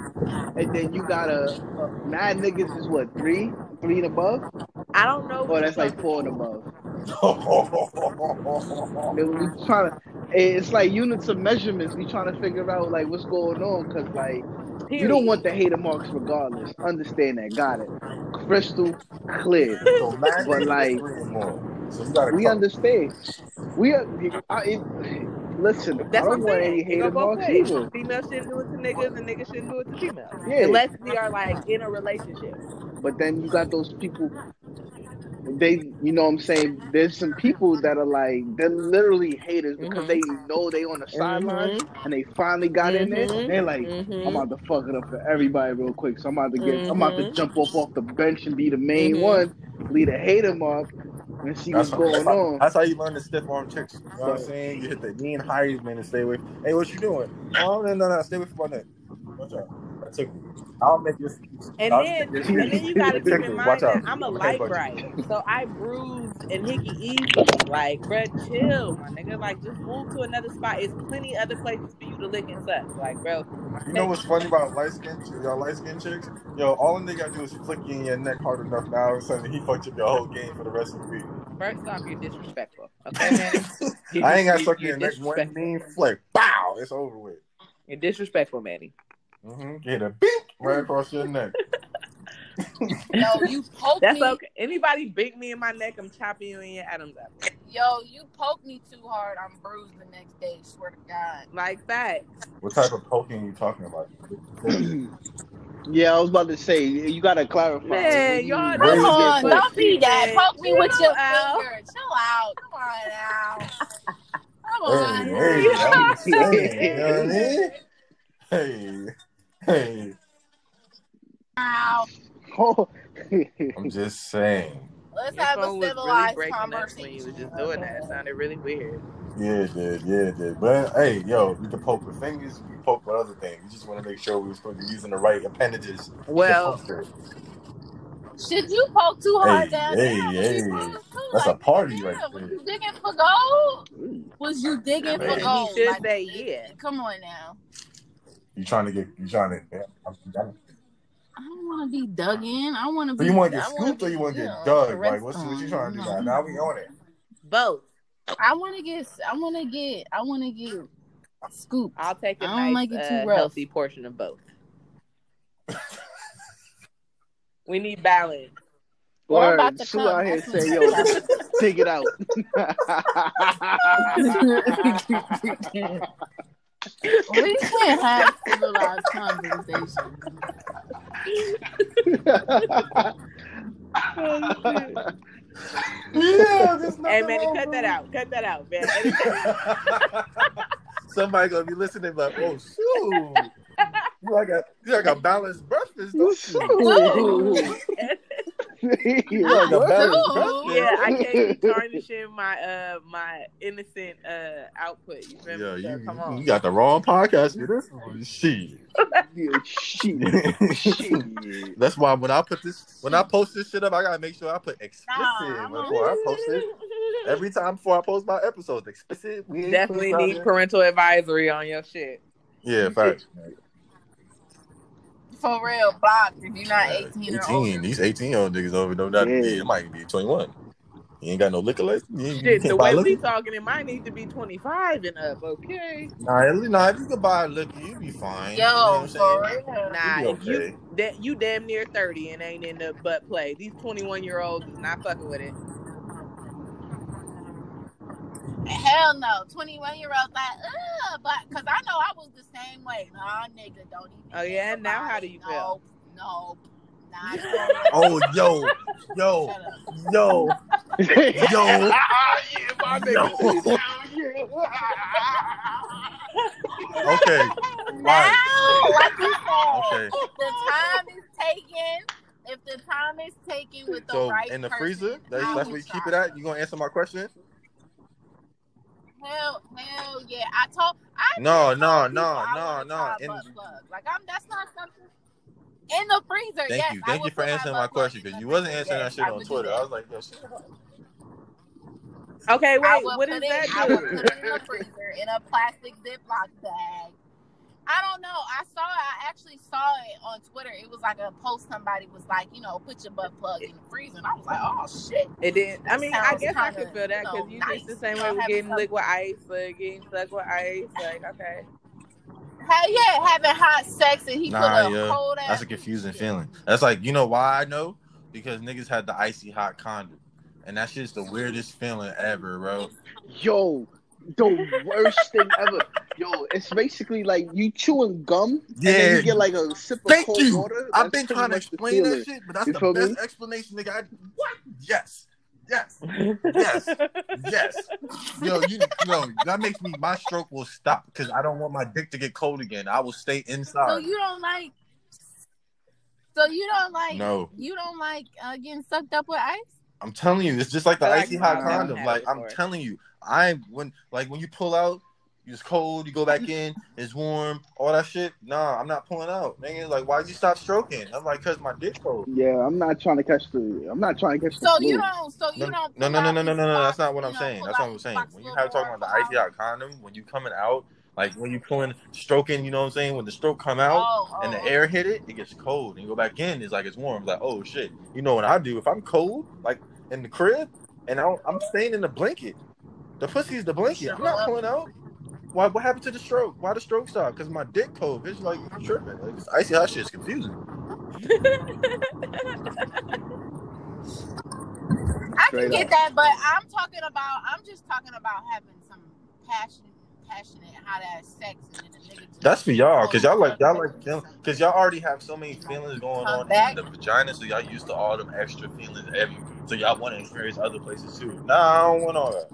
and then you got a, a mad niggas is what three, three and above, I don't know. or that's like four and above. <laughs> Then we trying to, it's like units of measurements. We trying to figure out like what's going on because like you don't want the hater marks regardless. Understand that, got it. Crystal clear. so But, like, is three and more. So you We understand. We are. I, it, listen, That's I what I'm saying. hater go both ways. Females shouldn't do it to niggas, and niggas shouldn't do it to females. Yeah. Unless we are like in a relationship. But then you got those people. They, you know, what I'm saying. There's some people that are like they're literally haters because Mhm. they know they on the sidelines Mhm. and they finally got in there. Mhm. They're like. I'm about to fuck it up for everybody real quick. So I'm about to get, I'm about to Mhm. jump off off the bench and be the main one, lead a hater mark, and see That's how, going that's, how, that's how you learn to stiff arm chicks. You know what I'm saying? You hit the knee and Heisman and stay away. Hey, what you doing? Oh no, no, no, stay away from my neck. Watch out. That took me. I'll make your And then, make and then you gotta <laughs> keep Watch in mind out. that I'm a light buddy. bright, so I bruise and hickey easy. Like, bruh, chill, my nigga. Like, just move to another spot. It's plenty other places for you to lick and suck. Like, bro, You know what's funny about light skin, y'all light skin chicks? Yo, all a nigga gotta do is flick you in your neck hard enough now, all of a sudden he fucked up your whole game for the rest of the week. first off, you're disrespectful. Okay, man. <laughs> I ain't got to suck in you're your neck one disrespectful. mean flick. Bow! It's over with. You're disrespectful, Manny. Mm-hmm. Get a beat right across your neck. Yo, you poke That's me. okay. Anybody big me in my neck, I'm chopping you in your Adam's apple. Yo, you poke me too hard. I'm bruised the next day. Swear to God. Like that. What type of poking you talking about? <clears throat> yeah, I was about to say you gotta clarify. Man, you- y'all what Come do you know- get on, don't be that. Poke me with your Chill out. finger. Chill out. Come on now. Come on. hey, now. I'm just saying, you know what I mean? Hey, hey, Now. Oh. <laughs> I'm just saying. Let's Your have a phone was really civilized breaking up when you conversation. was just doing that. It sounded really weird. Yeah, it did, yeah, it did. But hey, yo, we can poke with fingers, we can poke with other things. We just want to make sure we're supposed to be using the right appendages. Well. Should you poke too hard Hey, down hey, there? Was hey. you supposed to? That's a party yeah, right Was there. you digging for gold? Was you digging I for gold? he should Like, say yeah. Come on now. You trying to get, you trying to, yeah, I'm, I'm, I don't want to be dug in. I want to so be. you want to get scooped or you want to get dug? caressed Like, what's what you trying to do know. now? Now we on it. both. I want to get. I want to get. I want to get Scoop. I'll take a I don't nice, like it too uh, rough. healthy portion of both. we need balance. Well, I'm Word. about to Sue come. out here say, yo, <laughs> take it out. <laughs> <laughs> we can't have civilized conversations. yeah, there's Hey man, wrong cut with that out. Cut that out, man. <laughs> Somebody gonna be listening like, oh shoot. You like a you like a balanced breakfast, don't you? <laughs> <laughs> You like a balanced yeah, I can't be <laughs> tarnishing my uh my innocent uh output. You feel Yeah, you, come on. you got the wrong podcast for this one. Shit. Yeah, shit. Shit. That's why when I put this when I post this shit up, I gotta make sure I put explicit Nah, before I post it. <laughs> Every time before I post my episodes, explicit. We Definitely need parental advisory on your shit. Yeah, facts. For real, blocked if you're not 18 or 18. older. These 18 year old niggas over know that. Yeah. Yeah. It might be 21. You ain't got no liquor license. You, ain't- you Shit, can't the buy way we liquor. talking, it might need to be 25 and up, okay? Nah, at least- nah, if you could buy liquor, you'd be fine. you know Yo, what for I'm saying? real. Nah, You if you that you damn near 30 and ain't in the butt play. These 21 year olds is not fucking with it. Hell no. 21 year olds like, ugh, but because I know I was the same way. Nah, nigga, don't even. Oh, yeah? think Now how do you nope, feel? Nope. Nah, <laughs> Oh, yo, yo, yo, <laughs> yo, <laughs> yo. Okay, Now, like you said, Okay. the time is taken, if the time is taken with the So right in the person, freezer, that's, that's where you keep it at. You gonna answer my question? Hell, hell yeah! I told. I No, no, no, no, no. try In- plug. Like I'm. That's not something. In the freezer, Thank yes. you, thank would you for put my answering my question because you wasn't answering Yes, that shit I on Twitter. I was like, yo, shit. Okay, wait, will what put does it, that I will do? put it in the freezer in a plastic Ziploc bag. I don't know. I saw. I actually saw it on Twitter. It was like a post. Somebody was like, you know, put your butt plug in the freezer, and I was like, oh shit. It did. I mean, I guess I kinda, could feel that you know, because you nice. it's the same way know, with having getting some- liquid ice or getting stuck with ice. Like, okay. Hell yeah, having hot sex and he Nah, put a yeah. cold ass. That's a confusing feeling. That's like, you know why I know? Because niggas had the icy hot condom. And that's just the weirdest feeling ever, bro. Yo, the worst thing ever. Yo, it's basically like you chewing gum and then Yeah. you get like a sip of Thank cold you. water. I've been trying to explain that feeling. shit, but that's You the best me? explanation, nigga. I, what? Yes. Yes. Yes. Yes. Yo, you no, that makes me my stroke will stop because I don't want my dick to get cold again. I will stay inside. So inside. you don't like. So you don't like. No. You don't like uh, getting sucked up with ice. I'm telling you, it's just like the I icy hot condom. Like had I'm telling you, I when like when you pull out, it's cold. You go back in, it's warm, all that shit. Nah, I'm not pulling out. Nigga, like why'd you stop stroking? I'm like, cause my dick cold. Yeah, I'm not trying to catch the. I'm not trying to catch the So flu. you don't. So you No, don't. no, no, no, no, no, no, no. That's not what I'm saying. That's what I'm saying. When you have talking about the icy hot condom, when you coming out, like when you pulling stroking, you know what I'm saying? When the stroke come out Oh, and oh, the air hit it, it gets cold. And you go back in, it's like it's warm. It's like, oh shit. You know what I do? If I'm cold, like in the crib, and I I'm staying in the blanket, the pussy's the blanket. I'm not pulling out. Why? What happened to the stroke? Why the stroke stop? Because my dick cold. It's like you tripping. Like this icy hot shit is confusing. <laughs> I Straight can get up. that, but I'm talking about. I'm just talking about having some passion, passionate, hot ass sex, and then a nigga. That's for y'all, cause y'all like y'all like Some- cause y'all already have so many feelings going Come on back. in the vagina, so y'all used to all them extra feelings every so y'all want to experience other places too. Nah, I don't want all that.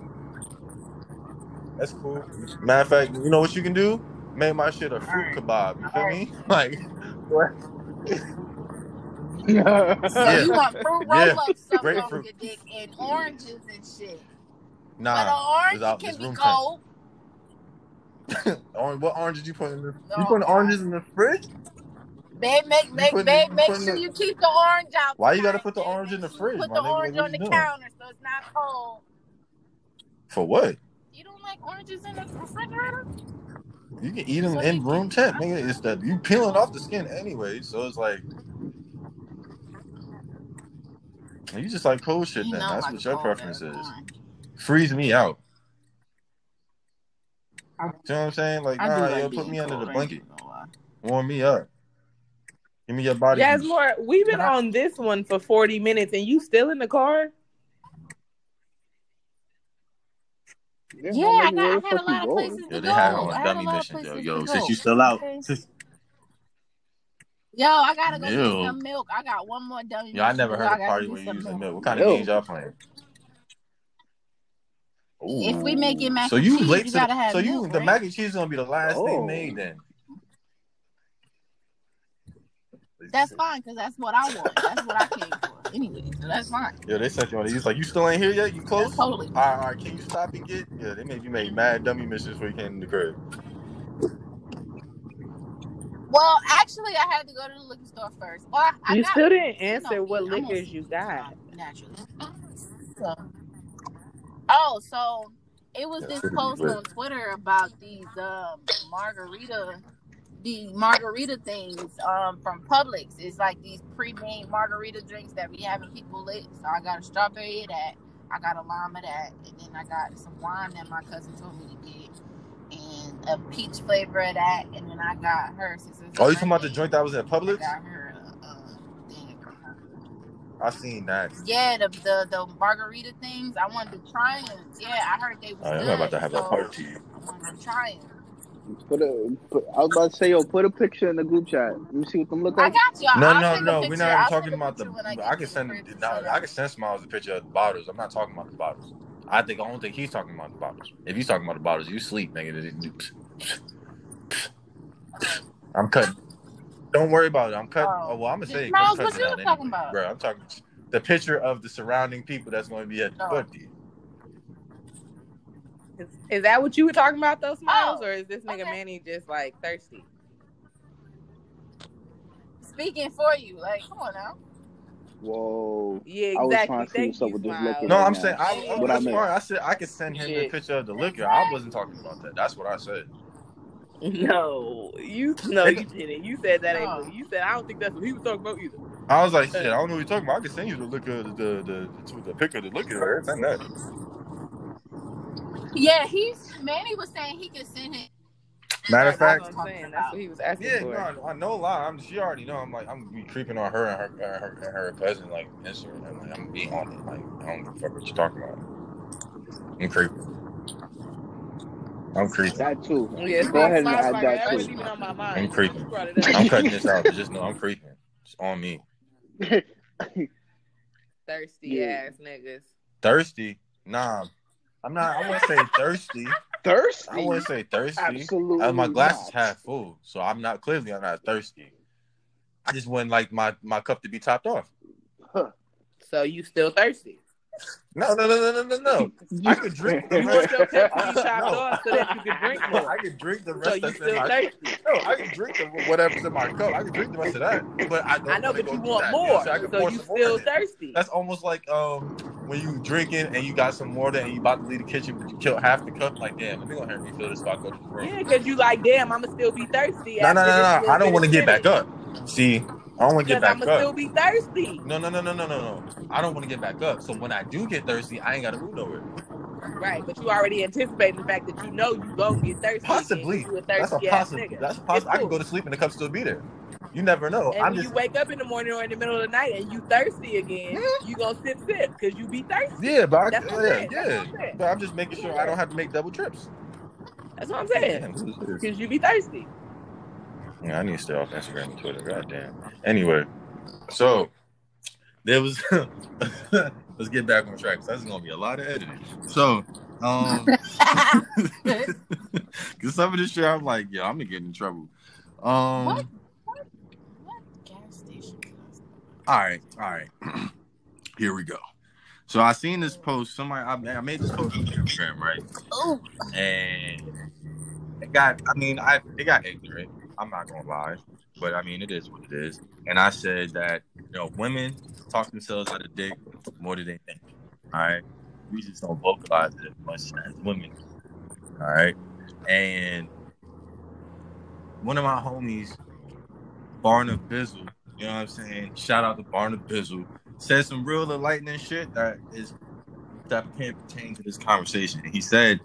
That's cool. Matter of fact, you know what you can do? Make my shit a fruit kebab. You feel me? <laughs> Like what? <laughs> So Yeah. you want fruit <laughs> Yeah. roll ups stuff on your dick and oranges and shit. but Nah. an orange can be room cold. <laughs> Orange, what orange did you put in the? No. You putting uh, oranges in the fridge? Babe, make make babe, you make sure the- you keep the orange out. Why you gotta put the orange in the fridge, Put the nigga? orange on the doing? counter so it's not cold. For what? You don't like oranges in the refrigerator? You can eat them So in room temp, nigga. It's that you peeling off the skin anyway, so it's like you just like cold shit. Then that's like what your preference is. Freeze me out. You know what I'm saying? Like, I nah, like yo, put me under the blanket, warm me up, give me your body. Yes, heat. more. We've been on this one for forty minutes, and you still in the car? Yeah, how I got. I had a lot of going? places Yo, to they go. had her I on had a dummy lot of missions, yo. places Yo, to since go. you still out, since, Yo, I gotta go Ew. get some milk. I got one more dummy. yo, I never heard I a gotta party get where you some using milk. milk. What kind of Yo. games y'all playing? If we make it Ooh. mac so and you cheese, late you gotta the, have so you milk, the mac and cheese is gonna be the last Oh. thing made then. That's fine because that's what I want. That's what I came for. Anyway, so that's fine. Yeah, they sent you on. He's like, you still ain't here yet? You close? That's totally All right, all right. Can you stop and get? Yeah, they made you make mad dummy missions before you came in the crib. Well, actually, I had to go to the liquor store first. Well, I, I you got, still didn't you answer know what me, I'm liquors you got. naturally. So, oh, so it was this post on Twitter about these um, margarita, the margarita things um, from Publix. It's like these pre-made margarita drinks that be having people lit. So I got a strawberry of that, I got a lime of that, and then I got some wine that my cousin told me to get, and a peach flavor of that, and then I got her. Oh, you talking about the joint that was at I Publix? got her a, a thing. I seen that. Yeah, the, the the margarita things. I wanted to try them. Yeah, I heard they was Oh, good. I'm about to have a party. I wanted to try them. Put a, put, I was about to say, yo, put a picture in the group chat. Let me see what them look like. I like. got y'all. No, I'll no, no. We're not even talking about the. I, I can send. the No, I can send Smiles a picture of the bottles. I'm not talking about the bottles. I think I don't think he's talking about the bottles. If he's talking about the bottles, you sleep, nigga. <laughs> I'm cutting. Don't worry about it. I'm cutting. Oh. Oh, well, I'm gonna say it. Miles, I'm what cutting you it out was talking anyway, about? bro. I'm talking the picture of the surrounding people that's going to be at the Oh. party. Is, is that what you were talking about, those smiles, Oh, or is this nigga okay. Manny just like thirsty? Speaking for you, like, come on now. Whoa. Yeah, I was exactly. trying to see Thank what's up you, with this liquor No, right I'm now. saying I, Yeah. I'm What I meant. I said I could send him the picture of the liquor. I wasn't talking about that. That's what I said. No, you <laughs> no, you didn't. You said that ain't. You said I don't think that's what he was talking about either. I was like, shit, I don't know what you're talking about. I can send you the look of the the the, the, the pic of the liquor. Send that. Yeah, he's Manny was saying he could send it. Matter of That's fact, what I'm saying. That's what he was asking yeah, for. no, I know a lot. I'm she already know. I'm like I'm be creeping on her and her and her, and her cousin like Instagram. I'm like I'm being on it. Like I don't give a fuck what you're talking about. I'm creeping. I'm creeping. That too. Yeah, Go ahead and add that that too. even on my mind. I'm creeping. You brought it up. I'm cutting this out, <laughs> just know I'm creeping. It's on me. Thirsty Yeah. ass niggas. Thirsty? Nah, I'm not. I wouldn't say thirsty. Thirsty? I wouldn't say thirsty. Absolutely Uh, my glass is half full, so I'm not clearly I'm not thirsty. I just wouldn't like my my cup to be topped off. Huh. So you still thirsty? No, no, no, no, no, no, no. I could drink the You want rest. to No. chopped off so that you can drink No, more. I can drink the rest you that's in still my thirsty? No, I can drink the whatever's in my cup. I can drink the rest of that, but I don't I know, but you want that. more, So I so you still thirsty. That's almost like um when you drinking and you got some water and you about to leave the kitchen, but you killed half the cup. Like, damn, let me go ahead and refill this so I go to the room. Yeah, because you like, damn, I'ma still be thirsty. No, no, no, no. I don't want to get back up. See, I don't want to get Because back I'ma up. still be thirsty. No, no, no, no, no, no, no. I don't want to get back up. So when I do get thirsty, I ain't got to move nowhere. Right, but you already anticipating the fact that you know you gonna get thirsty. Possibly. Again, 'cause you a That's a thirsty possible. That's possible. I can go to sleep and the cup still be there. You never know. And I'm when just you wake up in the morning or in the middle of the night and you thirsty again, hmm? you gonna sip sip because you be thirsty. yeah, but I, I'm yeah, yeah. I'm. But I'm just making sure I don't have to make double trips. That's what I'm saying. who is this? Because you be thirsty. Yeah, I need to stay off Instagram and Twitter. God damn. Anyway, so there was. <laughs> let's get back on track. 'cause That's gonna be a lot of editing. So, um, <laughs> because some of this shit, I'm like, yo, I'm gonna get in trouble. Um, What? What gas station? all right, all right. <clears throat> Here we go. So I seen this post. Somebody, I, I made this post on Instagram, right? Oh, and it got i mean i it got ignorant i'm not gonna lie but i mean it is what it is. And i said that you know women talk themselves out of dick more than they think all right we just don't vocalize it as much as women all right and one of my homies barna bizzle you know what i'm saying? Shout out to barna bizzle. Said some real enlightening shit that is that can't pertain to this conversation. He said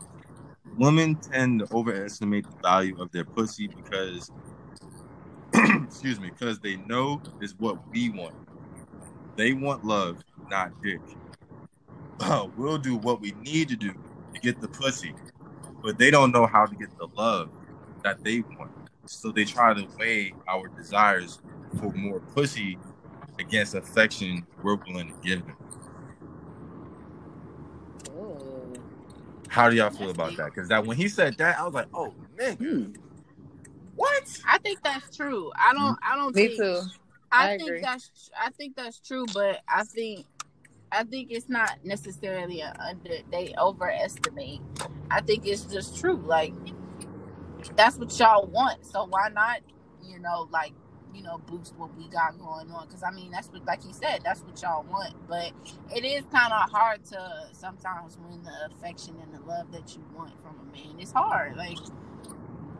women tend to overestimate the value of their pussy because, <clears throat> excuse me, because they know is what we want. They want love, not dick. <clears throat> we'll do what we need to do to get the pussy, but they don't know how to get the love that they want. So they try to weigh our desires for more pussy against affection we're willing to give them. Ooh. How do y'all feel That's about deep. that? Because that when he said that, I was like, oh nigga, Hmm. what? I think that's true. I don't. I don't. Me think, too. I, I think agree. that's. I think that's true, but I think. I think it's not necessarily a under. They overestimate. I think it's just true. Like that's what y'all want. So why not? You know, like you know, boost what we got going on. Because I mean, that's what, like he said, that's what y'all want. But it is kind of hard to sometimes win the affection and the love that you want from a man. It's hard. Like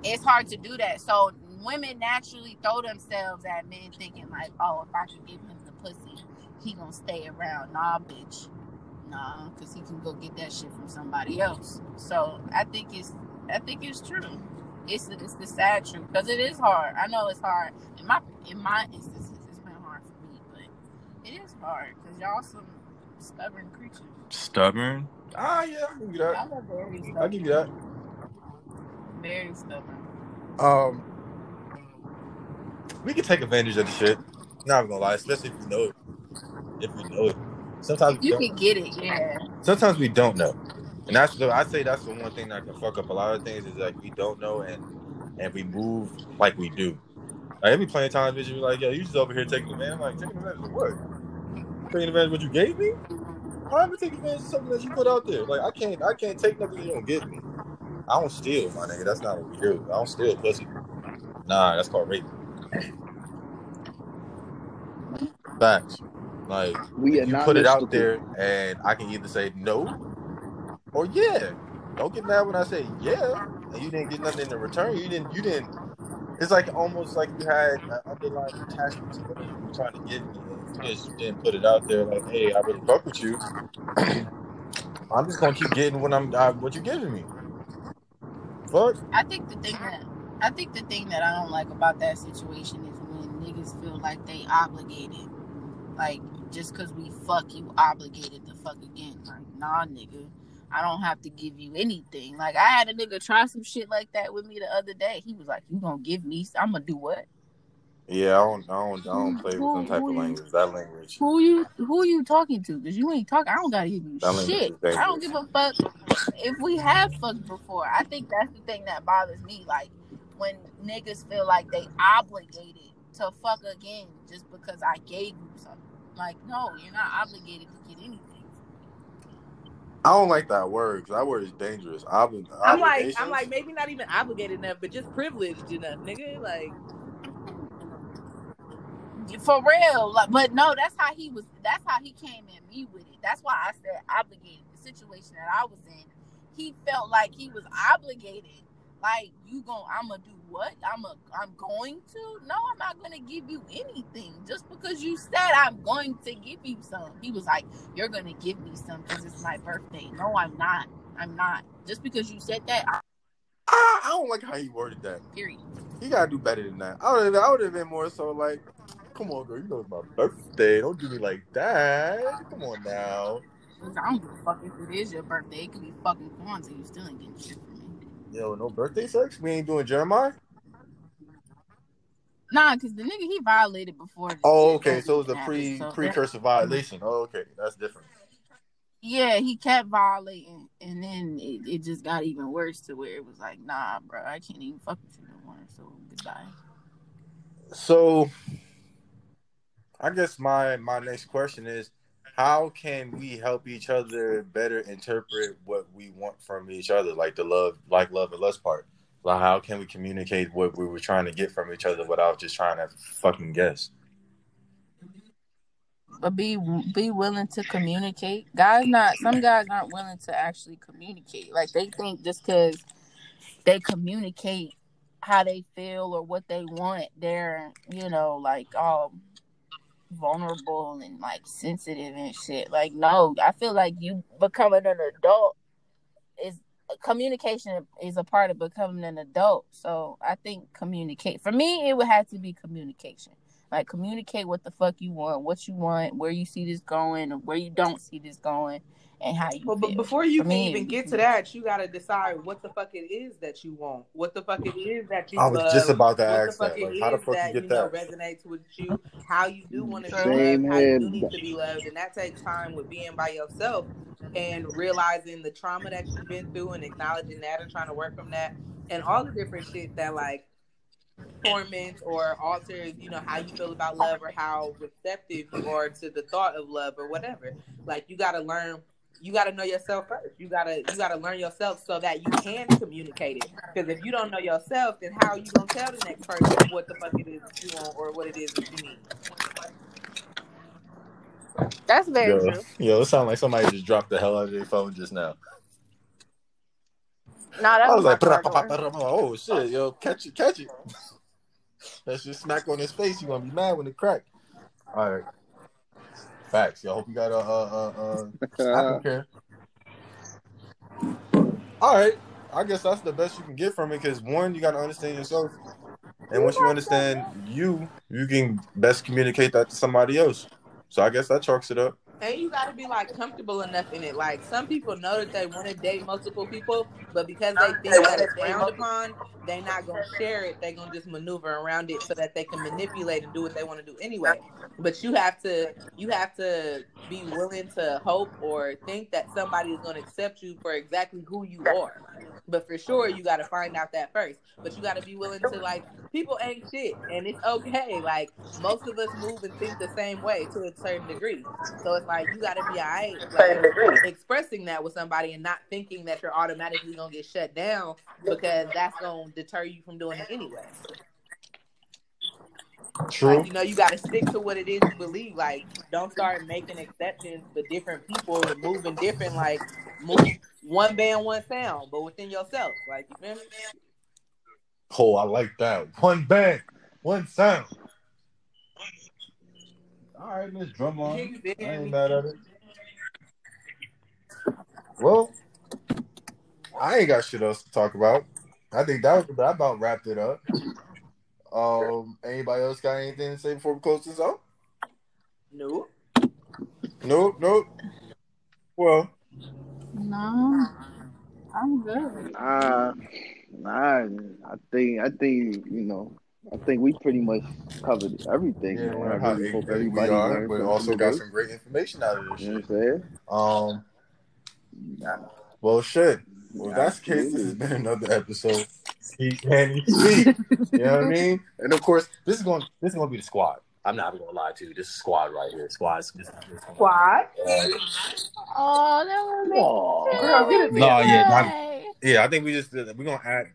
it's hard to do that. So women naturally throw themselves at men thinking like, oh, if I can give him the pussy, he gonna stay around. Nah, bitch. Nah, because he can go get that shit from somebody else. So I think it's I think it's true. It's the, it's the sad truth because it is hard. I know it's hard. In my in my instances, it's been hard for me, but it is hard because y'all some stubborn creatures. Stubborn? Ah, yeah, I can give you that. I'm a very stubborn. I'll give you that. Very stubborn. Um, we can take advantage of the shit. Not gonna lie, especially if we know it. If we know it, sometimes we You don't. can get it, yeah. Sometimes we don't know, and that's the I say that's the one thing that can fuck up a lot of things is like we don't know and and we move like we do. Like every playing time you be like, yo, you just over here taking advantage. I'm like, taking advantage of what? Taking advantage of what you gave me? I'm I taking advantage of something that you put out there. Like I can't, I can't take nothing you don't give me. I don't steal, my nigga. That's not what we do. I don't steal pussy. Nah, that's called rape. Facts. Like We you put it out there, and I can either say no or yeah. Don't get mad when I say yeah, and you didn't get nothing in return. You didn't. You didn't. It's like almost like you had an underlying attachment to what you were trying to and You just didn't put it out there like, hey, I really fuck with you. <clears throat> I'm just gonna keep getting what I'm uh, what you giving me. Fuck. I think the thing that I think the thing that I don't like about that situation is when niggas feel like they obligated. Like just cause we fuck you obligated to fuck again. Like, nah nigga. I don't have to give you anything. Like I had a nigga try some shit like that with me the other day. He was like, You gonna give me I'm gonna do what? Yeah, I don't. I don't. I don't play with them type of language. That language. Who you who you talking to? Cause you ain't talking I don't gotta give you That shit. I don't give a fuck if we have fucked before. I think that's the thing that bothers me. Like when niggas feel like they obligated to fuck again just because I gave you something. Like, no, you're not obligated to get anything. I don't like that word because that word is dangerous. Obli- I'm like. I'm like, maybe not even obligated enough, but just privileged enough, nigga. Like, For real. Like but no, that's how he was that's how he came at me with it. That's why I said obligated. The situation that I was in, he felt like he was obligated. Like you going I'm gonna do what? I'm a I'm going to? No, I'm not gonna give you anything. Just because you said I'm going to give you some. He was like, You're gonna give me some because it's my birthday. No, I'm not. I'm not. Just because you said that, I, I, I don't like how he worded that. period. He gotta do better than that. I would have. I would have been more so like, come on, girl. You know it's my birthday. Don't do me like that. Come on now. I don't give a fuck if it is your birthday. It could be fucking Kwanzaa. You still ain't getting shit. Yo, no birthday sex. We ain't doing Jeremih. Nah, because the nigga he violated before. Oh, okay. So it was a pre so- precursor violation. Oh, okay. That's different. Yeah, he kept violating, and then it, it just got even worse to where it was like, nah, bro, I can't even fuck with you no more. So goodbye. So, I guess my my next question is, how can we help each other better interpret what we want from each other, like the love, like love and lust part? Like, how can we communicate what we were trying to get from each other without just trying to fucking guess? But be be willing to communicate. Guys, not some guys aren't willing to actually communicate. Like they think just because they communicate how they feel or what they want, they're you know like all vulnerable and like sensitive and shit. Like no, I feel like you becoming an adult is communication is a part of becoming an adult. So I think communicate for me, it would have to be communication. Like communicate what the fuck you want, what you want, where you see this going, where you don't see this going, and how you. Well, but before you For can me, even get to mm-hmm. that, you gotta decide what the fuck it is that you want, what the fuck it is that you I was love, just about to what ask the fuck that. Like, how the fuck that you you get know that? resonates with you, how you do want to be Same loved, how you do need to be loved, and that takes time with being by yourself and realizing the trauma that you've been through and acknowledging that and trying to work from that and all the different shit that like torments or alters, you know, how you feel about love or how receptive you are to the thought of love or whatever. Like you gotta learn you gotta know yourself first. You gotta you gotta learn yourself so that you can communicate it. Because if you don't know yourself, then how are you gonna tell the next person what the fuck it is that you want or what it is that you need? That's very Yo, true. yo, it sounds like somebody just dropped the hell out of their phone just now. No, that I was was like, my car "Pra- pa- pa- door. pa- pa- oh shit, yo, catch it, catch it. <laughs> That's just smack on his face. You gonna be mad when it crack. All right. Facts. Yo, hope you got a uh uh uh AppleCare. All right. I guess that's the best you can get from it because one, you gotta understand yourself, and once you understand you, you can best communicate that to somebody else. So I guess that chalks it up. And you gotta be like comfortable enough in it. Like some people know that they want to date multiple people, but because they think that it's frowned upon, they're not gonna share it. They're gonna just maneuver around it so that they can manipulate and do what they want to do anyway. But you have to you have to be willing to hope or think that somebody is gonna accept you for exactly who you are. But for sure, you got to find out that first. But you got to be willing to like people ain't shit, and it's okay. Like most of us move and think the same way to a certain degree. So it's like you got to be alright, like, expressing that with somebody and not thinking that you're automatically gonna get shut down because that's gonna deter you from doing it anyway. True. Like you know, you got to stick to what it is you believe. Like don't start making exceptions for different people and moving different. Like move one band, one sound, but within yourself. Like you feel me? Oh, I like that. One band, one sound. All right, Miss Drumline. I ain't mad at it. Well, I ain't got shit else to talk about. I think that was that about wrapped it up. Um, anybody else got anything to say before we close this out? No. Nope, nope. Well, No, I'm good. Nah, nah. I think I think you know. I think we pretty much covered everything. yeah, man. I learn how hope ignorant we everybody are, but also got today. some great information out of this You know shit. what I'm saying? Um, well, shit. Well, that's the case, this has been another episode. Speak, Manny, speak. You know what I <laughs> mean? And of course, this is going. This is going to be the squad. I'm not even gonna lie to you. This is squad right here. Squad. This, this, this Uh, Oh, that was me. Aw. Girl, get it No, yeah, not- yeah, I think we just we're gonna add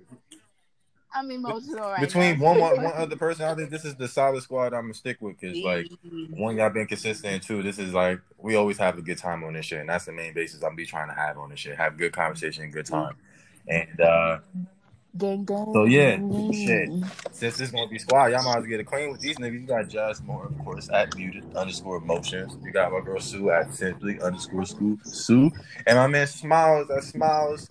I'm emotional right between now. one one one <laughs> other person. I think this is the solid squad. I'm gonna stick with because like one y'all been consistent and two this is like we always have a good time on this shit and that's the main basis i'm be trying to have on this shit have good conversation good time and uh Ding, ding, So, yeah, shit. since this gonna be squad y'all might as well get acquainted with these niggas you got Josh Moore of course at muted underscore emotions you got my girl Sue at simply underscore school Sue and my man Smiles at Smiles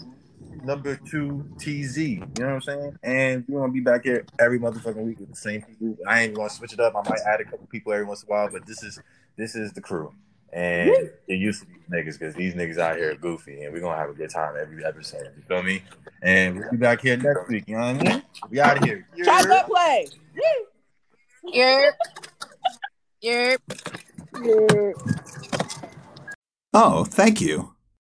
number two TZ you know what I'm saying and we're gonna be back here every motherfucking week with the same people I ain't gonna switch it up I might add a couple people every once in a while but this is this is the crew and it used to be niggas because these niggas out here are goofy and we're gonna have a good time every episode. You feel me? And we'll be back here next week, you know what I mean? We out of here. Try to play. Yerp. Yerp. Yeah. Oh, thank you.